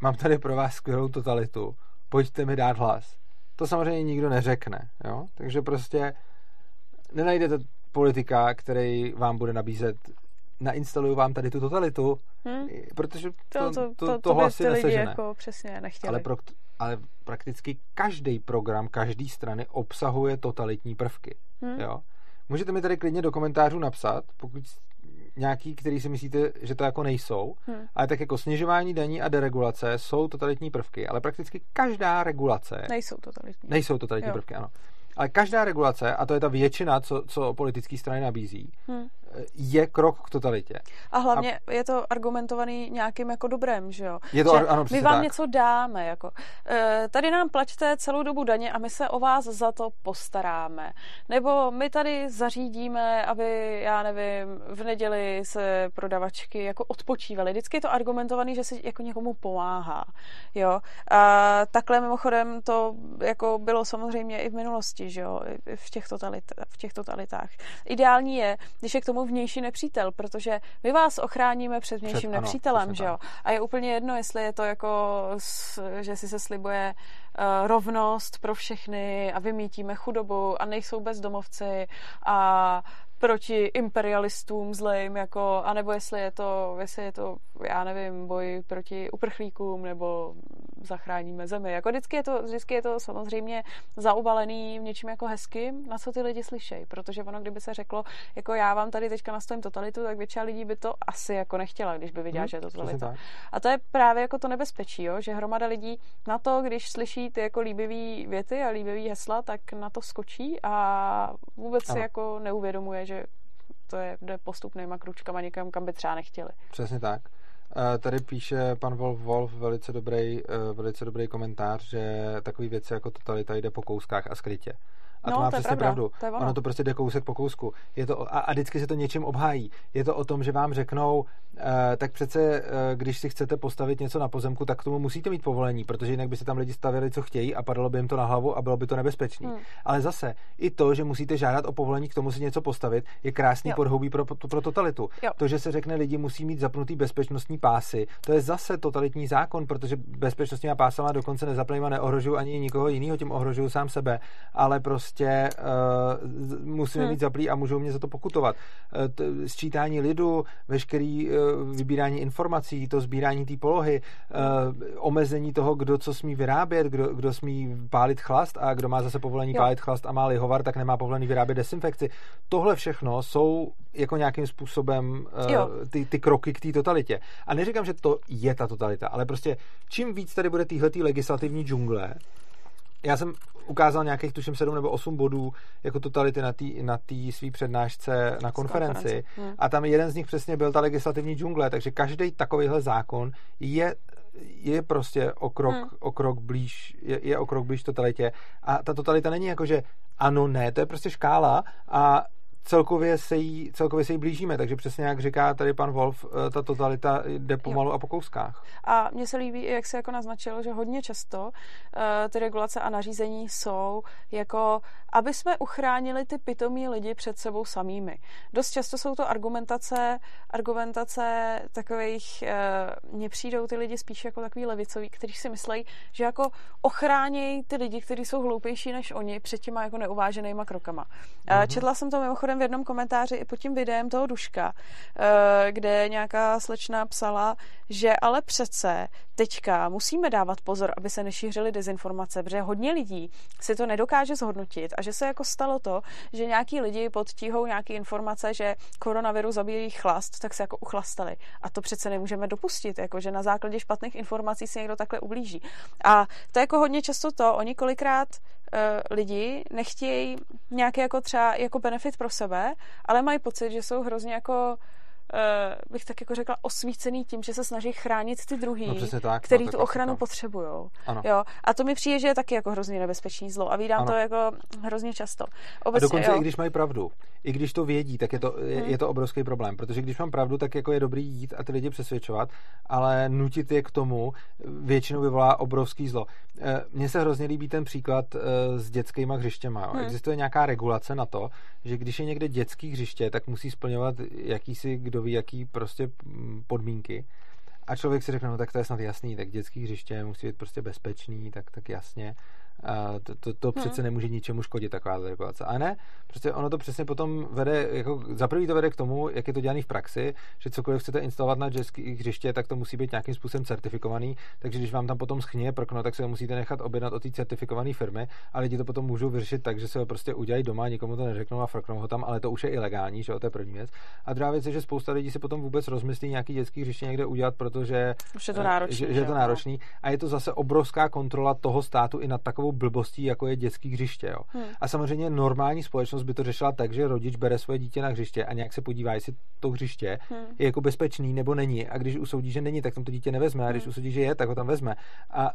mám tady pro vás skvělou totalitu, pojďte mi dát hlas. To samozřejmě nikdo neřekne, jo? Takže prostě nenajdete politika, který vám bude nabízet nainstaluju vám tady tu totalitu, hmm? protože to, to, to, to, to, to hlasy ty lidi jako přesně nechtěli. Ale, pro, ale prakticky každý program, každý strany obsahuje totalitní prvky. Hmm? Jo? Můžete mi tady klidně do komentářů napsat, pokud nějaký, který si myslíte, že to jako nejsou, hmm. ale tak jako snižování daní a deregulace jsou totalitní prvky, ale prakticky každá regulace nejsou totalitní. Nejsou totalitní jo. prvky, ano. Ale každá regulace, a to je ta většina, co, co politické strany nabízí, hmm. Je krok k totalitě. A hlavně a... je to argumentovaný nějakým jako dobrem, že jo? Je to, že ano, my vám tak. něco dáme, jako. E, tady nám plaťte celou dobu daně a my se o vás za to postaráme. Nebo my tady zařídíme, aby, já nevím, v neděli se prodavačky jako odpočívaly. Vždycky je to argumentovaný, že se jako někomu pomáhá, jo? A takhle mimochodem to jako bylo samozřejmě i v minulosti, že jo, v těch, totalit, v těch totalitách. Ideální je, když je k tomu vnější nepřítel, protože my vás ochráníme před vnějším před, nepřítelem, ano, že jo. A je úplně jedno, jestli je to jako, že si se slibuje uh, rovnost pro všechny a vymítíme chudobu a nejsou bezdomovci a proti imperialistům zlejm, jako, anebo jestli je to, jestli je to, já nevím, boj proti uprchlíkům, nebo zachráníme zemi. Jako vždycky je to, vždycky je to samozřejmě zaubalený v něčím jako hezkým, na co ty lidi slyšejí, protože ono, kdyby se řeklo, jako já vám tady teďka nastavím totalitu, tak většina lidí by to asi jako nechtěla, když by viděla, hmm, že je to totalita. A to je právě jako to nebezpečí, jo? že hromada lidí na to, když slyší ty jako líbivý věty a líbivý hesla, tak na to skočí a vůbec ano. si jako neuvědomuje, že to je, jde postupnýma kručkama někam, kam by třeba nechtěli. Přesně tak. Eh, tady píše pan Wolf Wolf velice dobrý, eh, velice dobrý komentář, že takový věci jako totalita jde po kouskách a skrytě. A no, to má to přesně pravda, pravdu. To ono. ono to prostě jde kousek po kousku. Je to, a, a vždycky se to něčím obhájí. Je to o tom, že vám řeknou, Uh, tak přece, uh, když si chcete postavit něco na pozemku, tak k tomu musíte mít povolení, protože jinak by se tam lidi stavili, co chtějí a padalo by jim to na hlavu a bylo by to nebezpečné. Hmm. Ale zase, i to, že musíte žádat o povolení k tomu si něco postavit, je krásný jo. podhoubí pro, pro totalitu. Jo. To, že se řekne, lidi musí mít zapnutý bezpečnostní pásy, to je zase totalitní zákon, protože bezpečnostní pásama dokonce nezaplňují a neohrožují ani nikoho jiného, tím ohrožují sám sebe, ale prostě uh, musíme hmm. mít zaplý a můžou mě za to pokutovat. Uh, t- sčítání lidu, veškerý uh, vybírání informací, to sbírání té polohy, uh, omezení toho, kdo co smí vyrábět, kdo, kdo smí pálit chlast a kdo má zase povolení jo. pálit chlast a má lihovar, tak nemá povolení vyrábět desinfekci. Tohle všechno jsou jako nějakým způsobem uh, ty, ty kroky k té totalitě. A neříkám, že to je ta totalita, ale prostě čím víc tady bude téhletý legislativní džungle, já jsem ukázal nějakých, tuším, sedm nebo osm bodů jako totality na té na svý přednášce na konferenci. Hmm. A tam jeden z nich přesně byl ta legislativní džungle, takže každý takovýhle zákon je je prostě o krok, hmm. o krok blíž, je, je o krok blíž totalitě. A ta totalita není jako, že ano, ne, to je prostě škála a celkově se, jí, celkově se jí blížíme, takže přesně jak říká tady pan Wolf, eh, ta totalita jde pomalu jo. a po kouskách. A mně se líbí, jak se jako naznačilo, že hodně často uh, ty regulace a nařízení jsou jako, aby jsme uchránili ty pitomí lidi před sebou samými. Dost často jsou to argumentace, argumentace takových, uh, mně přijdou ty lidi spíš jako takový levicoví, kteří si myslí, že jako ochrání ty lidi, kteří jsou hloupější než oni před těma jako neuváženýma krokama. Uh, četla jsem to mimochodem v jednom komentáři i pod tím videem toho Duška, eh, kde nějaká slečna psala, že ale přece teďka musíme dávat pozor, aby se nešířily dezinformace, protože hodně lidí si to nedokáže zhodnotit a že se jako stalo to, že nějaký lidi pod tíhou nějaký informace, že koronavirus zabíjí chlast, tak se jako uchlastali. A to přece nemůžeme dopustit, jako že na základě špatných informací se někdo takhle ublíží. A to je jako hodně často to, oni kolikrát lidi nechtějí nějaký jako třeba jako benefit pro sebe, ale mají pocit, že jsou hrozně jako bych tak jako řekla, osvícený tím, že se snaží chránit ty druhý, no, tak, který no, tu ochranu potřebují. Jo? A to mi přijde, že je taky jako hrozně nebezpečný zlo. A vídám ano. to jako hrozně často. Obecně, a dokonce jo. i když mají pravdu, i když to vědí, tak je to, je, hmm. je to obrovský problém. Protože když mám pravdu, tak jako je dobrý jít a ty lidi přesvědčovat, ale nutit je k tomu většinou vyvolá obrovský zlo. Eh, mně se hrozně líbí ten příklad eh, s dětskýma hřištěma. Jo. Hmm. Existuje nějaká regulace na to, že když je někde dětský hřiště, tak musí splňovat jakýsi, kdo ví, jaký prostě mm, podmínky. A člověk si řekne, no tak to je snad jasný, tak dětský hřiště musí být prostě bezpečný, tak, tak jasně to, to, to hmm. přece nemůže ničemu škodit, taková regulace. A ne, prostě ono to přesně potom vede, jako za prvý to vede k tomu, jak je to dělané v praxi, že cokoliv chcete instalovat na jetski hřiště, tak to musí být nějakým způsobem certifikovaný, takže když vám tam potom schnie prkno, tak se ho musíte nechat objednat od té certifikované firmy a lidi to potom můžou vyřešit tak, že se ho prostě udělají doma, nikomu to neřeknou a frknou ho tam, ale to už je ilegální, že to je první věc. A druhá věc je, že spousta lidí si potom vůbec rozmyslí nějaký dětský hřiště někde udělat, protože už je to náročný, že, že je to náročný a je to zase obrovská kontrola toho státu i nad takovou takovou blbostí, jako je dětský hřiště. Jo. Hmm. A samozřejmě normální společnost by to řešila tak, že rodič bere svoje dítě na hřiště a nějak se podívá, jestli to hřiště hmm. je jako bezpečný nebo není. A když usoudí, že není, tak tam to dítě nevezme. A když hmm. usoudí, že je, tak ho tam vezme. A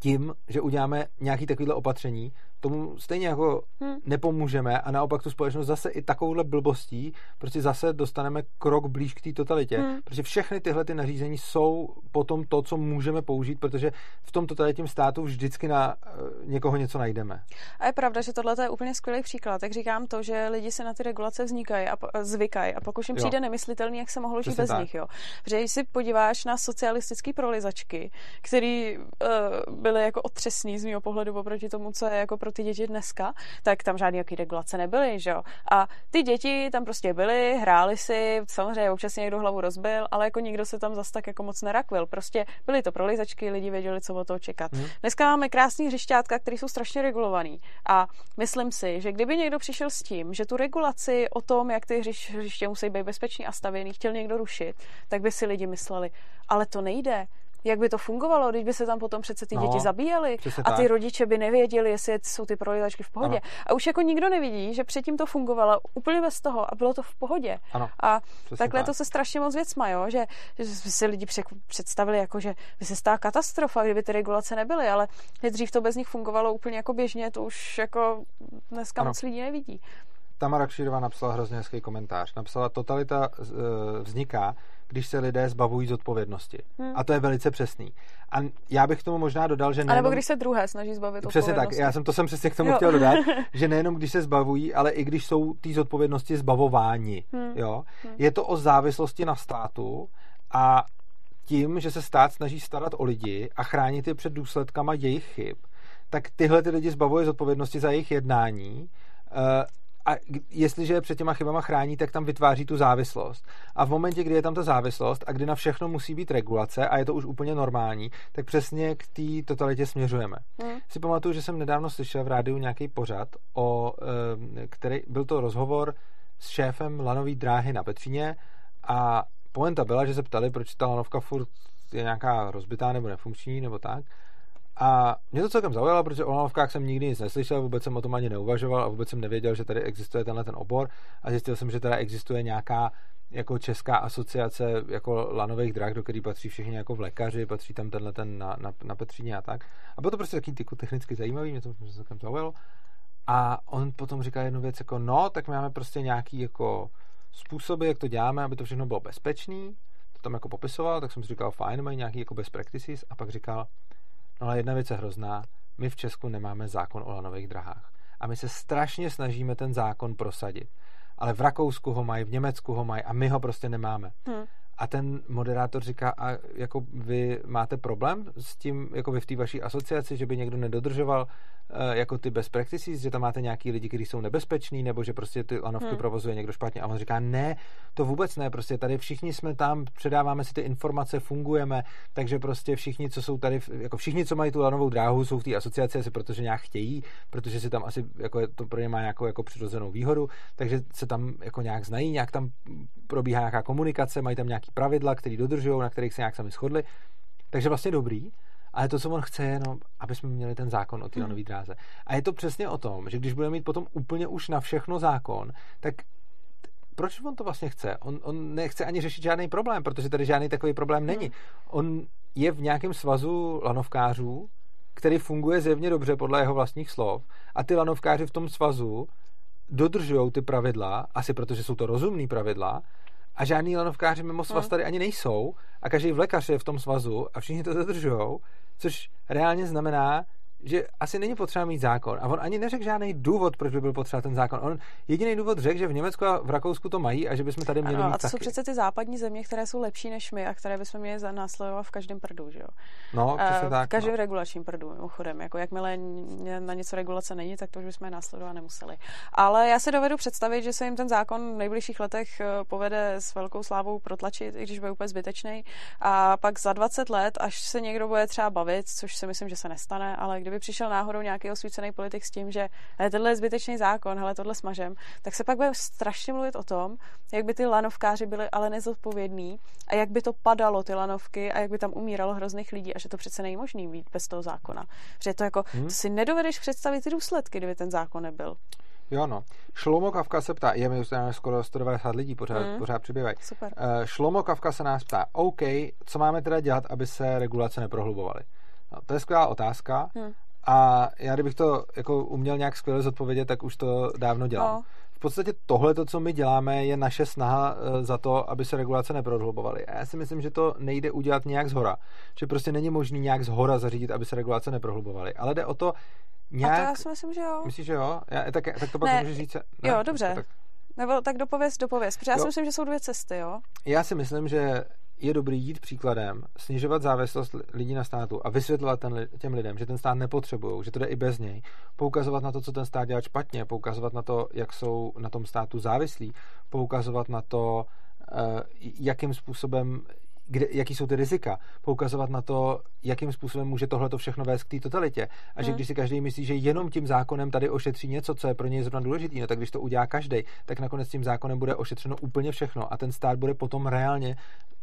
tím, že uděláme nějaký takovýhle opatření, tomu stejně jako hmm. nepomůžeme a naopak tu společnost zase i takovouhle blbostí prostě zase dostaneme krok blíž k té totalitě. Hmm. Protože všechny tyhle ty nařízení jsou potom to, co můžeme použít, protože v tom totalitním státu vždycky na uh, někoho něco najdeme. A je pravda, že tohle je úplně skvělý příklad. Tak říkám to, že lidi se na ty regulace vznikají a zvykají a pokud jim přijde jo. nemyslitelný, jak se mohlo žít bez tak. nich. Jo. Protože když si podíváš na socialistické prolizačky, které uh, byly jako otřesný z mého pohledu oproti tomu, co je jako pro ty děti dneska, tak tam žádný jaký regulace nebyly, že jo. A ty děti tam prostě byly, hráli si, samozřejmě občas někdo hlavu rozbil, ale jako nikdo se tam zas tak jako moc nerakvil. Prostě byly to prolizačky, lidi věděli, co o toho čekat. Hmm. Dneska máme krásný hřišťátka, které jsou strašně regulovaný. A myslím si, že kdyby někdo přišel s tím, že tu regulaci o tom, jak ty hřiště musí být bezpečný a stavěný, chtěl někdo rušit, tak by si lidi mysleli, ale to nejde jak by to fungovalo, když by se tam potom přece ty no, děti zabíjely a ty tak. rodiče by nevěděli, jestli jsou ty prolítačky v pohodě. Ano. A už jako nikdo nevidí, že předtím to fungovalo úplně bez toho a bylo to v pohodě. Ano, a takhle tak. to se strašně moc věc jo, že, že si lidi představili, jako, že by se stala katastrofa, kdyby ty regulace nebyly, ale dřív to bez nich fungovalo úplně jako běžně, to už jako dneska ano. moc lidí nevidí. Tamara Kšírová napsala hrozně hezký komentář. Napsala, totalita e, vzniká, když se lidé zbavují z odpovědnosti. Hmm. A to je velice přesný. A já bych k tomu možná dodal, že nejenom... A nebo když se druhé snaží zbavit Přesně tak, já jsem to jsem přesně k tomu jo. chtěl dodat, (laughs) že nejenom když se zbavují, ale i když jsou ty zodpovědnosti zbavováni. Hmm. Jo? Hmm. Je to o závislosti na státu a tím, že se stát snaží starat o lidi a chránit je před důsledkama jejich chyb, tak tyhle ty lidi zbavuje zodpovědnosti za jejich jednání eh, a jestliže je před těma chybama chrání, tak tam vytváří tu závislost. A v momentě, kdy je tam ta závislost a kdy na všechno musí být regulace a je to už úplně normální, tak přesně k té totalitě směřujeme. Hmm. Si pamatuju, že jsem nedávno slyšel v rádiu nějaký pořad, o, který byl to rozhovor s šéfem lanový dráhy na Petříně a poenta byla, že se ptali, proč ta lanovka furt je nějaká rozbitá nebo nefunkční nebo tak. A mě to celkem zaujalo, protože o lanovkách jsem nikdy nic neslyšel, vůbec jsem o tom ani neuvažoval a vůbec jsem nevěděl, že tady existuje tenhle ten obor a zjistil jsem, že tady existuje nějaká jako česká asociace jako lanových drah, do který patří všichni jako v lékaři, patří tam tenhle ten na, na, na Petříně a tak. A bylo to prostě taky technicky zajímavý, mě to celkem zaujalo. A on potom říkal jednu věc jako, no, tak máme prostě nějaký jako způsoby, jak to děláme, aby to všechno bylo bezpečný. To tam jako popisoval, tak jsem si říkal, fajn, mají nějaký jako best practices a pak říkal, No ale jedna věc je hrozná. My v Česku nemáme zákon o lanových drahách. A my se strašně snažíme ten zákon prosadit. Ale v Rakousku ho mají, v Německu ho mají a my ho prostě nemáme. Hmm. A ten moderátor říká, a jako vy máte problém s tím, jako vy v té vaší asociaci, že by někdo nedodržoval uh, jako ty best practices, že tam máte nějaký lidi, kteří jsou nebezpeční, nebo že prostě ty lanovky hmm. provozuje někdo špatně. A on říká, ne, to vůbec ne, prostě tady všichni jsme tam, předáváme si ty informace, fungujeme, takže prostě všichni, co jsou tady, jako všichni, co mají tu lanovou dráhu, jsou v té asociaci asi protože nějak chtějí, protože si tam asi, jako to pro ně má nějakou jako přirozenou výhodu, takže se tam jako nějak znají, nějak tam probíhá nějaká komunikace, mají tam nějaký pravidla, které dodržují, na kterých se nějak sami shodli. Takže vlastně dobrý, ale to, co on chce, je jenom, aby jsme měli ten zákon o té Hmm. lanové dráze. A je to přesně o tom, že když budeme mít potom úplně už na všechno zákon, tak proč on to vlastně chce? On, on nechce ani řešit žádný problém, protože tady žádný takový problém není. Hmm. On je v nějakém svazu lanovkářů, který funguje zjevně dobře podle jeho vlastních slov a ty lanovkáři v tom svazu dodržují ty pravidla, asi protože jsou to rozumný pravidla, a žádný lanovkáři mimo svaz Hmm. tady ani nejsou a každý vlekař je v tom svazu a všichni to dodržují, což reálně znamená, že asi není potřeba mít zákon. A on ani neřekl žádný důvod, proč by byl potřeba ten zákon. On jediný důvod řekl, že v Německu a v Rakousku to mají a že bychom tady měli Ano, mít a to jsou taky. přece ty západní země, které jsou lepší než my a které bychom měli za- následovat v každém prdu, že jo? No, přesně Eh, tak. v každém no. regulačním prdu, mimochodem. Jako jakmile na něco regulace není, tak to už bychom je následovat nemuseli. Ale já si dovedu představit, že se jim ten zákon v nejbližších letech eh, povede s velkou slávou protlačit, i když bude úplně zbytečný. A pak za 20 let, až se někdo bude třeba bavit, což si myslím, že se nestane, ale kdyby přišel náhodou nějaký osvícený politik s tím, že hele, tohle je zbytečný zákon, hele, tohle smažem, tak se pak bude strašně mluvit o tom, jak by ty lanovkáři byli ale nezodpovědní a jak by to padalo, ty lanovky, a jak by tam umíralo hrozných lidí a že to přece není možný být bez toho zákona. Že to jako, Hmm. to si nedovedeš představit ty důsledky, kdyby ten zákon nebyl. Jo, no. Šlomo Kavka se ptá, je mi už skoro 190 lidí, pořád, Mm. pořád přibývají. Super. Uh, Šlomo Kavka se nás ptá, OK, co máme teda dělat, aby se regulace neprohlubovaly? No, to je skvělá otázka Hmm. a já kdybych to jako uměl nějak skvěle zodpovědět, tak už to dávno dělám. No. V podstatě tohle, co my děláme, je naše snaha eh, za to, aby se regulace neprohlubovaly. A já si myslím, že to nejde udělat nějak zhora. Že prostě není možný nějak zhora zařídit, aby se regulace neprohlubovaly. Ale jde o to A nějak... to já si myslím, že jo. Myslíš, že jo? Já, tak, tak to pak Ne, můžeš říct. jo, dobře. Tak, Nebo tak dopověz, dopověz. Protože já Jo. si myslím, že jsou dvě cesty, jo. já si myslím, že je dobrý jít příkladem, snižovat závislost li- lidí na státu a vysvětlovat ten, těm lidem, že ten stát nepotřebují, že to jde i bez něj. Poukazovat na to, co ten stát dělá špatně, poukazovat na to, jak jsou na tom státu závislí, poukazovat na to, eh, jakým způsobem kde, jaký jsou ty rizika, poukazovat na to, jakým způsobem může tohle všechno vést k té totalitě. A že Hmm. když si každý myslí, že jenom tím zákonem tady ošetří něco, co je pro něj zrovna důležité, no tak když to udělá každý, tak nakonec tím zákonem bude ošetřeno úplně všechno a ten stát bude potom reálně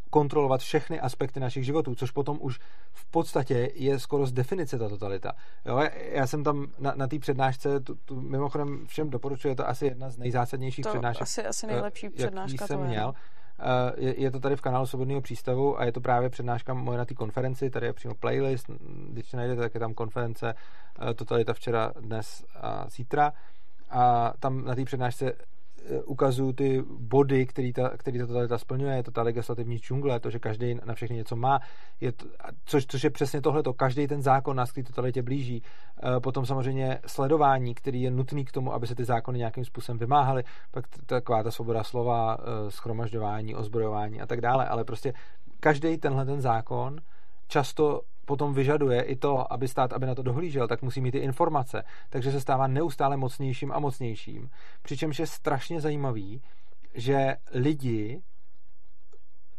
kontrolovat všechny aspekty našich životů, což potom už v podstatě je skoro z definice ta totalita. Jo, já- jsem tam na, na té přednášce, tu, tu, mimochodem všem doporučuji, je to asi jedna z nejzásadnějších To přednášek, asi, asi eh, nejlepší přednáška jsem to je. měl. Eh, Je, je to tady v kanálu Svobodného přístavu a je to právě přednáška moje na té konferenci, tady je přímo playlist, když to najdete, tak je tam konference eh, Totalita včera, dnes a zítra a tam na té přednášce ukazuju ty body, který ta, který ta totalita splňuje, je to ta legislativní džungle, to, že každý na všechny něco má, je to, což, což je přesně tohleto, každý ten zákon nás k té totalitě blíží. Eh, Potom samozřejmě sledování, který je nutný k tomu, aby se ty zákony nějakým způsobem vymáhaly, pak taková ta svoboda slova, eh, schromažďování, ozbrojování a tak dále, ale prostě každý tenhle ten zákon často potom vyžaduje i to, aby stát, aby na to dohlížel, tak musí mít ty informace. Takže se stává neustále mocnějším a mocnějším. Přičemž je strašně zajímavý, že lidi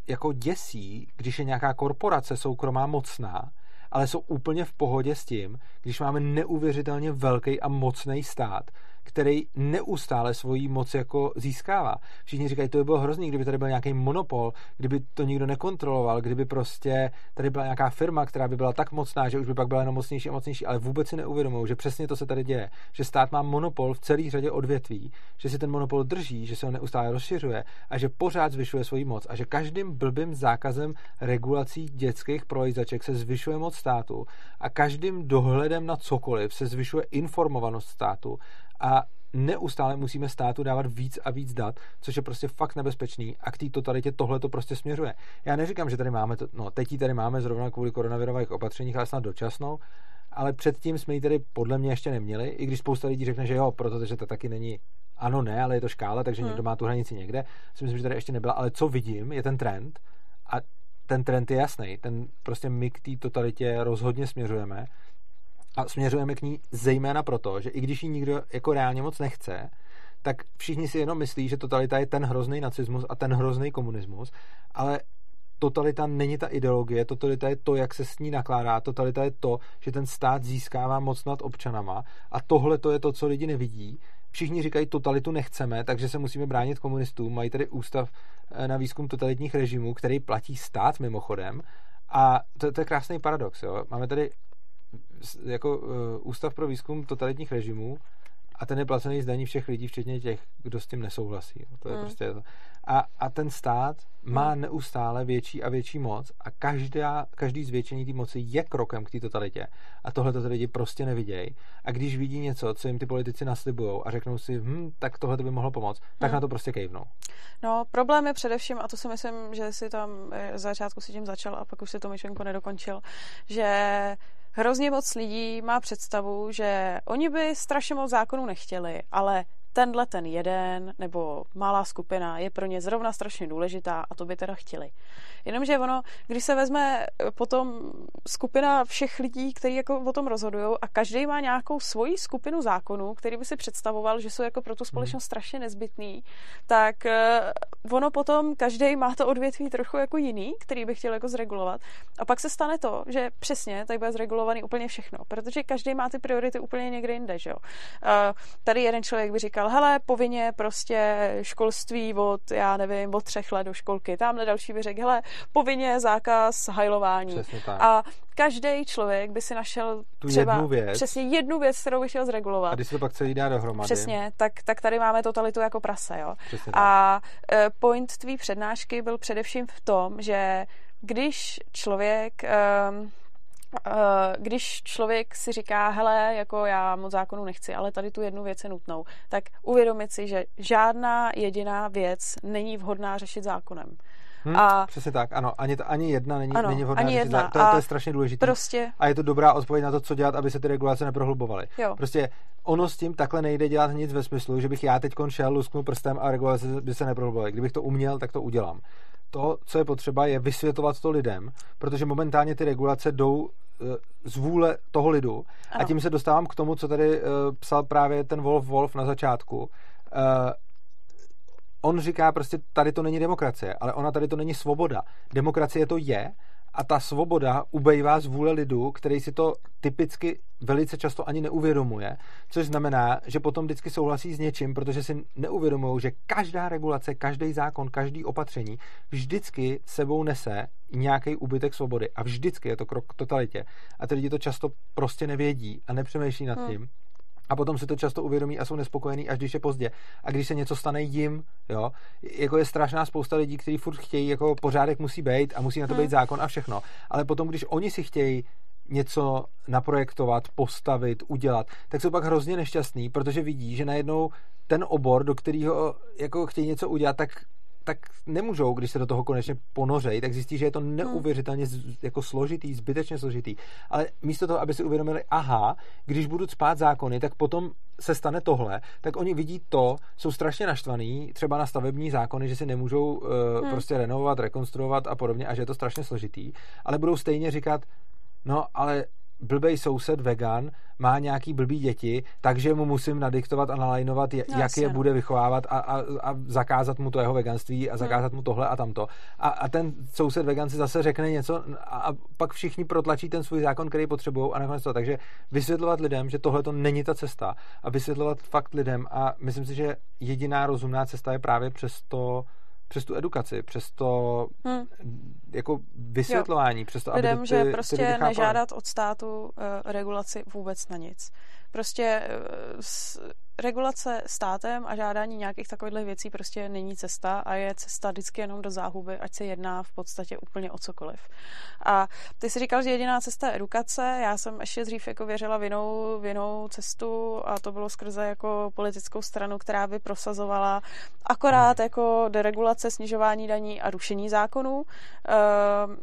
jako děsí, když je nějaká korporace soukromá mocná, ale jsou úplně v pohodě s tím, když máme neuvěřitelně velký a mocný stát, který neustále svoji moc jako získává. Všichni říkají, to by bylo hrozný, kdyby tady byl nějaký monopol, kdyby to nikdo nekontroloval, kdyby prostě tady byla nějaká firma, která by byla tak mocná, že už by pak byla jenom mocnější a mocnější, ale vůbec si neuvědomují, že přesně to se tady děje, že stát má monopol v celé řadě odvětví, že si ten monopol drží, že se ho neustále rozšiřuje a že pořád zvyšuje svoji moc a že každým blbým zákazem regulací dětských prolejzaček se zvyšuje moc státu a každým dohledem na cokoliv se zvyšuje informovanost státu a neustále musíme státu dávat víc a víc dat, což je prostě fakt nebezpečný a k té totalitě tohle to prostě směřuje. Já neříkám, že tady máme, to, no teď tady máme zrovna kvůli koronavirových opatřeních, ale snad dočasnou, ale předtím jsme ji tady podle mě ještě neměli, i když spousta lidí řekne, že jo, protože to taky není ano, ne, ale je to škála, takže Hmm. někdo má tu hranici někde. Si myslím, že tady ještě nebyla, ale co vidím, je ten trend a ten trend je jasný. Ten prostě my k té totalitě rozhodně směřujeme a směřujeme k ní zejména proto, že i když ji nikdo jako reálně moc nechce, tak všichni si jenom myslí, že totalita je ten hrozný nacismus a ten hrozný komunismus, ale totalita není ta ideologie, totalita je to, jak se s ní nakládá, totalita je to, že ten stát získává moc nad občanama a tohle to je to, co lidi nevidí. Všichni říkají, totalitu nechceme, takže se musíme bránit komunistům. Mají tady ústav eh, na výzkum totalitních režimů, který platí stát mimochodem A to, to je krásný paradox. Jo? Máme tady jako uh, Ústav pro výzkum totalitních režimů a ten je placený z daní všech lidí, včetně těch, kdo s tím nesouhlasí. To je hmm. prostě a, a ten stát má hmm. neustále větší a větší moc a každá, každý zvětšení té moci je krokem k té totalitě. A tohle to lidi prostě nevidějí. A když vidí něco, co jim ty politici naslibují a řeknou si, hm, tak tohle by mohlo pomoct, tak hmm. na to prostě kejvnou. No, problém je především, a to si myslím, že si tam eh, z začátku si tím začal a pak už si to myšlenku nedokončil, že hrozně moc lidí má představu, že oni by strašně moc zákonů nechtěli, ale tenhle ten jeden nebo malá skupina je pro ně zrovna strašně důležitá a to by teda chtěli. Jenomže ono, když se vezme eh, potom skupina všech lidí, kteří jako o tom rozhodují a každý má nějakou svoji skupinu zákonů, který by si představoval, že jsou jako pro tu mhm. společnost hmm. strašně nezbytný, tak uh, ono potom každý má to odvětví trochu jako jiný, který by chtěl jako zregulovat. A pak se stane to, že přesně tady bude zregulovaný úplně všechno, protože každý má ty priority úplně někde jinde, že jo. Uh, tady jeden člověk by říkal, hele, povinně prostě školství od, já nevím, od třech let do školky. Tamhle další by řekl, hele, povinně zákaz hajlování. A každý člověk by si našel tu třeba jednu věc. přesně jednu věc, kterou by chtěl zregulovat. A když se to pak celý dá dohromady. Přesně, tak, tak tady máme totalitu jako prase. Jo? a uh, point tvý přednášky byl především v tom, že když člověk um, když člověk si říká, hele, jako já moc zákonu nechci, ale tady tu jednu věc je nutnou, tak uvědomit si, že žádná jediná věc není vhodná řešit zákonem. Hmm, a přesně tak, ano. Ani, ani jedna není, ano, není vhodná ani jedna. To, je, to je strašně důležité. Prostě... A je to dobrá odpověď na to, co dělat, aby se ty regulace neprohlubovaly. Jo. Prostě ono s tím takhle nejde dělat nic ve smyslu, že bych já teď šel, lusknul prstem a regulace by se neprohlubovaly. Kdybych to uměl, tak to udělám. To, co je potřeba, je vysvětlovat to lidem, protože momentálně ty regulace jdou eh, z vůle toho lidu. Ano. A tím se dostávám k tomu, co tady uh, psal právě ten Wolf Wolf na začátku. Uh, on říká prostě, tady to není demokracie, ale ona tady to není svoboda. Demokracie to je a ta svoboda ubejvá z vůle lidu, který si to typicky velice často ani neuvědomuje, což znamená, že potom vždycky souhlasí s něčím, protože si neuvědomují, že každá regulace, každý zákon, každý opatření vždycky sebou nese nějaký úbytek svobody a vždycky je to krok k totalitě. A ty lidi to často prostě nevědí a nepřemýšlí nad hmm. tím. Hmm a potom si to často uvědomí a jsou nespokojení, až když je pozdě. A když se něco stane jim, jo, jako je strašná spousta lidí, kteří furt chtějí, jako pořádek musí být a musí na to být hmm. zákon a všechno. Ale potom, když oni si chtějí něco naprojektovat, postavit, udělat, tak jsou pak hrozně nešťastní, protože vidí, že najednou ten obor, do kterého jako chtějí něco udělat, tak tak nemůžou, když se do toho konečně ponořejí, tak zjistí, že je to hmm. neuvěřitelně jako složitý, zbytečně složitý. Ale místo toho, aby si uvědomili, aha, když budu spát zákony, tak potom se stane tohle, tak oni vidí to, jsou strašně naštvaný, třeba na stavební zákony, že si nemůžou uh, hmm. prostě renovovat, rekonstruovat a podobně a že je to strašně složitý, ale budou stejně říkat, no ale blbej soused vegan má nějaký blbý děti, takže mu musím nadiktovat a nalajnovat, jak Jasně. je no. bude vychovávat a, a, a zakázat mu to jeho veganství a hmm. zakázat hmm. mu tohle a tamto. A, a ten soused vegan si zase řekne něco a, a pak všichni protlačí ten svůj zákon, který potřebují a nakonec to. Takže vysvětlovat lidem, že tohle to není ta cesta a vysvětlovat fakt lidem a myslím si, že jediná rozumná cesta je právě přes to, přes tu edukaci, přes to hmm. jako vysvětlování, jo. přes to, Lidem, aby ty, že prostě nežádat od státu uh, regulaci vůbec na nic. Prostě uh, s, regulace státem a žádání nějakých takových věcí prostě není cesta a je cesta vždycky jenom do záhuby, ať se jedná v podstatě úplně o cokoliv. A ty si říkal, že jediná cesta je edukace. Já jsem ještě dřív jako věřila v jinou, v jinou cestu a to bylo skrze jako politickou stranu, která by prosazovala akorát jako deregulace, snižování daní a rušení zákonů. Ehm,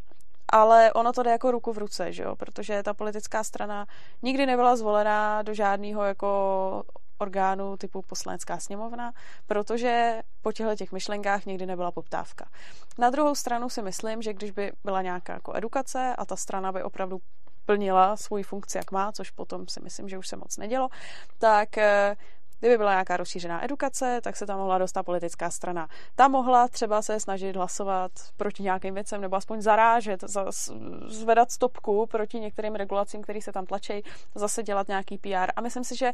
ale ono to jde jako ruku v ruce, že jo? protože ta politická strana nikdy nebyla zvolená do žádného jako orgánu typu poslanecká sněmovna, protože po těchto těch myšlenkách nikdy nebyla poptávka. Na druhou stranu si myslím, že když by byla nějaká jako edukace a ta strana by opravdu plnila svůj funkci, jak má, což potom si myslím, že už se moc nedělo, tak eh, Kdyby byla nějaká rozšířená edukace, tak se tam mohla dostat politická strana. Ta mohla třeba se snažit hlasovat proti nějakým věcem nebo aspoň zarážet, zvedat stopku proti některým regulacím, které se tam tlačí, zase dělat nějaký PR. A myslím si, že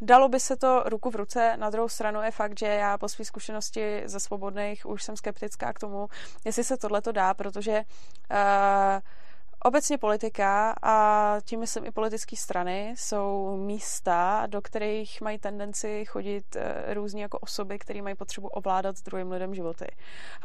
dalo by se to ruku v ruce. Na druhou stranu je fakt, že já po své zkušenosti ze svobodných už jsem skeptická k tomu, jestli se tohle to dá, protože uh, Obecně politika a tím myslím i politické strany jsou místa, do kterých mají tendenci chodit eh, různí jako osoby, které mají potřebu ovládat druhým lidem životy.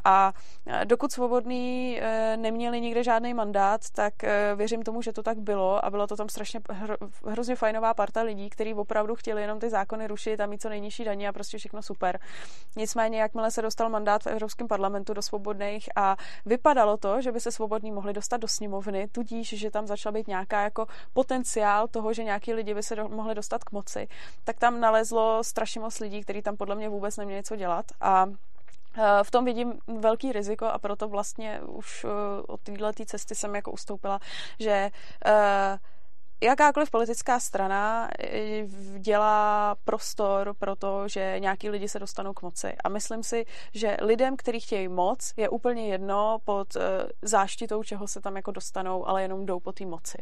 A eh, dokud svobodný eh, neměli nikde žádný mandát, tak věřím tomu, že to tak bylo a bylo to tam strašně hro, hrozně fajnová parta lidí, kteří opravdu chtěli jenom ty zákony rušit a mít co nejnižší daně a prostě všechno super. Nicméně, jakmile se dostal mandát v Evropském parlamentu do svobodných a vypadalo to, že by se svobodní mohli dostat do sněmovny, tudíž, že tam začal být nějaká jako potenciál toho, že nějaký lidi by se do, mohli dostat k moci, tak tam nalezlo strašně moc lidí, kteří tam podle mě vůbec neměli co dělat. A eh, v tom vidím velký riziko a proto vlastně už eh, od této cesty jsem jako ustoupila, že uh, jakákoliv politická strana eh, dělá prostor pro to, že nějaký lidi se dostanou k moci. A myslím si, že lidem, kteří chtějí moc, je úplně jedno pod eh, záštitou, čeho se tam jako dostanou, ale jenom jdou po té moci.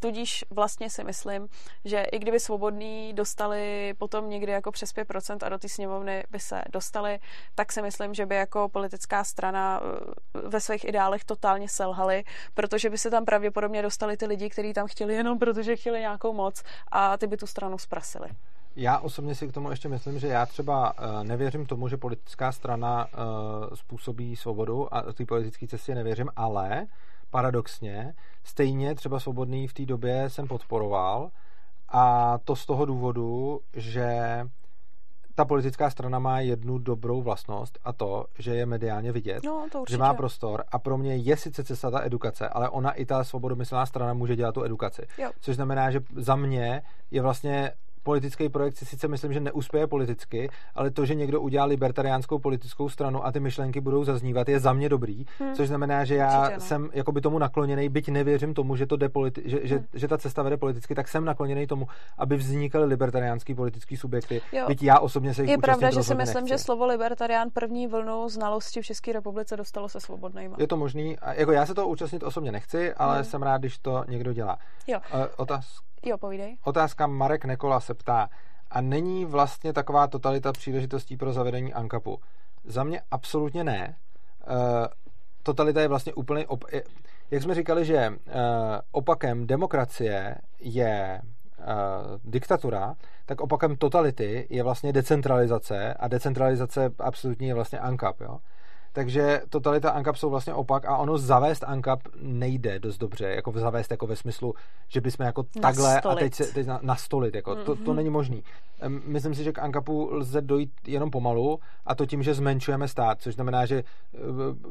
Tudíž vlastně si myslím, že i kdyby svobodní dostali potom někdy jako přes 5% a do té sněmovny by se dostali, tak si myslím, že by jako politická strana eh, ve svých ideálech totálně selhali, protože by se tam pravděpodobně dostali ty lidi, kteří tam chtěli jenom protože že chtěli nějakou moc a ty by tu stranu zprasili. Já osobně si k tomu ještě myslím, že já třeba eh, nevěřím tomu, že politická strana eh, způsobí svobodu a té politické cestě nevěřím, ale paradoxně stejně třeba svobodný v té době jsem podporoval a to z toho důvodu, že ta politická strana má jednu dobrou vlastnost a to, že je mediálně vidět, no, to že má prostor a pro mě je sice cesta ta edukace, ale ona i ta svobodomyslná strana může dělat tu edukaci. Jo. Což znamená, že za mě je vlastně politický projekt si sice myslím, že neuspěje politicky, ale to, že někdo udělá libertariánskou politickou stranu a ty myšlenky budou zaznívat, je za mě dobrý, hmm. což znamená, že já Určitě, no. jsem jakoby tomu nakloněný, byť nevěřím tomu, že, to jde politi- že, hmm. že, že ta cesta vede politicky, tak jsem nakloněný tomu, aby vznikaly libertariánský politický subjekty. Jo. Byť já osobně se jich Je pravda, že si myslím, nechci. že slovo libertarián první vlnu znalosti v České republice dostalo se svobodným. Je to možný, a jako já se toho účastnit osobně nechci, ale hmm. jsem rád, když to někdo dělá. Jo. Uh, otázka Jo, povídej. Otázka Marek Nekola se ptá, a není vlastně taková totalita příležitostí pro zavedení ANKAPu? Za mě absolutně ne. Uh, totalita je vlastně úplně... Op- jak jsme říkali, že uh, opakem demokracie je uh, diktatura, tak opakem totality je vlastně decentralizace a decentralizace absolutně je vlastně ANKAP. Jo? Takže totalita ANCAP jsou vlastně opak a ono zavést ANCAP nejde dost dobře, jako zavést jako ve smyslu, že bychom jako takhle nastolit. a teď se teď na, nastolit, jako mm-hmm. to, to mhm. není možný. Myslím si, že k ANCAPu lze dojít jenom pomalu a to tím, že zmenšujeme stát, což znamená, že eh,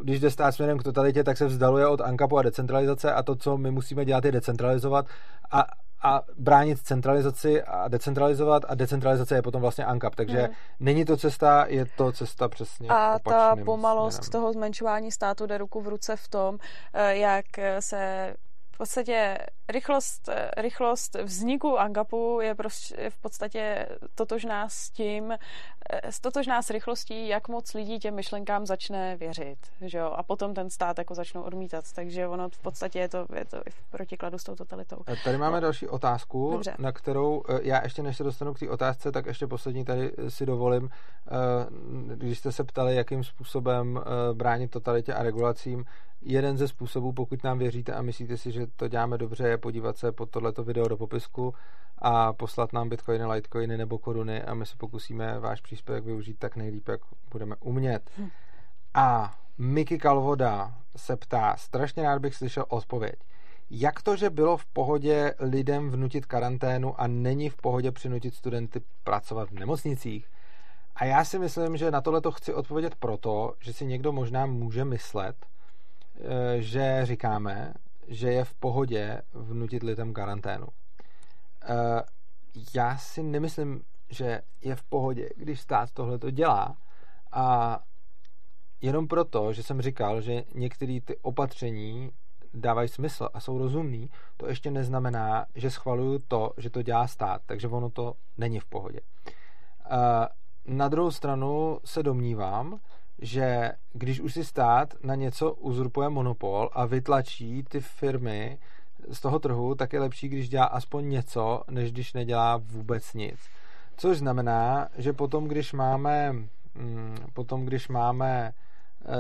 když jde stát směrem k totalitě, tak se vzdaluje od ANCAPu a decentralizace a to, co my musíme dělat, je decentralizovat a a bránit centralizaci a decentralizovat a decentralizace je potom vlastně ANCAP. Takže hmm. není to cesta, je to cesta přesně A ta pomalost směrem. toho zmenšování státu jde ruku v ruce v tom, eh, jak se v podstatě rychlost, rychlost vzniku Angapu je prostě v podstatě totožná s tím, eh, totožná s rychlostí, jak moc lidí těm myšlenkám začne věřit. Že jo? A potom ten stát jako začnou odmítat. Takže ono v podstatě je to, je to i v protikladu s tou totalitou. Eh, tady máme no. další otázku, Dobře. na kterou eh, já ještě než se dostanu k té otázce, tak ještě poslední tady si dovolím. Když jste se ptali, jakým způsobem bránit totalitě a regulacím, jeden ze způsobů, pokud nám věříte a myslíte si, že to děláme dobře, je podívat se pod tohleto video do popisku a poslat nám bitcoiny, litecoiny nebo koruny a my se pokusíme váš příspěvek využít tak nejlíp, jak budeme umět. Hm. A Miky Kalvoda se ptá, strašně rád bych slyšel odpověď. Jak to, že bylo v pohodě lidem vnutit karanténu a není v pohodě přinutit studenty pracovat v nemocnicích? A já si myslím, že na tohle to chci odpovědět proto, že si někdo možná může myslet, že říkáme, že je v pohodě vnutit lidem karanténu. Eh, já si nemyslím, že je v pohodě, když stát tohle to dělá a jenom proto, že jsem říkal, že některé ty opatření dávají smysl a jsou rozumný, to ještě neznamená, že schvaluju to, že to dělá stát, takže ono to není v pohodě. Eh, na druhou stranu se domnívám, že když už si stát na něco uzurpuje monopol a vytlačí ty firmy z toho trhu, tak je lepší, když dělá aspoň něco, než když nedělá vůbec nic. Což znamená, že potom, když máme, mm, potom, když máme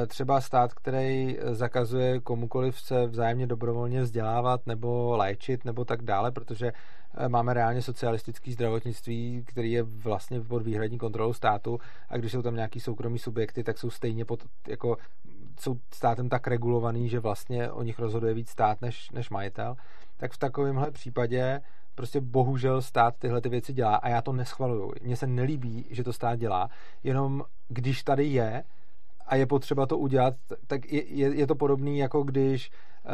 třeba stát, který zakazuje komukoliv se vzájemně dobrovolně vzdělávat nebo léčit nebo tak dále, protože eh, máme reálně socialistický zdravotnictví, který je vlastně pod výhradní kontrolou státu a když jsou tam nějaký soukromí subjekty, tak jsou stejně pod, jako, jsou státem tak regulovaný, že vlastně o nich rozhoduje víc stát než, než majitel, tak v takovémhle případě prostě bohužel stát tyhle ty věci dělá a já to neschvaluju. Mně se nelíbí, že to stát dělá, jenom když tady je a je potřeba to udělat, tak je, je, je to podobný, jako když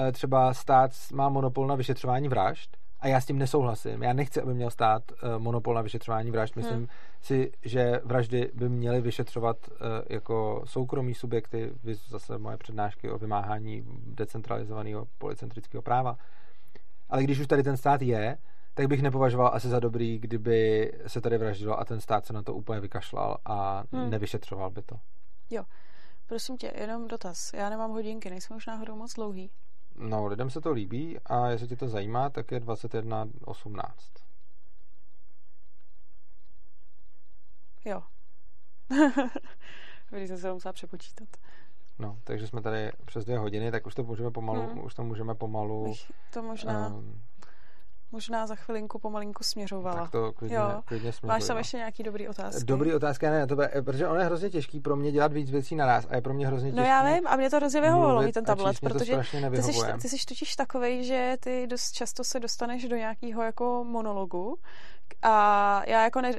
e, třeba stát má monopol na vyšetřování vražd a já s tím nesouhlasím. Já nechci, aby měl stát e, monopol na vyšetřování vražd. Myslím hmm. si, že vraždy by měly vyšetřovat e, jako soukromí subjekty, zase moje přednášky o vymáhání decentralizovaného policentrického práva. Ale když už tady ten stát je, tak bych nepovažoval asi za dobrý, kdyby se tady vraždilo a ten stát se na to úplně vykašlal a hmm. nevyšetřoval by to. Jo. Prosím tě, jenom dotaz. Já nemám hodinky, nejsme už náhodou moc dlouhý. No, lidem se to líbí a jestli tě to zajímá, tak je 21.18. Jo. (laughs) Když jsem se to musela přepočítat. No, takže jsme tady přes dvě hodiny, tak už to můžeme pomalu, hmm. už to můžeme pomalu... To možná... Um, možná za chvilinku pomalinku směřovala. Tak to klidně, jo. klidně směřuji, Máš tam ještě nějaký dobrý otázky? Dobrý otázky, ne, to, protože ono je hrozně těžký pro mě dělat víc věcí naraz a je pro mě hrozně těžký. No já vím, a mě to hrozně vyhovovalo mít ten tablet, protože ty jsi, ty jsi totiž takovej, že ty dost často se dostaneš do nějakého jako monologu a já jako ne,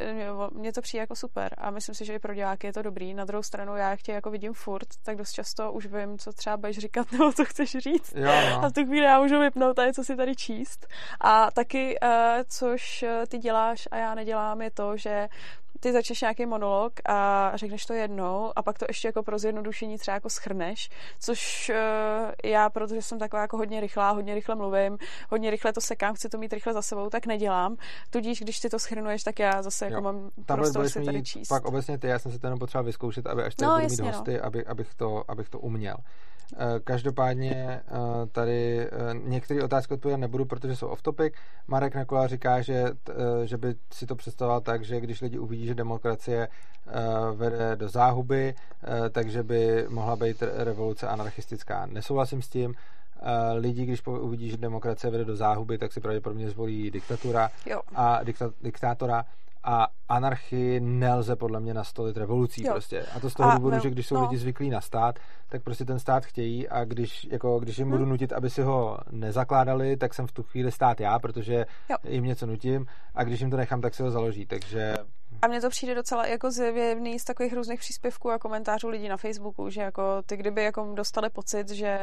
mně to přijde jako super a myslím si, že i pro diáky je to dobrý. Na druhou stranu já jak tě jako vidím furt, tak dost často už vím, co třeba budeš říkat (laughs) nebo co chceš říct. Jo, no. A v tu chvíli já můžu vypnout a co si tady číst. A taky, uh, což eh, ty děláš a já nedělám, je to, že ty začneš nějaký monolog a řekneš to jednou a pak to ještě jako pro zjednodušení třeba jako schrneš, což uh, já, protože jsem taková jako hodně rychlá, hodně rychle mluvím, hodně rychle to sekám, chci to mít rychle za sebou, tak nedělám. Tudíž, když ty to schrnuješ, tak já zase jako jo. mám prostor si tady číst. Pak obecně ty, já jsem se to jenom potřeboval vyzkoušet, aby až tady no, budu mít no. hosty, no. aby, abych, to, abych to uměl. Eh, každopádně eh, tady eh, některé otázky odpovědět nebudu, protože jsou off-topic. Marek Nekula říká, že, že by si to představoval tak, že když lidi uvidí, že demokracie vede do záhuby, takže by mohla být revoluce anarchistická. Nesouhlasím s tím. Lidi, když uvidí, že demokracie vede do záhuby, tak si pravděpodobně zvolí diktatura jo. a dikta, diktátora a anarchii nelze podle mě nastolit revolucí jo. prostě. A to z toho a důvodu, ne, že když jsou no. lidi zvyklí na stát, tak prostě ten stát chtějí a když, jako, když jim hmm. budu nutit, aby si ho nezakládali, tak jsem v tu chvíli stát já, protože jo. jim něco nutím a když jim to nechám, tak si ho založí. Takže a mně to přijde docela jako zjevný z takových různých příspěvků a komentářů lidí na Facebooku, že jako ty kdyby jako dostali pocit, že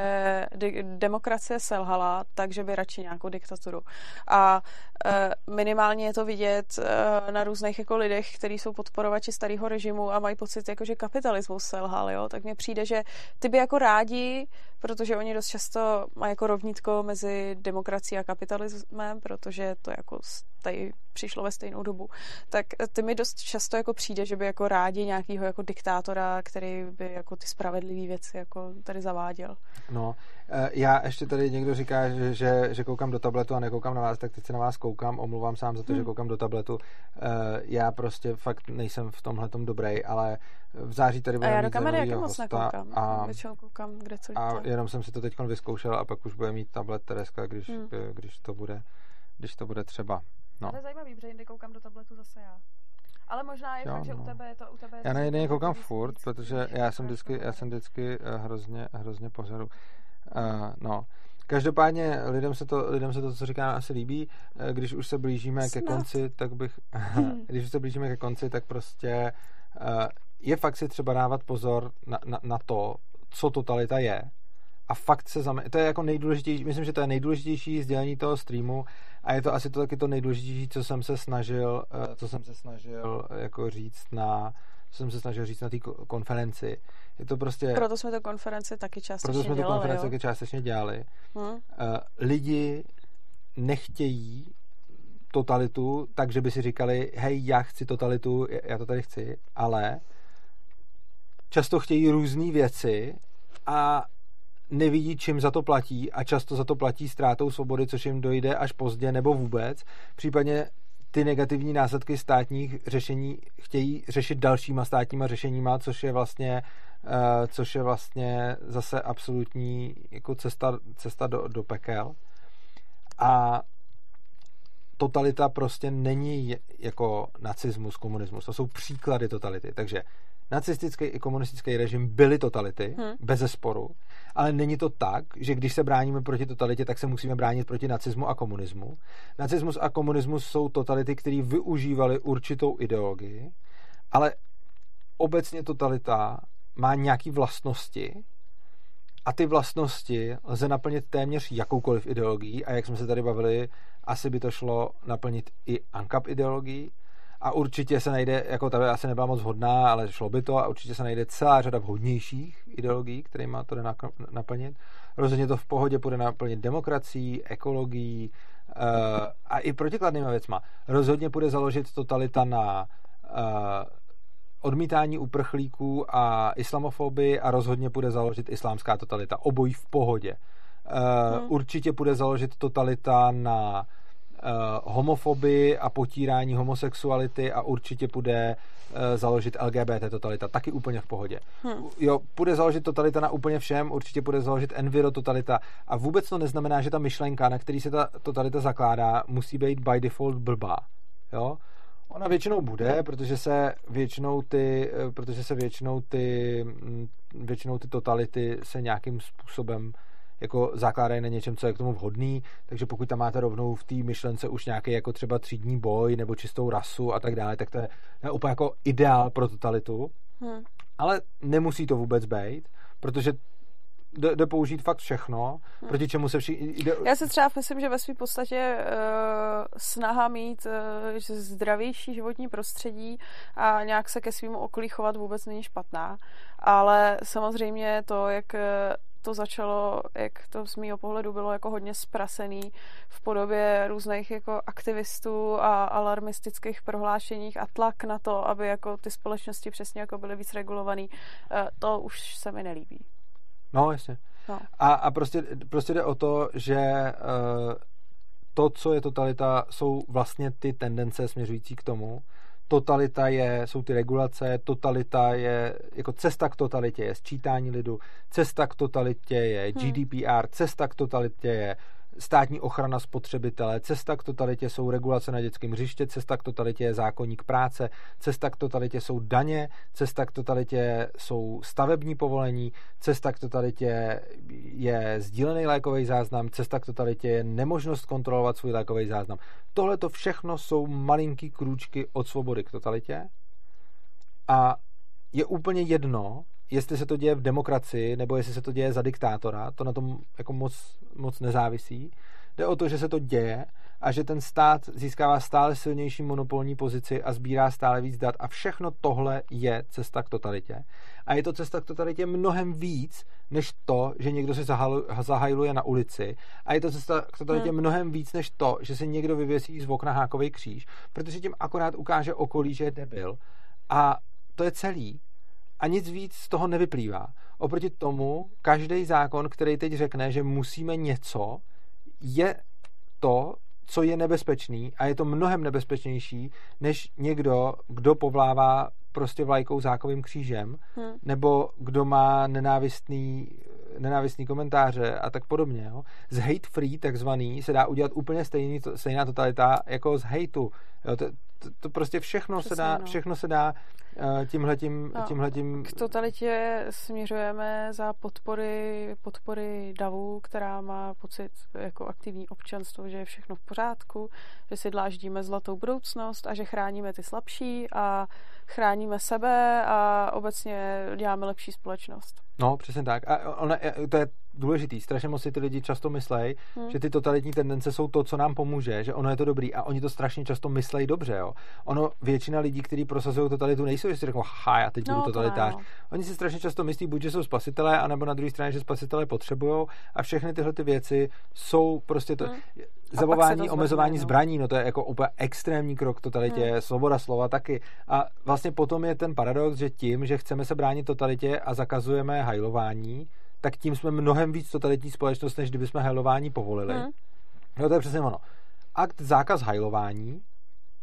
demokracie selhala, takže by radši nějakou diktaturu. A e, minimálně je to vidět e, na různých jako lidech, kteří jsou podporovači starého režimu a mají pocit, jako, že kapitalismus selhal, jo? tak mně přijde, že ty by jako rádi, protože oni dost často mají jako rovnítko mezi demokracií a kapitalismem, protože to jako tady přišlo ve stejnou dobu, tak ty mi dost často jako přijde, že by jako rádi nějakýho jako diktátora, který by jako ty spravedlivé věci jako tady zaváděl. No, e, já ještě tady někdo říká, že, že, že koukám do tabletu a nekoukám na vás, tak teď se na vás koukám, omluvám sám za to, hmm. že koukám do tabletu. E, já prostě fakt nejsem v tomhle tom dobrý, ale v září tady bude a já do kamery jaký moc nekoukám. A, většinou koukám, kde co A jenom jsem si to teď vyzkoušel a pak už bude mít tablet Tereska, když, hmm. když to bude když to bude třeba. No. To je zajímavý, protože jindy koukám do tabletu zase já. Ale možná je jo, fakt, že no. u tebe je to u tebe. Já na jedné koukám furt, protože já jsem vždycky, já jsem vždycky eh, hrozně, hrozně pozoru. Uh, no. Každopádně lidem se, to, lidem se to, co říká, asi líbí. Eh, když už se blížíme Snad. ke konci, tak bych... (laughs) (laughs) když už se blížíme ke konci, tak prostě uh, je fakt si třeba dávat pozor na, na, na to, co totalita je. A fakt se zame... To je jako nejdůležitější, myslím, že to je nejdůležitější sdělení toho streamu, a je to asi to taky to nejdůležitější, co jsem se snažil, eh, co jsem se snažil eh, jako říct na co jsem se snažil říct na té konferenci. Je to prostě... Proto jsme to konferenci taky částečně Proto jsme dělali, to konferenci taky částečně dělali. Hmm. Lidi nechtějí totalitu, takže by si říkali, hej, já chci totalitu, já to tady chci, ale často chtějí různé věci a nevidí, čím za to platí a často za to platí ztrátou svobody, což jim dojde až pozdě nebo vůbec. Případně ty negativní následky státních řešení chtějí řešit dalšíma státníma řešeníma, což je vlastně což je vlastně zase absolutní jako cesta, cesta do, do pekel. A totalita prostě není jako nacismus, komunismus. To jsou příklady totality. Takže nacistický i komunistický režim byly totality, hmm. bez sporu, ale není to tak, že když se bráníme proti totalitě, tak se musíme bránit proti nacismu a komunismu. Nacismus a komunismus jsou totality, které využívaly určitou ideologii, ale obecně totalita má nějaké vlastnosti a ty vlastnosti lze naplnit téměř jakoukoliv ideologií a jak jsme se tady bavili, asi by to šlo naplnit i ANCAP ideologií a určitě se najde, jako ta asi nebyla moc hodná, ale šlo by to a určitě se najde celá řada vhodnějších ideologií, kterými to jde naplnit. Rozhodně to v pohodě bude naplnit demokracií, ekologií uh, a i protikladnýma věcma. Rozhodně bude založit totalita na uh, odmítání uprchlíků a islamofobii a rozhodně bude založit islámská totalita. Obojí v pohodě. Uh, hmm. Určitě bude založit totalita na homofobii a potírání homosexuality a určitě bude uh, založit LGBT totalita. Taky úplně v pohodě. Hmm. Jo, bude založit totalita na úplně všem, určitě bude založit enviro totalita a vůbec to neznamená, že ta myšlenka, na který se ta totalita zakládá, musí být by default blbá. Jo? Ona většinou bude, protože se většinou ty, eh, protože se většinou ty, mm, většinou ty totality se nějakým způsobem jako zakládají na něčem, co je k tomu vhodný, takže pokud tam máte rovnou v té myšlence už nějaký jako třeba třídní boj nebo čistou rasu a tak dále, tak to je, to je úplně jako ideál pro totalitu. Hmm. Ale nemusí to vůbec být, protože jde, jde použít fakt všechno, hmm. proti čemu se všichni... Jde... Já si třeba myslím, že ve své podstatě uh, snaha mít uh, zdravější životní prostředí a nějak se ke svým okolí chovat vůbec není špatná, ale samozřejmě to, jak eh, to začalo, jak to z mého pohledu bylo jako hodně sprasený v podobě různých jako aktivistů a alarmistických prohlášeních a tlak na to, aby jako ty společnosti přesně jako byly víc regulovaný, to už se mi nelíbí. No, jasně. No. A, a prostě, prostě jde o to, že uh, to, co je totalita, jsou vlastně ty tendence směřující k tomu. Totalita je, jsou ty regulace, totalita je, jako cesta k totalitě je sčítání lidu, cesta k totalitě je GDPR, hmm. cesta k totalitě je státní ochrana spotřebitele, cesta k totalitě jsou regulace na dětském hřiště, cesta k totalitě je zákonník práce, cesta k totalitě jsou daně, cesta k totalitě jsou stavební povolení, cesta k totalitě je sdílený lékový záznam, cesta k totalitě je nemožnost kontrolovat svůj lékový záznam. Tohle to všechno jsou malinký krůčky od svobody k totalitě a je úplně jedno, jestli se to děje v demokracii, nebo jestli se to děje za diktátora, to na tom jako moc, moc nezávisí. Jde o to, že se to děje a že ten stát získává stále silnější monopolní pozici a sbírá stále víc dat a všechno tohle je cesta k totalitě. A je to cesta k totalitě mnohem víc, než to, že někdo se zahajluje na ulici a je to cesta k totalitě hmm. mnohem víc, než to, že se někdo vyvěsí z okna hákový kříž, protože tím akorát ukáže okolí, že je debil. A to je celý a nic víc z toho nevyplývá. Oproti tomu, každý zákon, který teď řekne, že musíme něco, je to, co je nebezpečný a je to mnohem nebezpečnější, než někdo, kdo povlává prostě vlajkou zákovým křížem, hmm. nebo kdo má nenávistný, nenávistný komentáře a tak podobně. Jo. Z hate free takzvaný se dá udělat úplně stejný, stejná totalita jako z hateu. Jo. To, to, to prostě všechno Přesně, se dá, no. všechno se dá uh, tímhletím, no, tímhletím... K totalitě směřujeme za podpory, podpory davu, která má pocit jako aktivní občanstvo, že je všechno v pořádku, že si dláždíme zlatou budoucnost a že chráníme ty slabší a chráníme sebe a obecně děláme lepší společnost. No, přesně tak. A ona, to je důležitý. Strašně moc si ty lidi často myslejí, hmm. že ty totalitní tendence jsou to, co nám pomůže, že ono je to dobrý a oni to strašně často myslejí dobře. Jo. Ono, většina lidí, kteří prosazují totalitu, nejsou, že si řeknou, ha, já teď no, budu totalitář. To oni si strašně často myslí, buď, že jsou spasitelé, anebo na druhé straně, že spasitelé potřebují a všechny tyhle ty věci jsou prostě to. Hmm. Zabavání, omezování no. zbraní, no to je jako úplně extrémní krok totalitě, hmm. svoboda slova taky. A vlastně potom je ten paradox, že tím, že chceme se bránit totalitě a zakazujeme hajlování, tak tím jsme mnohem víc totalitní společnost, než kdyby jsme hajlování povolili. Hmm. No to je přesně ono. Akt zákaz hajlování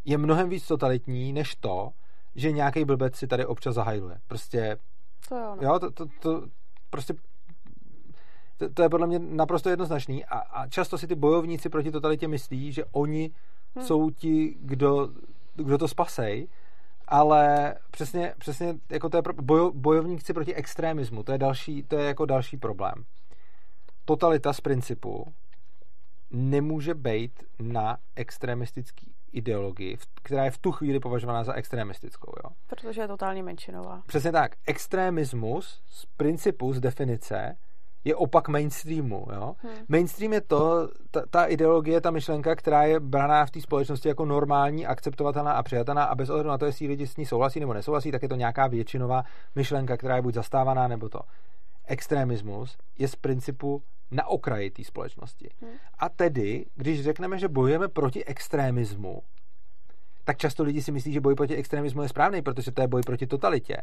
je mnohem víc totalitní, než to, že nějaký blbec si tady občas zahajluje. Prostě To jo, no. Jo, to, to, to prostě to, to je podle mě naprosto jednoznačný a, a často si ty bojovníci proti totalitě myslí, že oni hmm. jsou ti, kdo, kdo to spasej, ale přesně, přesně jako to je bojo, bojovníci proti extremismu, to je, další, to je jako další problém. Totalita z principu nemůže být na extremistický ideologii, která je v tu chvíli považovaná za extremistickou. Jo? Protože je totálně menšinová. Přesně tak. Extremismus z principu, z definice, je opak mainstreamu. Jo? Hmm. Mainstream je to, ta, ta ideologie, ta myšlenka, která je braná v té společnosti jako normální, akceptovatelná a přijatelná a bez ohledu na to, jestli lidi s ní souhlasí nebo nesouhlasí, tak je to nějaká většinová myšlenka, která je buď zastávaná nebo to. Extremismus je z principu na okraji té společnosti. Hmm. A tedy, když řekneme, že bojujeme proti extremismu, tak často lidi si myslí, že boj proti extremismu je správný, protože to je boj proti totalitě.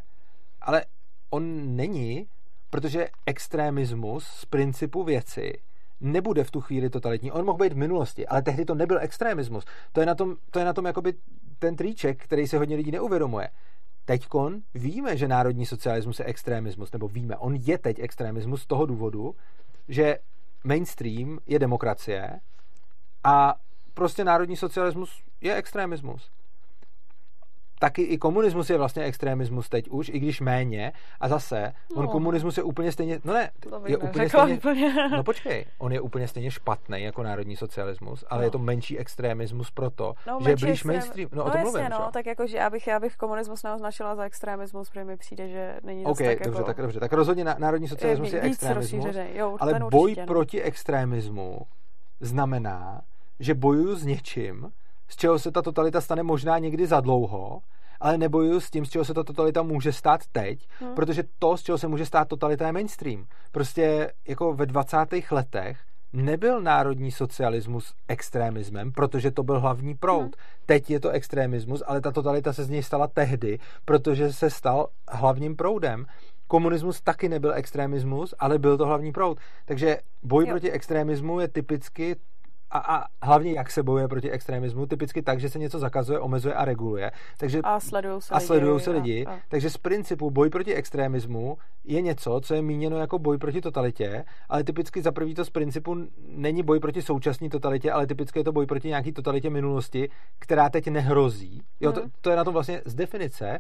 Ale on není, protože extremismus z principu věci nebude v tu chvíli totalitní. On mohl být v minulosti, ale tehdy to nebyl extremismus. To je na tom, to je na tom jakoby ten triček, který se hodně lidí neuvědomuje. Teďkon víme, že národní socialismus je extremismus, nebo víme, on je teď extremismus z toho důvodu, že mainstream je demokracie a prostě národní socialismus je extremismus taky i komunismus je vlastně extremismus teď už, i když méně. A zase, no. on komunismus je úplně stejně, no ne, je úplně stejně, úplně. (laughs) no počkej, on je úplně stejně špatný jako národní socialismus, ale no. je to menší extremismus proto, no, že je blíž extrém... mainstream. No, no o tom jasně, mluvím, no, tak jako, že já bych, já bych komunismus neoznačila za extremismus, protože mi přijde, že není okay, tak dobře, jako... tak dobře, tak rozhodně národní socialismus je, je extremismus, jo, ale boj určitě, no. proti extremismu znamená, že bojuju s něčím, z čeho se ta totalita stane možná někdy za dlouho, ale nebojuju s tím, z čeho se ta totalita může stát teď, hmm. protože to, z čeho se může stát totalita, je mainstream. Prostě jako ve 20. letech nebyl národní socialismus extremismem, protože to byl hlavní proud. Hmm. Teď je to extremismus, ale ta totalita se z něj stala tehdy, protože se stal hlavním proudem. Komunismus taky nebyl extremismus, ale byl to hlavní proud. Takže boj jo. proti extremismu je typicky a, a hlavně jak se bojuje proti extremismu, typicky tak, že se něco zakazuje, omezuje a reguluje. Takže, a sledují se a lidi. Sledujou se lidi. A, a. Takže z principu boj proti extremismu je něco, co je míněno jako boj proti totalitě, ale typicky za prvý to z principu není boj proti současné totalitě, ale typicky je to boj proti nějaký totalitě minulosti, která teď nehrozí. Jo, to, hmm. to je na tom vlastně z definice.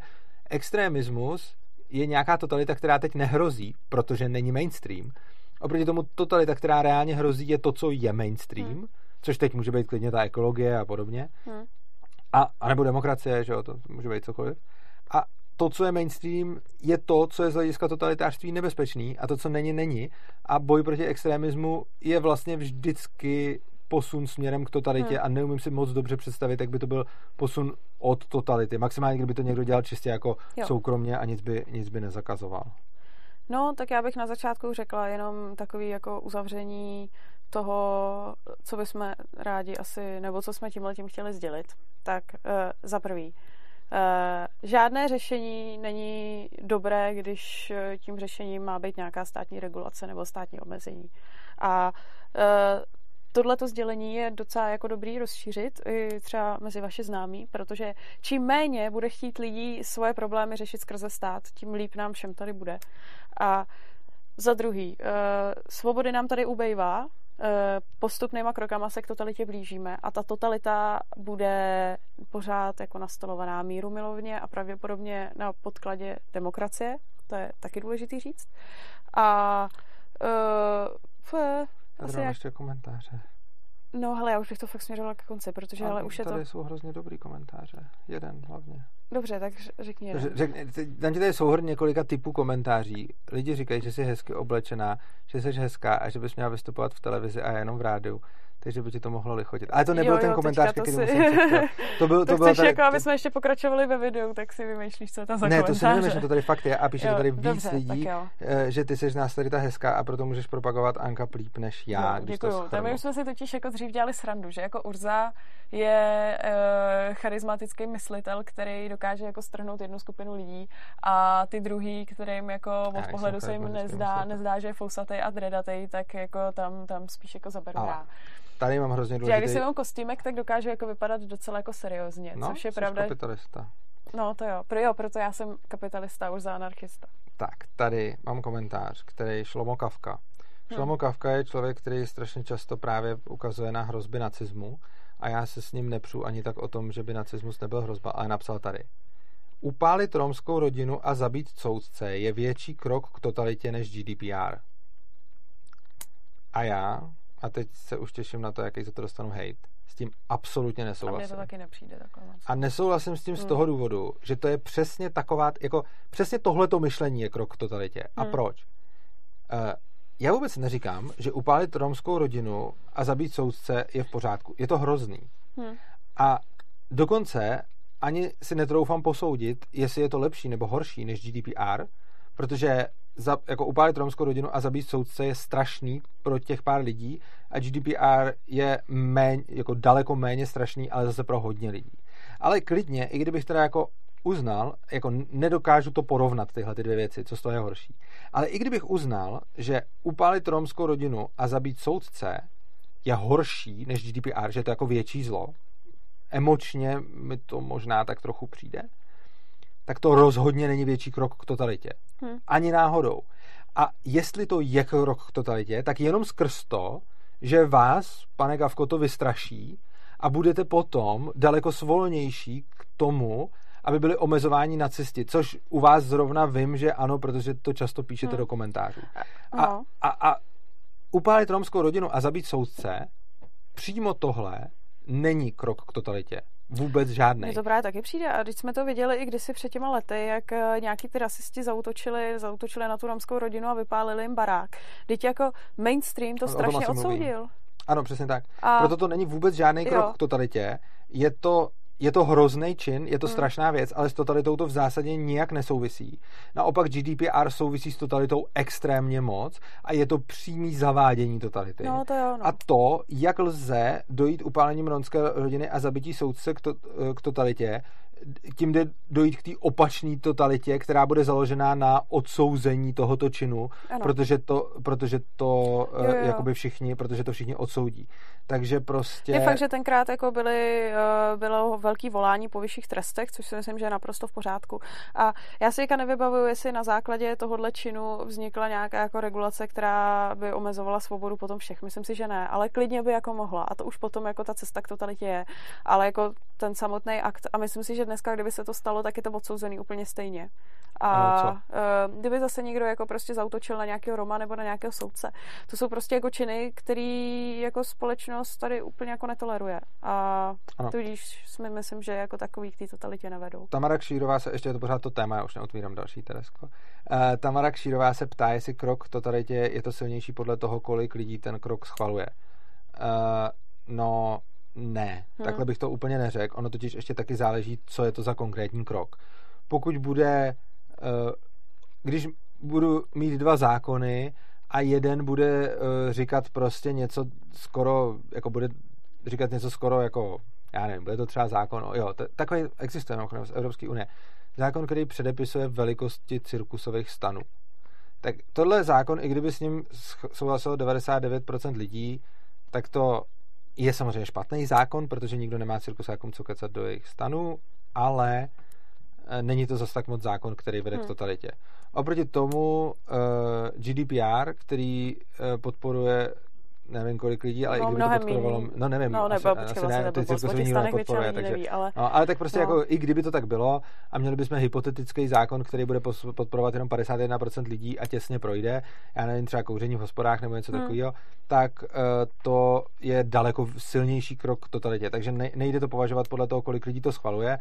Extremismus je nějaká totalita, která teď nehrozí, protože není mainstream. Oproti tomu totalita, která reálně hrozí, je to, co je mainstream, hmm. což teď může být klidně ta ekologie a podobně. Hmm. A, a nebo demokracie, že jo, to může být cokoliv. A to, co je mainstream, je to, co je z hlediska totalitářství nebezpečný a to, co není, není. A boj proti extremismu je vlastně vždycky posun směrem k totalitě hmm. a neumím si moc dobře představit, jak by to byl posun od totality. Maximálně, kdyby to někdo dělal čistě jako jo. soukromně a nic by, nic by nezakazoval. No, tak já bych na začátku řekla jenom takový jako uzavření toho, co bychom rádi asi, nebo co jsme tímhle tím chtěli sdělit. Tak uh, za prvý, uh, žádné řešení není dobré, když tím řešením má být nějaká státní regulace nebo státní omezení. A uh, tohleto sdělení je docela jako dobrý rozšířit i třeba mezi vaše známí, protože čím méně bude chtít lidí svoje problémy řešit skrze stát, tím líp nám všem tady bude. A za druhý, uh, svobody nám tady ubejvá, uh, postupnýma krokama se k totalitě blížíme a ta totalita bude pořád jako nastolovaná míru milovně a pravděpodobně na podkladě demokracie, to je taky důležitý říct. A uh, asi jak... ještě komentáře. No, ale já už bych to fakt směřovala k konci, protože ale už je to... Tady jsou hrozně dobrý komentáře. Jeden hlavně. Dobře, tak řekni jeden. Řekni, tam ti tady souhrn několika typů komentáří. Lidi říkají, že jsi hezky oblečená, že jsi hezká a že bys měla vystupovat v televizi a jenom v rádiu takže by ti to mohlo lichotit. Ale to nebyl jo, jo, ten komentář, který si... jsem (laughs) To, byl, to, to chceš tady, jako, aby jsme ještě pokračovali ve videu, tak si vymýšlíš, co je tam za Ne, komentáře. to si nevymýšlím, to tady fakt je a píše jo, to tady víc dobře, lidí, eh, že ty jsi z nás tady ta hezká a proto můžeš propagovat Anka líp než já, no, když děkuju. to My už jsme si totiž jako dřív dělali srandu, že jako Urza je uh, charismatický myslitel, který dokáže jako strhnout jednu skupinu lidí a ty druhý, kterým jako od pohledu se jim nezdá, nezdá, že je fousatý a dredatý, tak jako tam, tam spíš jako zaberu tady mám hrozně důležitý... Já když si mám kostýmek, tak dokážu jako vypadat docela jako seriózně, no, což je pravda. kapitalista. No to jo, pro, jo, proto já jsem kapitalista už za anarchista. tak, tady mám komentář, který Šlomo Kavka. Hm. Šlomo Kavka je člověk, který strašně často právě ukazuje na hrozby nacismu a já se s ním nepřu ani tak o tom, že by nacismus nebyl hrozba, ale napsal tady. Upálit romskou rodinu a zabít soudce je větší krok k totalitě než GDPR. A já, a teď se už těším na to, jaký za to dostanu hate, s tím absolutně A mně nesouhlasím. to taky nepřijde takhle. A nesouhlasím s tím z Hmm. toho důvodu, že to je přesně taková, jako přesně tohleto myšlení je krok k totalitě. A Hmm. proč? Uh, já vůbec neříkám, že upálit romskou rodinu a zabít soudce je v pořádku. Je to hrozný. Hm. A dokonce ani si netroufám posoudit, jestli je to lepší nebo horší než GDPR, protože za, jako upálit romskou rodinu a zabít soudce je strašný pro těch pár lidí a GDPR je méně, jako daleko méně strašný, ale zase pro hodně lidí. Ale klidně, i kdybych teda jako uznal, jako nedokážu to porovnat tyhle ty dvě věci, co z toho je horší. Ale i kdybych uznal, že upálit romskou rodinu a zabít soudce je horší než GDPR, že je to jako větší zlo, emočně mi to možná tak trochu přijde, tak to rozhodně není větší krok k totalitě. Hm. Ani náhodou. A jestli to je krok k totalitě, tak jenom skrz to, že vás, pane Gavko, to vystraší a budete potom daleko svolnější k tomu, aby byli omezováni nacisti, což u vás zrovna vím, že ano, protože to často píšete Hmm. do komentářů. A, No. a, a upálit romskou rodinu a zabít soudce, přímo tohle není krok k totalitě. Vůbec žádný. To právě taky přijde. A když jsme to viděli i kdysi před těma lety, jak eh, nějaký ty rasisti zautočili, zautočili na tu romskou rodinu a vypálili jim barák. Teď jako mainstream to O strašně asi mluvím. odsoudil. Ano, přesně tak. A Proto to není vůbec žádný krok Jo. k totalitě. Je to, je to hrozný čin, je to Hmm. strašná věc, ale s totalitou to v zásadě nijak nesouvisí. Naopak GDPR souvisí s totalitou extrémně moc a je to přímý zavádění totality. no to jo, no. A to, jak lze dojít upálením romské rodiny a zabití soudce k, to, k totalitě, tím jde dojít k té opačné totalitě, která bude založená na odsouzení tohoto činu, ano. protože to, protože to Jo, jo, jo. jo. jakoby všichni, protože to všichni odsoudí. Takže prostě... Je fakt, že tenkrát jako byly, eh, bylo velký volání po vyšších trestech, což si myslím, že je naprosto v pořádku. A já si teďka nevybavuju, jestli na základě tohohle činu vznikla nějaká jako regulace, která by omezovala svobodu potom všech. Myslím si, že ne, ale klidně by jako mohla. A to už potom jako ta cesta k totalitě je. Ale jako ten samotný akt. A myslím si, že dneska, kdyby se to stalo, tak je to odsouzený úplně stejně. A Ano, eh, kdyby zase někdo jako prostě zautočil na nějakého Roma nebo na nějakého soudce, to jsou prostě jako činy, který jako společnost tady úplně jako netoleruje. A Ano. tudíž si myslím, že jako takový k té totalitě nevedou. Tamara Kšírová se, ještě je to pořád to téma, já už neotvírám další Teresko. Uh, Tamara Kšírová se ptá, jestli krok k totalitě je to silnější podle toho, kolik lidí ten krok schvaluje. Uh, no, ne. Hmm. Takhle bych to úplně neřekl. Ono totiž ještě taky záleží, co je to za konkrétní krok. Pokud bude, uh, když budu mít dva zákony a jeden bude uh, říkat prostě něco skoro, jako bude říkat něco skoro jako já nevím, bude to třeba zákon, jo, t- takový existuje mimochodem z Evropské unie, zákon, který předepisuje velikosti cirkusových stanů. Tak tohle je zákon, i kdyby s ním souhlasilo 99% lidí, tak to je samozřejmě špatný zákon, protože nikdo nemá cirkusákům co kecat do jejich stanů, ale eh, není to zase tak moc zákon, který vede Hmm. k totalitě. Oproti tomu uh, GDPR, který uh, podporuje nevím kolik lidí, ale No, i kdyby to podporovalo, míň. no nevím, No, nebo počkej, vlastně ne, ty těch nikdo nepodporuje, takže, neví, ale No, ale tak prostě No. jako, i kdyby to tak bylo a měli bychom hypotetický zákon, který bude podporovat jenom 51% lidí a těsně projde, já nevím, třeba kouření v hospodách nebo něco Hmm. takového, tak uh, to je daleko silnější krok k totalitě. Takže ne- nejde to považovat podle toho, kolik lidí to schvaluje.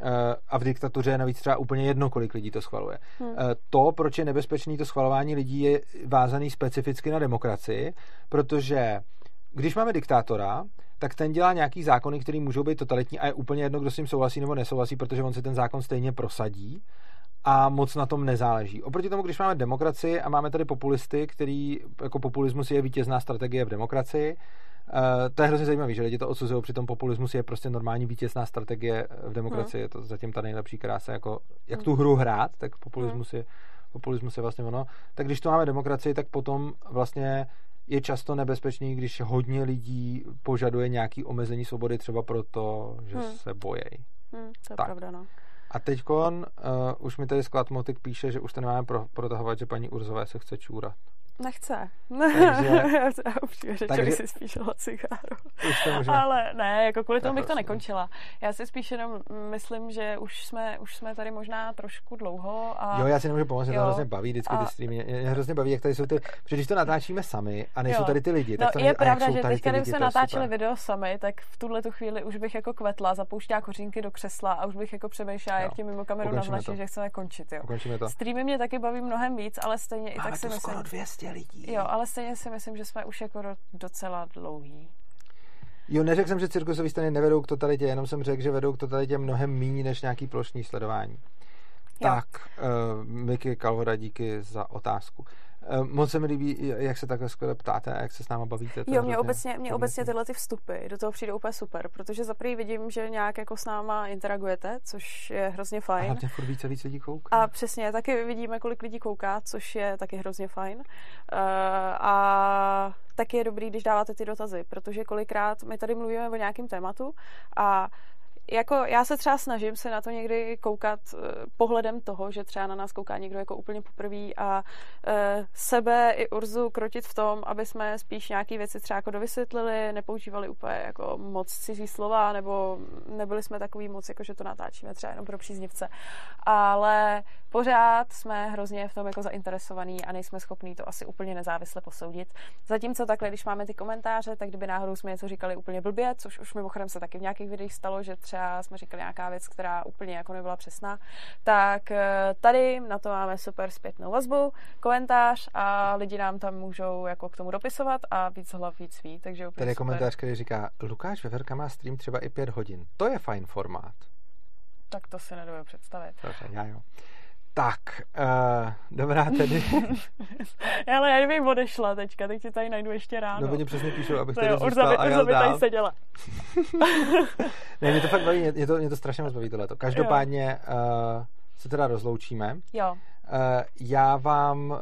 Uh, a v diktatuře je navíc třeba úplně jedno, kolik lidí to schvaluje. Hmm. Uh, to, proč je nebezpečný to schvalování lidí, je vázaný specificky na demokracii, protože když máme diktátora, tak ten dělá nějaký zákony, které můžou být totalitní a je úplně jedno, kdo s tím souhlasí nebo nesouhlasí, protože on si ten zákon stejně prosadí a moc na tom nezáleží. Oproti tomu, když máme demokracii a máme tady populisty, který jako populismus je vítězná strategie v demokracii, Uh, to je hrozně zajímavé, že lidi to odsuzují, přitom populismus je prostě normální vítězná strategie v demokracii, je to zatím ta nejlepší krása, jako jak tu hru hrát, tak populismus je, populismus je vlastně ono. Tak když tu máme demokracii, tak potom vlastně je často nebezpečný, když hodně lidí požaduje nějaký omezení svobody třeba proto, že Hmm. se bojejí. Hm, to je Tak. pravda, no. A teď uh, už mi tady sklad Motik píše, že už to nemáme pro, protahovat, že paní Urzové se chce čůrat. Nechce. Takže, (laughs) já upřímně řečeno si spíš hla cigáru. Ale ne, jako kvůli tomu bych to nekončila. Já si spíš jenom myslím, že už jsme, už jsme tady možná trošku dlouho. A... Jo, já si nemůžu pomoct, že to hrozně baví vždycky a... ty streamy. Mě hrozně baví, jak tady jsou ty, protože když to natáčíme sami a nejsou jo. tady ty lidi, tak no, to je pravda, že teď, když jsme natáčeli super. video sami, tak v tuhle tu chvíli už bych jako kvetla, zapouštěla kořínky do křesla a už bych jako přemýšlela, jak tím mimo kameru naznačit, že chceme končit. Jo. Streamy mě taky baví mnohem víc, ale stejně i tak si myslím. 200 prostě lidí. Jo, ale stejně si myslím, že jsme už jako docela dlouhý. Jo, neřekl jsem, že cirkusové stany nevedou k totalitě, jenom jsem řekl, že vedou k totalitě mnohem méně než nějaký plošní sledování. Jo. Tak, uh, Miky Kalvoda, díky za otázku. Uh, moc se mi líbí, jak se takhle skvěle ptáte a jak se s náma bavíte. Jo, mě obecně, mě obecně tyhle ty vstupy do toho přijde úplně super, protože za prvý vidím, že nějak jako s náma interagujete, což je hrozně fajn. A hlavně furt více víc lidí kouká. A přesně, taky vidíme, kolik lidí kouká, což je taky hrozně fajn. Uh, a taky je dobrý, když dáváte ty dotazy, protože kolikrát my tady mluvíme o nějakém tématu a jako já se třeba snažím se na to někdy koukat uh, pohledem toho, že třeba na nás kouká někdo jako úplně poprvé a uh, sebe i Urzu krotit v tom, aby jsme spíš nějaké věci třeba jako dovysvětlili, nepoužívali úplně jako moc cizí slova, nebo nebyli jsme takový moc, jako že to natáčíme třeba jenom pro příznivce. Ale pořád jsme hrozně v tom jako zainteresovaní a nejsme schopní to asi úplně nezávisle posoudit. Zatímco takhle, když máme ty komentáře, tak kdyby náhodou jsme něco říkali úplně blbě, což už mimochodem se taky v nějakých videích stalo, že třeba jsme říkali nějaká věc, která úplně jako nebyla přesná, tak eh, tady na to máme super zpětnou vazbu, komentář a lidi nám tam můžou jako k tomu dopisovat a víc hlav víc ví, takže úplně Tady je komentář, který říká, Lukáš Veverka má stream třeba i pět hodin. To je fajn formát. Tak to si nedovedu představit. Dobře, já jo. Tak, uh, dobrá tedy. (laughs) Ale já kdybych odešla teďka, teď si tady najdu ještě ráno. No, oni přesně píšou, abych tady zůstal a jel dál. tady seděla. (laughs) ne, mě to fakt baví, mě to, mě to strašně moc baví tohleto. Každopádně uh, se teda rozloučíme. Jo. Uh, já, vám, uh,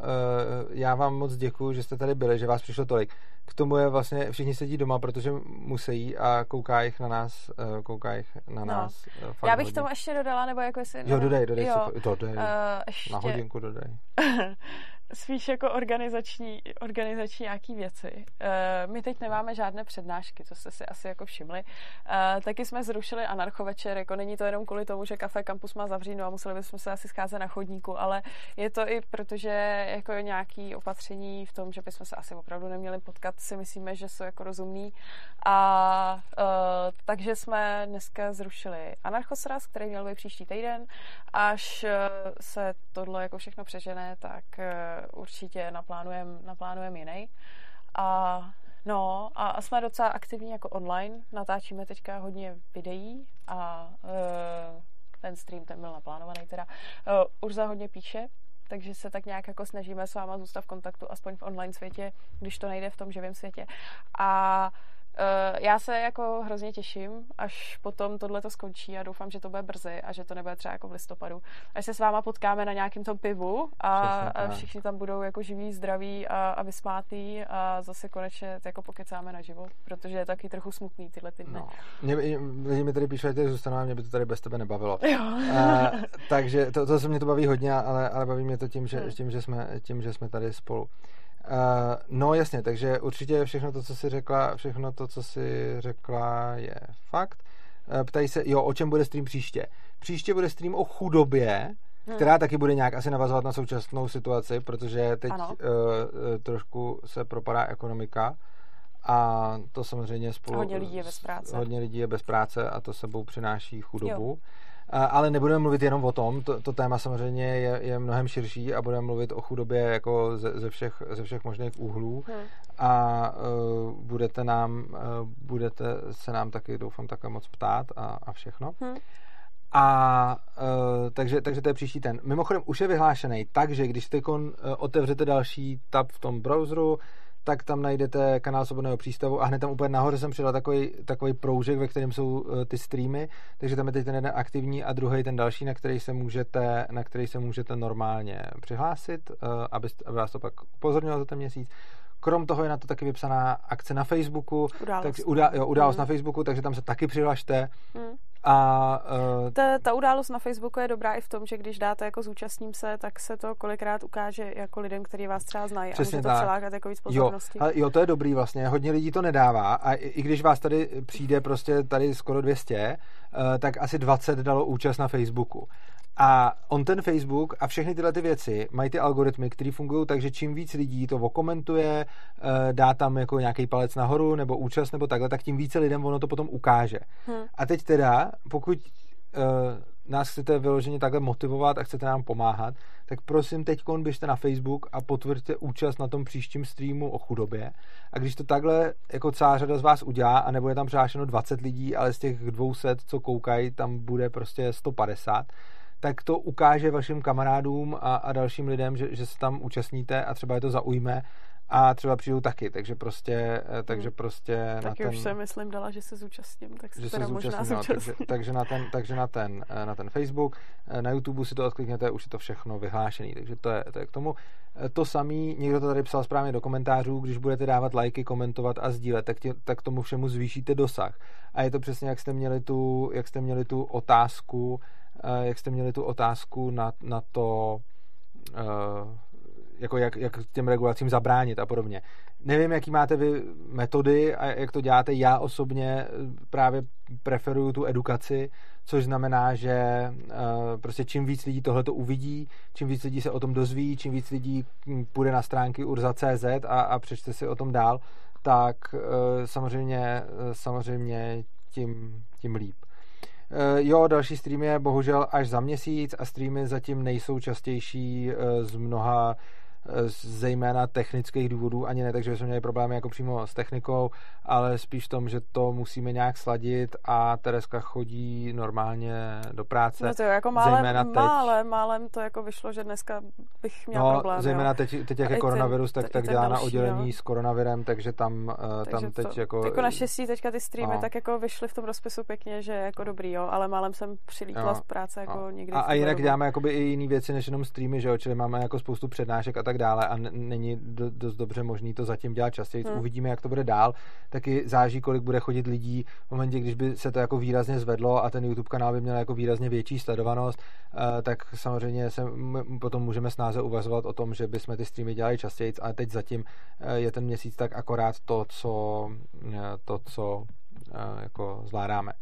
já vám moc děkuji, že jste tady byli, že vás přišlo tolik. K tomu je vlastně, všichni sedí doma, protože musí a kouká jich na nás, uh, kouká jich na no. nás. Uh, já bych hodně. tomu ještě dodala, nebo jako jestli... Jo, dodej, dodej, jo. dodej. Uh, ještě... Na hodinku dodej. (laughs) spíš jako organizační, organizační nějaký věci. Uh, my teď nemáme žádné přednášky, co jste si asi jako všimli. Uh, taky jsme zrušili anarchovečer, jako není to jenom kvůli tomu, že kafe Campus má zavřít, no a museli bychom se asi scházet na chodníku, ale je to i protože jako nějaký opatření v tom, že bychom se asi opravdu neměli potkat, si myslíme, že jsou jako rozumný. A uh, takže jsme dneska zrušili anarchosraz, který měl být příští týden. Až se tohle jako všechno přežene, tak určitě naplánujeme naplánujem jiný. A No a jsme docela aktivní jako online, natáčíme teďka hodně videí a uh, ten stream ten byl naplánovaný teda. Uh, Urza hodně píše, takže se tak nějak jako snažíme s váma zůstat v kontaktu, aspoň v online světě, když to nejde v tom živém světě. A Uh, já se jako hrozně těším, až potom tohle to skončí a doufám, že to bude brzy a že to nebude třeba jako v listopadu. Až se s váma potkáme na nějakém tom pivu a, a všichni tam budou jako živí, zdraví a, a vysmátý a zase konečně jako pokecáme na život, protože je taky trochu smutný tyhle ty dny. No. Mě, lidi mi tady píšou, že zůstanu, mě by to tady bez tebe nebavilo. Jo. uh, takže to, to se mě to baví hodně, ale, ale baví mě to tím, že, hmm. tím, že, jsme, tím, že jsme tady spolu. Uh, no jasně, takže určitě všechno to, co jsi řekla, všechno to, co jsi řekla, je fakt. Uh, ptají se, jo, o čem bude stream příště. Příště bude stream o chudobě, hmm. která taky bude nějak asi navazovat na současnou situaci, protože teď uh, trošku se propadá ekonomika a to samozřejmě spolu... Hodně lidí je bez práce. Hodně lidí je bez práce a to sebou přináší chudobu. Jo. Ale nebudeme mluvit jenom o tom, to, to téma samozřejmě je, je mnohem širší a budeme mluvit o chudobě jako ze, ze, všech, ze všech možných úhlů hmm. a uh, budete, nám, uh, budete se nám taky, doufám, takhle moc ptát a, a všechno. Hmm. A uh, takže, takže to je příští ten. Mimochodem už je vyhlášený, takže když teď uh, otevřete další tab v tom browseru, tak tam najdete kanál Svobodného přístavu a hned tam úplně nahoře jsem přidal takový, takový proužek, ve kterém jsou uh, ty streamy, takže tam je teď ten jeden aktivní a druhý ten další, na který se můžete, na který se můžete normálně přihlásit, uh, aby, aby vás to pak upozornilo za ten měsíc. Krom toho je na to taky vypsaná akce na Facebooku. Událost. Tak, udá, jo, událost mm. na Facebooku, takže tam se taky přihlašte. Mm. A, uh, ta, ta událost na Facebooku je dobrá i v tom, že když dáte jako zúčastním se, tak se to kolikrát ukáže jako lidem, kteří vás třeba znají Přesně a může to přilákat jako víc pozornosti. Jo, ale jo, to je dobrý vlastně, hodně lidí to nedává a i, i když vás tady přijde prostě tady skoro 200, uh, tak asi 20 dalo účast na Facebooku. A on ten Facebook a všechny tyhle ty věci mají ty algoritmy, které fungují tak, že čím víc lidí to okomentuje, eh, dá tam jako nějaký palec nahoru nebo účast nebo takhle, tak tím více lidem ono to potom ukáže. Hmm. A teď teda, pokud uh, nás chcete vyloženě takhle motivovat a chcete nám pomáhat, tak prosím teď běžte na Facebook a potvrďte účast na tom příštím streamu o chudobě. A když to takhle jako celá řada z vás udělá a nebude tam přihlášeno 20 lidí, ale z těch 200, co koukají, tam bude prostě 150, tak to ukáže vašim kamarádům a, a dalším lidem, že, že se tam účastníte a třeba je to zaujme a třeba přijdou taky, takže prostě, eh, takže hmm. prostě taky na ten... už se myslím dala, že se zúčastním, tak se že teda se možná no, takže, takže, na ten, takže na ten, eh, na ten Facebook, eh, na YouTube si to odklikněte, už je to všechno vyhlášený, takže to je, to je k tomu. To samý, někdo to tady psal správně do komentářů, když budete dávat lajky, komentovat a sdílet, tak, tě, tak tomu všemu zvýšíte dosah. A je to přesně, jak jste měli tu, jak jste měli tu otázku, jak jste měli tu otázku na, na to, jako jak, jak těm regulacím zabránit a podobně. Nevím, jaký máte vy metody a jak to děláte. Já osobně právě preferuju tu edukaci, což znamená, že prostě čím víc lidí tohle to uvidí, čím víc lidí se o tom dozví, čím víc lidí hm, půjde na stránky urza.cz a, a přečte si o tom dál, tak samozřejmě, samozřejmě tím, tím líp. Eh, jo, další stream je bohužel až za měsíc a streamy zatím nejsou častější eh, z mnoha zejména technických důvodů, ani ne, takže jsme měli problémy jako přímo s technikou, ale spíš v tom, že to musíme nějak sladit a Tereska chodí normálně do práce. No to je jako málem, teď, málem, málem to jako vyšlo, že dneska bych měl no, problém. zejména jo. teď, teď jak je koronavirus, ten, tak, tak dělá na oddělení jo. s koronavirem, takže tam, eh, takže tam teď to, jako... Jako naštěstí teďka ty streamy no. tak jako vyšly v tom rozpisu pěkně, že jako dobrý, jo, ale málem jsem přilítla z práce jako no. někdy. A, a jinak děláme jakoby i jiné věci než jenom streamy, že jo, čili máme jako spoustu přednášek a tak dále a není do, dost dobře možný to zatím dělat častěji. Hmm. Uvidíme, jak to bude dál. Taky záží, kolik bude chodit lidí v momentě, když by se to jako výrazně zvedlo a ten YouTube kanál by měl jako výrazně větší sledovanost, eh, tak samozřejmě se potom můžeme snáze uvazovat o tom, že bychom ty streamy dělali častěji, ale teď zatím eh, je ten měsíc tak akorát to, co, eh, to, co jako zvládáme.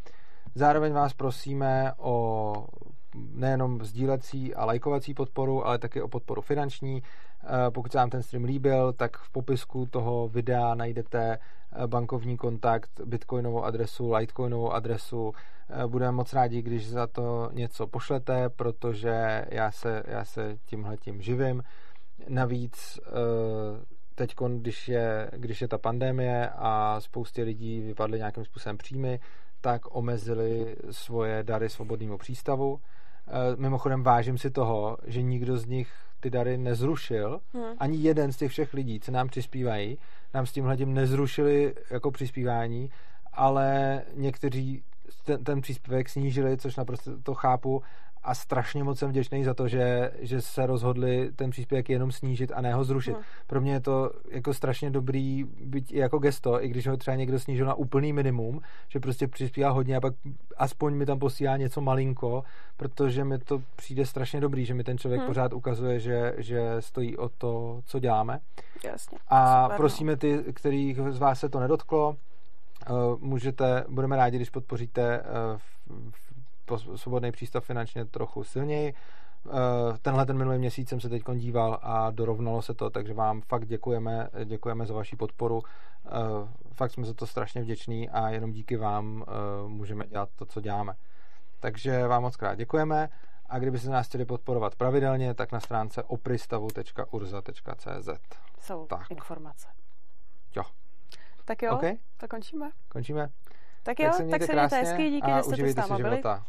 Zároveň vás prosíme o nejenom sdílecí a lajkovací podporu, ale taky o podporu finanční. Eh, pokud se vám ten stream líbil, tak v popisku toho videa najdete eh, bankovní kontakt, bitcoinovou adresu, litecoinovou adresu. Eh, budeme moc rádi, když za to něco pošlete, protože já se, já se tímhle tím živím. Navíc teď, když je, když je ta pandemie a spoustě lidí vypadly nějakým způsobem příjmy, tak omezili svoje dary svobodnému přístavu. Mimochodem vážím si toho, že nikdo z nich ty dary nezrušil. Hmm. Ani jeden z těch všech lidí, co nám přispívají, nám s tímhletím nezrušili jako přispívání, ale někteří ten, ten příspěvek snížili, což naprosto to chápu a strašně moc jsem vděčný za to, že, že se rozhodli ten příspěvek jenom snížit a ne ho zrušit. Hmm. Pro mě je to jako strašně dobrý být jako gesto, i když ho třeba někdo snížil na úplný minimum, že prostě přispívá hodně a pak aspoň mi tam posílá něco malinko, protože mi to přijde strašně dobrý, že mi ten člověk hmm. pořád ukazuje, že, že stojí o to, co děláme. Jasně. A Super, no. prosíme ty, kterých z vás se to nedotklo, eh, můžete, budeme rádi, když podpoříte eh, v svobodný přístav finančně trochu silněji. Eh, tenhle ten minulý měsíc jsem se teď díval a dorovnalo se to, takže vám fakt děkujeme, děkujeme za vaši podporu. Eh, fakt jsme za to strašně vděční a jenom díky vám eh, můžeme dělat to, co děláme. Takže vám moc krát děkujeme a kdyby se nás chtěli podporovat pravidelně, tak na stránce opristavu.urza.cz Jsou tak. informace. Jo. Tak jo, okay. tak končíme. Končíme. Tak jo, tak se mějte hezky, díky, že jste tu s náma byli. Života.